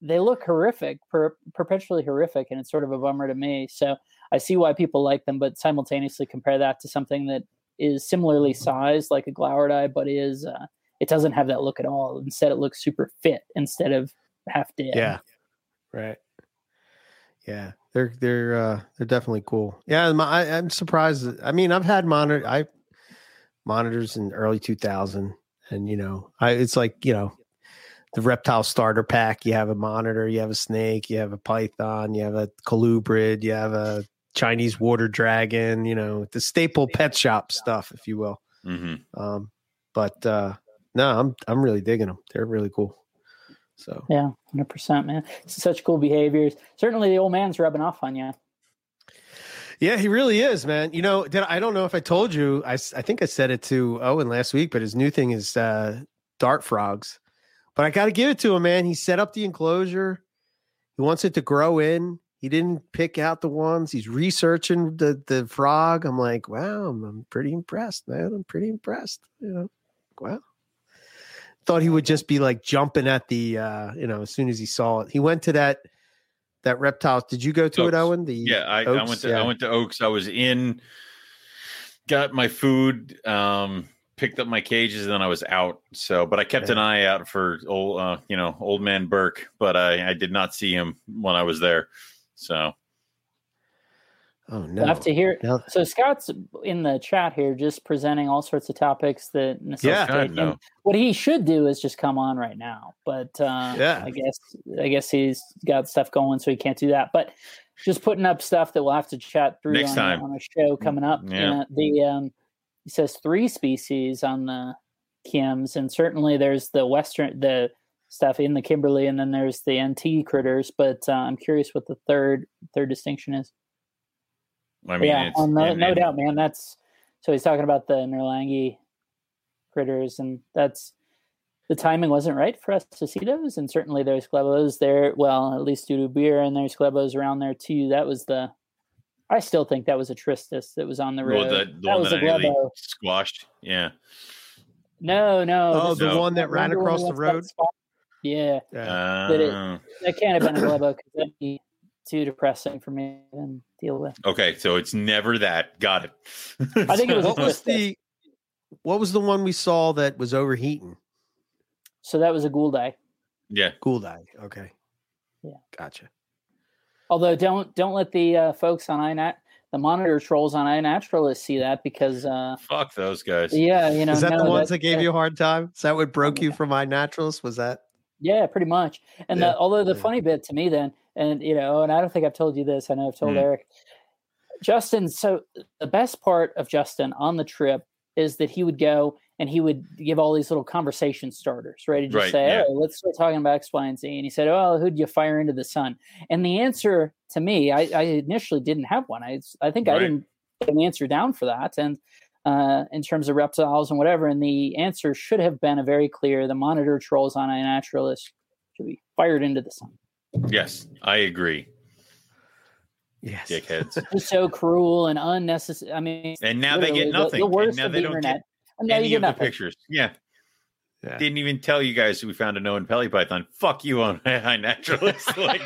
they look horrific, per, perpetually horrific, and it's sort of a bummer to me. So I see why people like them, but simultaneously compare that to something that is similarly sized, like a Glauerti, but is uh, it doesn't have that look at all. Instead, it looks super fit instead of half dead. Yeah. Right. Yeah. They're they're uh they're definitely cool. Yeah, my, I, I'm surprised. I mean, I've had monitor I monitors in early 2000 and you know, I it's like, you know, the reptile starter pack, you have a monitor, you have a snake, you have a python, you have a colubrid, you have a Chinese water dragon, you know, the staple pet shop stuff, if you will. Mhm. Um, but uh no, I'm I'm really digging them. They're really cool. So Yeah, hundred percent, man. Such cool behaviors. Certainly, the old man's rubbing off on you. Yeah, he really is, man. You know, did I don't know if I told you. I, I think I said it to Owen last week, but his new thing is uh, dart frogs. But I got to give it to him, man. He set up the enclosure. He wants it to grow in. He didn't pick out the ones. He's researching the the frog. I'm like, wow, I'm, I'm pretty impressed, man. I'm pretty impressed. You know, wow. Thought he would just be like jumping at the, uh, you know, as soon as he saw it. He went to that that reptile. Did you go to it, Owen? The Yeah, I, I went to yeah. I went to Oaks. I was in, got my food, um, picked up my cages, and then I was out. So, but I kept an eye out for old, uh, you know, old man Burke, but I, I did not see him when I was there. So, Oh no! We'll have to hear. No. So Scott's in the chat here, just presenting all sorts of topics that necessitate God, him. no. What he should do is just come on right now, but uh, Yeah. I guess I guess he's got stuff going, so he can't do that. But just putting up stuff that we'll have to chat through Next on, time. on a show coming up. Yeah. Uh, the um, he says three species on the Kims, and certainly there's the western the stuff in the Kimberley, and then there's the NT critters. But uh, I'm curious what the third third distinction is. I mean, yeah, it's, oh, no, and- no and- doubt, man. That's so he's talking about the Nerlangi critters, and that's the timing wasn't right for us to see those. And certainly there's glebos there. Well, at least due to beer, and there's glebos around there too. That was the. I still think that was a Tristis that was on the Well, road. the, the that one was that a I nearly glebo. squashed. Yeah. No, no. Oh, the was one that ran across the went to that road? Yeah, Yeah. Did it- Uh, that can't have been a glebo because that'd be too depressing for me to deal with. okay, so it's never that. Got it. I think it was what was the what was the one we saw that was overheating? So that was a Gouldii. yeah. Gouldii. Okay. Yeah. Gotcha. Although don't don't let the uh, folks on iNat the monitor trolls on iNaturalist see that because uh, Fuck those guys. yeah, you know, Is that no, the ones that, gave that- you a hard time? Is that what broke Oh, you from iNaturalist? Was that? Yeah, pretty much. And Yeah, the, although the yeah. funny bit to me then, and you know, and I don't think I've told you this. I know I've told Hmm. Eric. Justin. So the best part of Justin on the trip is that he would go and he would give all these little conversation starters, right? He'd just Right, say, yeah. "Oh, let's start talking about X, Y, and Z." And he said, "Oh, who'd you fire into the sun?" And the answer to me, I, I initially didn't have one. I I think I didn't get an answer down for that, and uh, in terms of reptiles and whatever. And the answer should have been a very clear: the monitor trolls on iNaturalist should be fired into the sun. Yes, I agree. Yes. Dickheads. It's so cruel and unnecessary. I mean, And now they get nothing. The, And worst now of they the don't internet. get And now you any get of the pictures. Yeah. Yeah. Didn't even tell you guys we found a no in Python. Fuck you on high naturalist. like,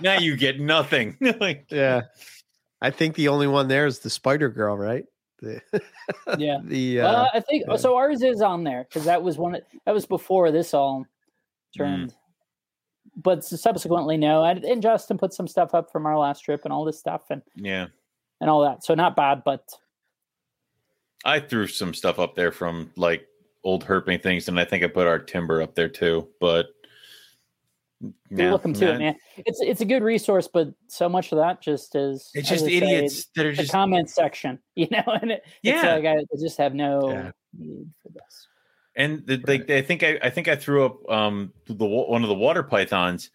now you get nothing. like, Yeah. I think the only one there is the Spider Girl, right? The, Yeah. the Uh, uh, I think yeah. so. Ours is on there because that was one. That was before this all turned. But subsequently, no. And, and Justin put some stuff up from our last trip and all this stuff and yeah. and all that. So not bad, but I threw some stuff up there from like old herping things, and I think I put our timber up there too. But you're yeah, welcome to it, man. It's it's a good resource, but so much of that just is It's just I say, idiots that are the just comment section, you know, and it, it's uh, Yeah. like I just have no Yeah. need for this. And the, right. I think I, I think I threw up um the one of the water pythons,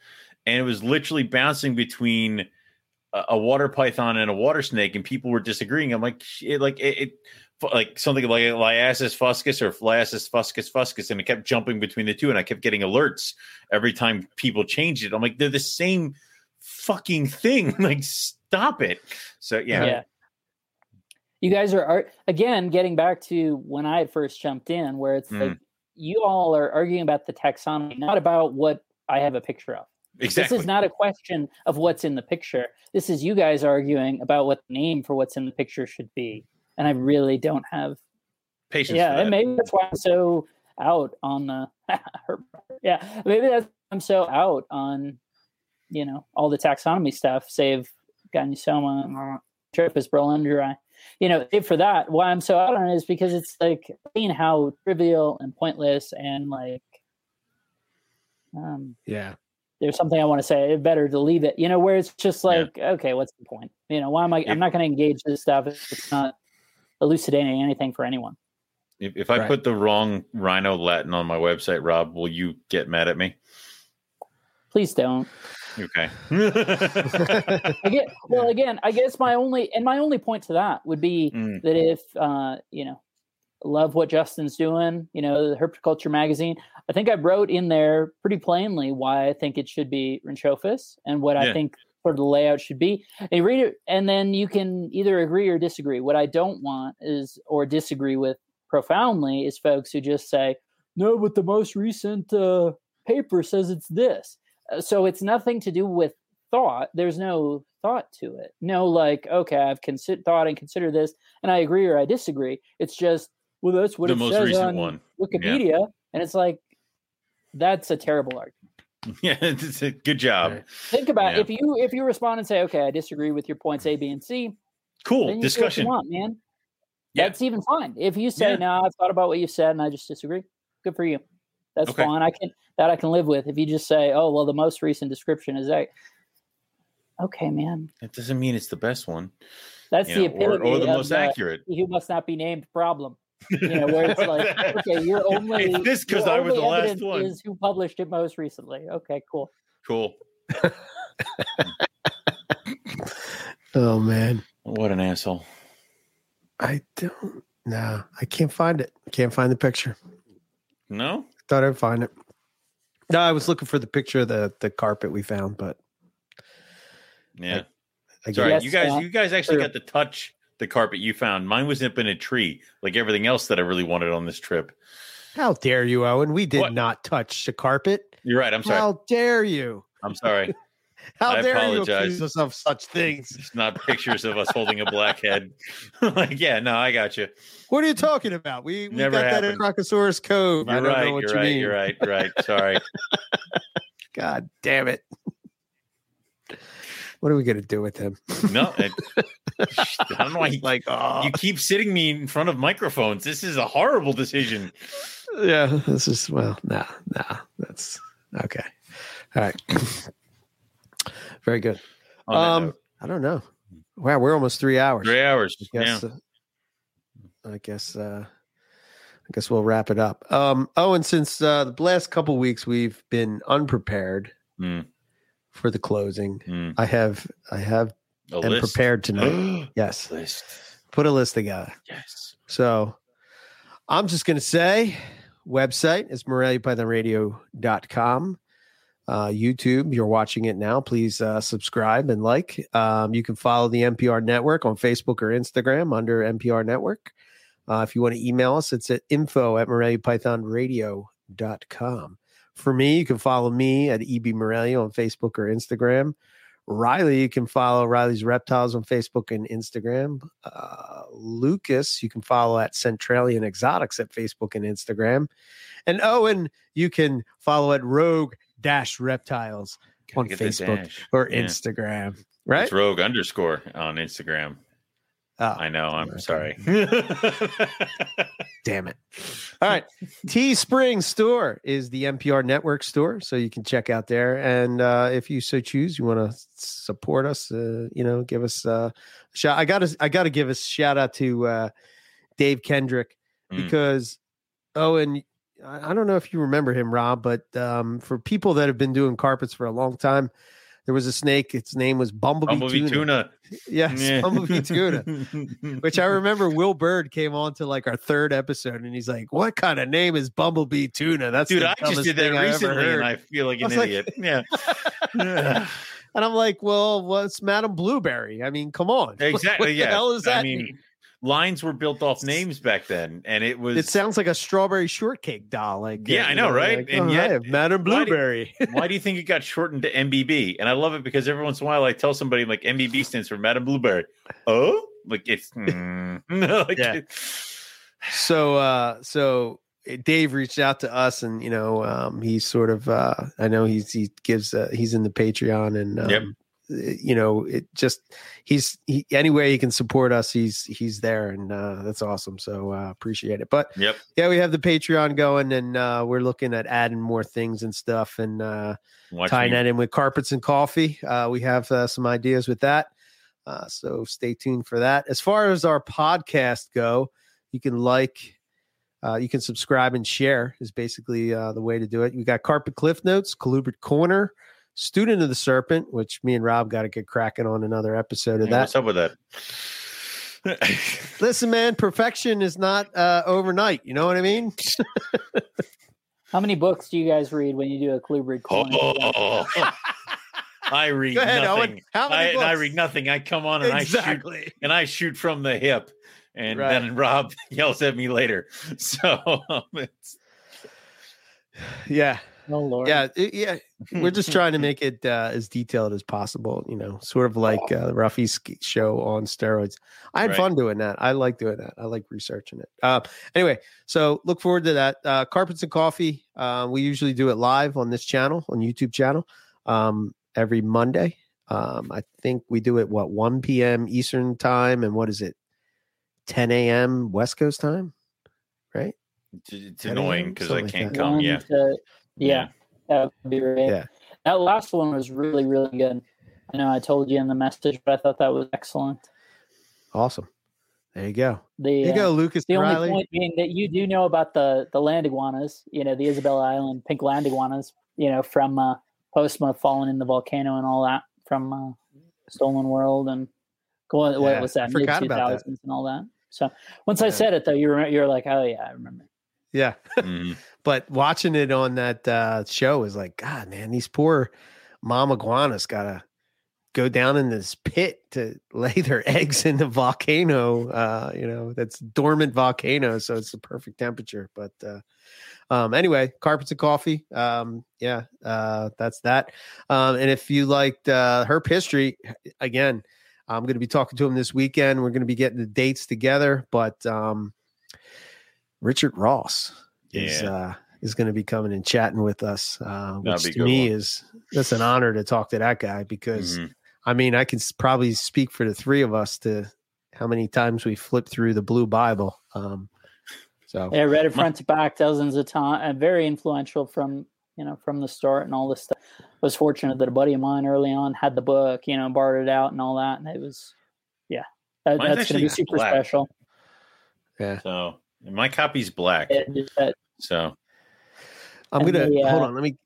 and it was literally bouncing between a, a water python and a water snake, and people were disagreeing. I'm like, it, like it, it like something like Liasis fuscus or Liasis fuscus fuscus, and it kept jumping between the two, and I kept getting alerts every time people changed it. I'm like, they're the same fucking thing. like, stop it. So yeah. yeah. You guys are, are again getting back to when I had first jumped in, where it's mm. like you all are arguing about the taxonomy, not about what I have a picture of. Exactly. This is not a question of what's in the picture. This is you guys arguing about what the name for what's in the picture should be and I really don't have patience. Yeah, and maybe that's why I'm so out on the. yeah, maybe that's I'm so out on, you know, all the taxonomy stuff. Save Gonyosoma, Strophurus brillendrii. You know, if for that, why I'm so out on it is because it's like seeing how trivial and pointless and like, um, yeah, there's something I want to say, it better to leave it. You know, where it's just like, yeah. okay, what's the point? You know, why am I? I'm not going to engage this stuff. It's not elucidating anything for anyone. If, if I right. put the wrong Rhino Latin on my website, Rob, will you get mad at me? Please don't. Okay. again, well, again, I guess my only and my only point to that would be mm. that if uh, you know, love what Justin's doing, you know, the Herpetoculture magazine. I think I wrote in there pretty plainly why I think it should be Rhynchophis and what yeah. I think sort of the layout should be. And read it, and then you can either agree or disagree. What I don't want is, or disagree with profoundly, is folks who just say, no, but the most recent uh, paper says it's this. Uh, so it's nothing to do with thought. There's no thought to it. No, like, okay, I've considered thought and consider this, and I agree or I disagree. It's just, well, that's what the it most says recent on one. Wikipedia, yeah. and it's like, that's a terrible argument. Yeah, it's a good job. Think about yeah. if you if you respond and say, "Okay, I disagree with your points A, B, and C." Cool discussion, want, man. Yeah. That's even fine. If you say, yeah. "No, I've thought about what you said and I just disagree," good for you. That's okay. fine. I can that I can live with. If you just say, "Oh, well, the most recent description is that," okay, man. It doesn't mean it's the best one. That's you the know, epitome or, or the most accurate. Who must not be named problem. You know, where it's like, okay, you're only it's this because I was the last one. Is who published it most recently? Okay, cool. Cool. oh man, what an asshole! I don't. No, I can't find it. Can't find the picture. No, thought I'd find it. No, I was looking for the picture of the the carpet we found, but yeah. I, I Sorry, yes, you guys. Uh, you guys actually got to touch the carpet you found. Mine was up in a tree, like everything else that I really wanted on this trip. How dare you, Owen? We did what? not touch the carpet. You're right. I'm sorry. How dare you? I'm sorry. How I dare apologize. you accuse us of such things? It's not pictures of us holding a black head. like, yeah, no, I got you. What are you talking about? We, we Never got happened. that in Crocosaurus Cove. You're I don't right, know what you're you right, mean. You're right. Right. Sorry. God damn it. What are we going to do with him? No, I, I don't know why. He, like, oh. you keep sitting me in front of microphones. This is a horrible decision. Yeah, this is well, nah, nah. That's okay. All right. Very good. Um, I don't know. Wow, we're almost three hours. Three hours. I guess. Yeah. Uh, I guess. Uh, I guess we'll wrap it up. Um, oh, and since uh, the last couple weeks we've been unprepared. Mm for the closing. Mm. I have I have a am list. prepared tonight. yes. List. Put a list together. Yes. So I'm just gonna say website is moreliapythonradio.com. Uh, YouTube, you're watching it now. Please uh, subscribe and like. Um, you can follow the MPR network on Facebook or Instagram under MPR Network. Uh, if you want to email us, it's at info at moreliapythonradio.com. For me, you can follow me at EB Morelli on Facebook or Instagram. Riley, you can follow Riley's Reptiles on Facebook and Instagram. Uh, Lucas, you can follow at Centralian Exotics at Facebook and Instagram. And Owen, you can follow at Rogue Dash Reptiles on Facebook or yeah. Instagram. Right? It's Rogue underscore on Instagram. Oh, I know. I'm okay. sorry. Damn it. All right. Teespring store is the MPR network store. So you can check out there. And uh, if you so choose, you want to support us, uh, you know, give us uh, a shout. I got to, I got to give a shout out to uh, Dave Kendrick mm. because, oh, and I don't know if you remember him, Rob, but um, for people that have been doing carpets for a long time, there was a snake. Its name was Bumblebee, Bumblebee Tuna. tuna. Yes, Yeah. Bumblebee Tuna. Which I remember Will Bird came on to like our third episode and he's like, What kind of name is Bumblebee Tuna? That's Dude, I just did that recently and I feel like an was like- idiot. yeah. Yeah. And I'm like, Well, what's Madam Blueberry? I mean, come on. Exactly. What the hell does that I mean, mean? Lines were built off names back then, and it was. It sounds like a strawberry shortcake doll. Like, Yeah, I you know, right? like, And oh, yet- Madam why do- Blueberry. why do you think it got shortened to MBB? And I love it because every once in a while I tell somebody like MBB stands for Madam Blueberry. Oh, like it's mm, like, Yeah. so uh so Dave reached out to us and you know um he's sort of uh I know he's he gives uh, he's in the Patreon and um, Yep. You know it just he's he any way he can support us he's he's there and uh that's awesome so uh appreciate it but Yep. yeah we have the patreon going and uh we're looking at adding more things and stuff and uh Watch tying me- that in with carpets and coffee. Uh, we have uh, some ideas with that. Uh, so stay tuned for that. As far as our podcast go, you can like, uh, you can subscribe and share is basically uh, the way to do it. We got Carpet Cliff Notes, Colubrid Corner, Student of the Serpent, which me and Rob got to get cracking on another episode of Hey, that. What's up with that? Listen, man, perfection is not uh, overnight. You know what I mean? How many books do you guys read when you do a Colubrid corner? oh, I read ahead, nothing. How I, many and I books? read nothing. I come on and I shoot and I shoot from the hip, and Right. then Rob yells at me later. So um, it's, Yeah. Oh Lord. Yeah, it- yeah. We're just trying to make it uh, as detailed as possible. You know, sort of like uh, Ruffy's show on steroids. I had Right. fun doing that. I like doing that. I like researching it. Uh, anyway, so look forward to that. Uh, Carpets and Coffee. Uh, we usually do it live on this channel, on YouTube channel, um, every Monday. Um, I think we do it what 1 p.m. Eastern time, and what is it, 10 a.m. West Coast time, right? it's, it's 10 annoying because I can't that. come. One Yeah. to- yeah, that would be great. Yeah. That last one was really, really good. I know I told you in the message, but I thought that was excellent. Awesome. There you go. The There you uh, go, Lucas the only point being that you do know about the the land iguanas, you know, the Isabela Island pink land iguanas, you know, from uh, Postma falling in the volcano and all that from uh, Stolen World and going Yeah, what was that mid two thousands and all that. So once I said it though, you were you're like, oh yeah, I remember. Yeah. Mhm. but watching it on that uh, show is like, God, man, these poor mom iguanas gotta go down in this pit to lay their eggs in the volcano. Uh, you know, that's dormant volcano, so it's the perfect temperature. But uh, um, anyway, carpets and coffee. Um, yeah, uh, that's that. Um, and if you liked uh, Herp History, again, I'm going to be talking to him this weekend. We're going to be getting the dates together, but um, Richard Ross is uh, is going to be coming and chatting with us, uh, which to me one. is that's an honor to talk to that guy because Mhm. I mean I can probably speak for the three of us to how many times we flipped through the Blue Bible. Um, so Yeah, read it front to back dozens of times and very influential from you know from the start and all this stuff. was fortunate that a buddy of mine early on had the book, you know, borrowed it out and all that, and it was yeah, that, that's going to be super black. special. yeah, So and my copy's black. It- it- that- So I'm And gonna the, hold uh, on. Let me.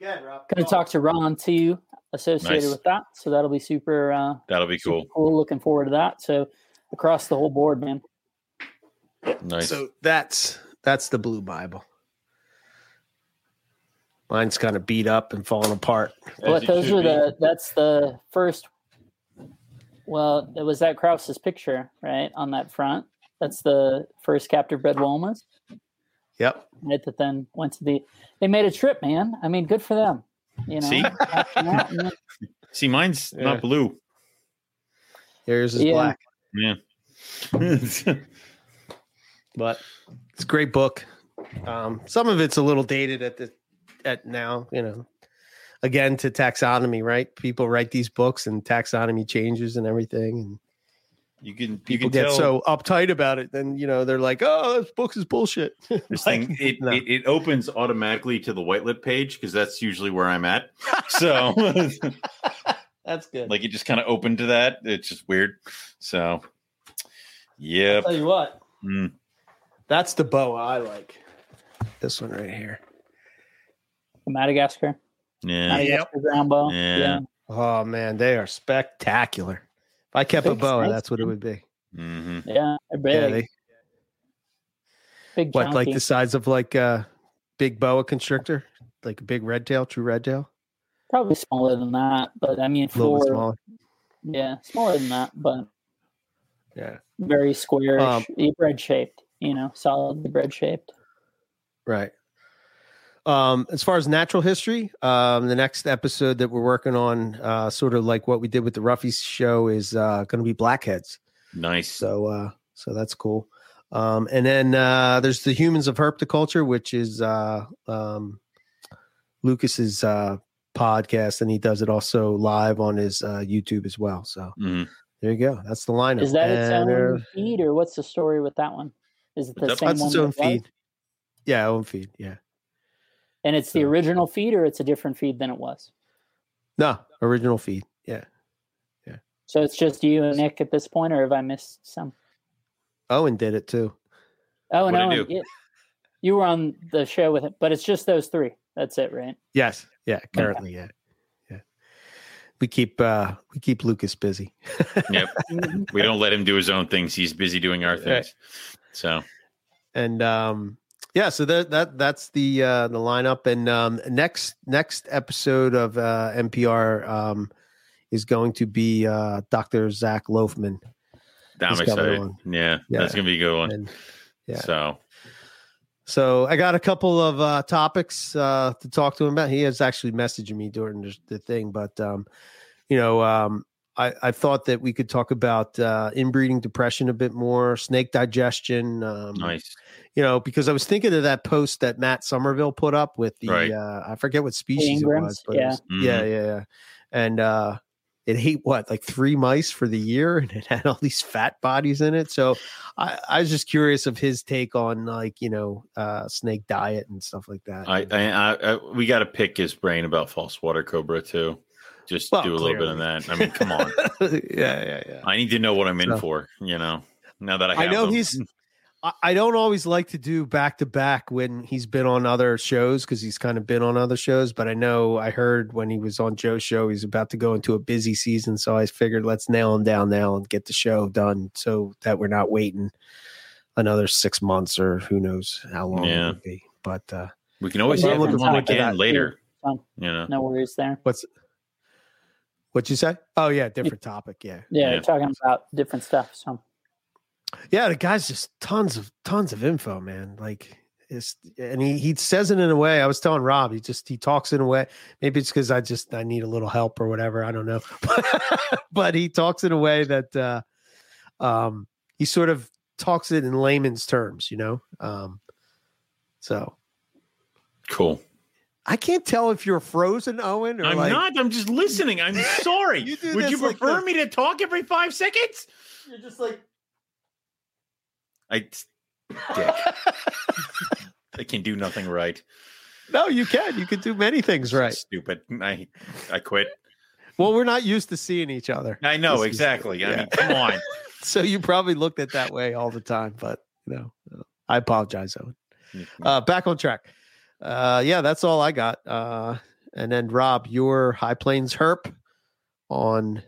Yeah, Rob. Going to talk to Ron too, associated Nice. with that. So that'll be super, uh, that'll be cool. cool. Looking forward to that. So across the whole board, man. Nice. So that's that's the Blue Bible. Mine's kind of beat up and falling apart. But those are be. the. That's the first. Well, it was that Krause's picture right on that front. That's the first captive bred Womas. Yep. Right, that then went to the. They made a trip, man. I mean, good for them. You know. See? That, and then- See, mine's Yeah. not blue. Yours is Yeah. black, Yeah. but it's a great book. Um, some of it's a little dated at the at now, you know. Again, to taxonomy, right? People write these books and taxonomy changes and everything, and you can you people can get tell so uptight about it. Then you know they're like, "Oh, this book is bullshit." this Like, thing it, no. it, it opens automatically to the whitelit page because that's usually where I'm at. So That's good. like it just kind of opened to that. It's just weird. So yep. tell you what, Mm. that's the boa I like. This one right here. Madagascar. Yeah. Madagascar ground bow. Yeah. Yeah. Oh man, they are spectacular. If I kept a boa, that's what it would be. hmm Yeah. They're big. Yeah, they, big what like the size of like a big boa constrictor, like a big red tail, true red tail, Probably smaller than that. But I mean a little for smaller. yeah, smaller than that, but Yeah, very square Um, bread shaped, you know, solidly bread shaped. right. Um, as far as natural history, um, the next episode that we're working on, uh, sort of like what we did with the Ruffies show, is uh, going to be blackheads. Nice. So uh so that's cool. Um and then uh there's the humans of herpetoculture, which is uh um Lucas's uh podcast and he does it also live on his uh YouTube as well. So Mhm. there you go. That's the lineup. Is that its own feed or what's the story with that one? Is it the That's- same that's one? its that own it was? feed. Yeah, own feed. Yeah. And it's the original feed or it's a different feed than it was? No, original feed. Yeah. Yeah. So it's just you and Nick at this point, or have I missed some? Owen did it too. Oh, What'd no. he do? yeah. You were on the show with him, but it's just those three. That's it, right? Yes. Yeah, currently, yeah. Yeah. We keep uh we keep Lucas busy. Yep. We don't let him do his own things. He's busy doing our things. So and um yeah so that that that's the uh the lineup and um next next episode of uh MPR um is going to be uh dr zach loafman I'm He's excited. Yeah, Yeah. That's gonna be a good one. and yeah. So so i got a couple of uh topics uh to talk to him about he is actually messaging me during the, the thing but um you know um I, I thought that we could talk about uh, inbreeding depression a bit more, snake digestion, um, nice. You know, because I was thinking of that post that Matt Somerville put up with the Right. uh, I forget what species it was, but it Yeah. was- yeah, yeah, yeah, and uh, it ate what like three mice for the year, and it had all these fat bodies in it. So I, I was just curious of his take on like you know uh, snake diet and stuff like that. I, I, I, I we got to pick his brain about false water cobra too. Just Well, do a little bit of that. I mean, come on. yeah, yeah, yeah. I need to know what I'm in So- for. You know, now that I I know them. he's. I- I don't always like to do back to back when he's been on other shows because he's kind of been on other shows. But I know I heard when he was on Joe's show, he's about to go into a busy season. So I figured let's nail him down now and get the show done so that we're not waiting another six months or who knows how long Yeah. it would be. But uh, we can always Yeah, have I'm him on again later. too. You know, No worries there. what's what you say? Oh yeah, different topic. Yeah, Yeah, Yeah. talking about different stuff. So yeah. The guy's just tons of tons of info, man. Like it's and he he says it in a way. I was telling Rob, he just he talks in a way. Maybe it's because I just I need a little help or whatever. I don't know, but he talks in a way that uh, um he sort of talks it in layman's terms, you know. Um, so cool. I can't tell if you're frozen, Owen, or I'm like not. I'm just listening. I'm sorry. You Would you like prefer this. me to talk every five seconds? you're just like I, dick. I can do nothing right. no, you can. You can do many things right. Stupid. I, I quit. Well, we're not used to seeing each other. I know This is- exactly. I yeah. mean, come on. so you probably looked at that way all the time but you know i apologize owen uh back on track uh yeah that's all i got uh and then rob your high plains herp on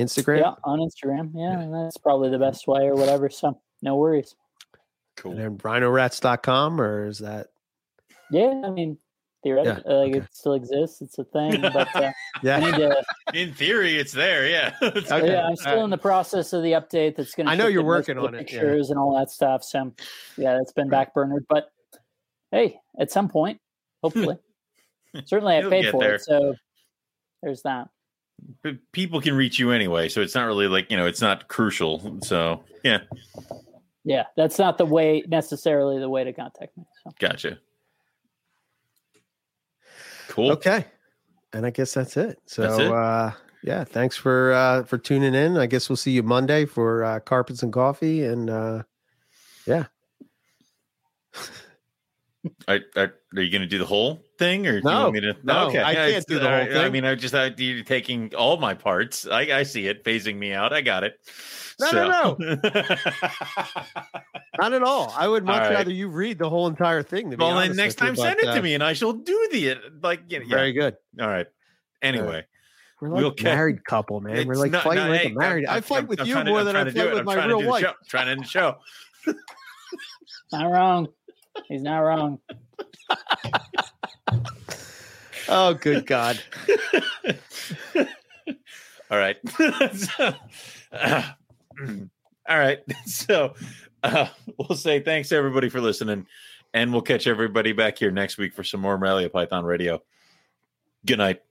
instagram yeah, on Instagram. Yeah, that's probably the best way or whatever. So no worries. Cool. And cool. then rhinorats.com or is that Yeah, I mean theoretically, like okay. it still exists. It's a thing, but uh, I yeah need to. In theory, it's there. Yeah. Okay. Yeah, I'm still alright. in the process of the update. That's going to. I know you're working on it, yeah. Pictures and all that stuff. So yeah, it's been Right. backburnered, but hey, at some point, hopefully, certainly I paid for there. it. So there's that. But people can reach you anyway, so it's not really like you know, it's not crucial. So yeah, Yeah, that's not the way necessarily the way to contact me. So gotcha. Cool. okay and i guess that's it so That's it. uh yeah thanks for uh for tuning in i guess we'll see you monday for uh carpets and coffee and uh Are, are, are you going to do the whole thing, or do you No, want me to? no, okay. I Yeah, can't it's- do the whole thing. I mean, I just I, you're taking all my parts. I, I see it phasing me out. I got it. No, no, no. Not at all. I would much All right. rather you read the whole entire thing. To be Well, then next with you, time send but, it uh, to me, and I shall do the like. You know, yeah. Very good. All right. Anyway, We're like We'll a ca- married couple, man. We're like not- fighting no, like hey, a married. I'm- I fight I'm- with I'm you trying to- more than I trying to do fight with I'm my real wife. show. trying to end the show. Not wrong. He's not wrong. Oh, good God. All right. So, uh, all right. So uh, we'll say thanks everybody for listening, and we'll catch everybody back here next week for some more Morelia Python Radio. Good night.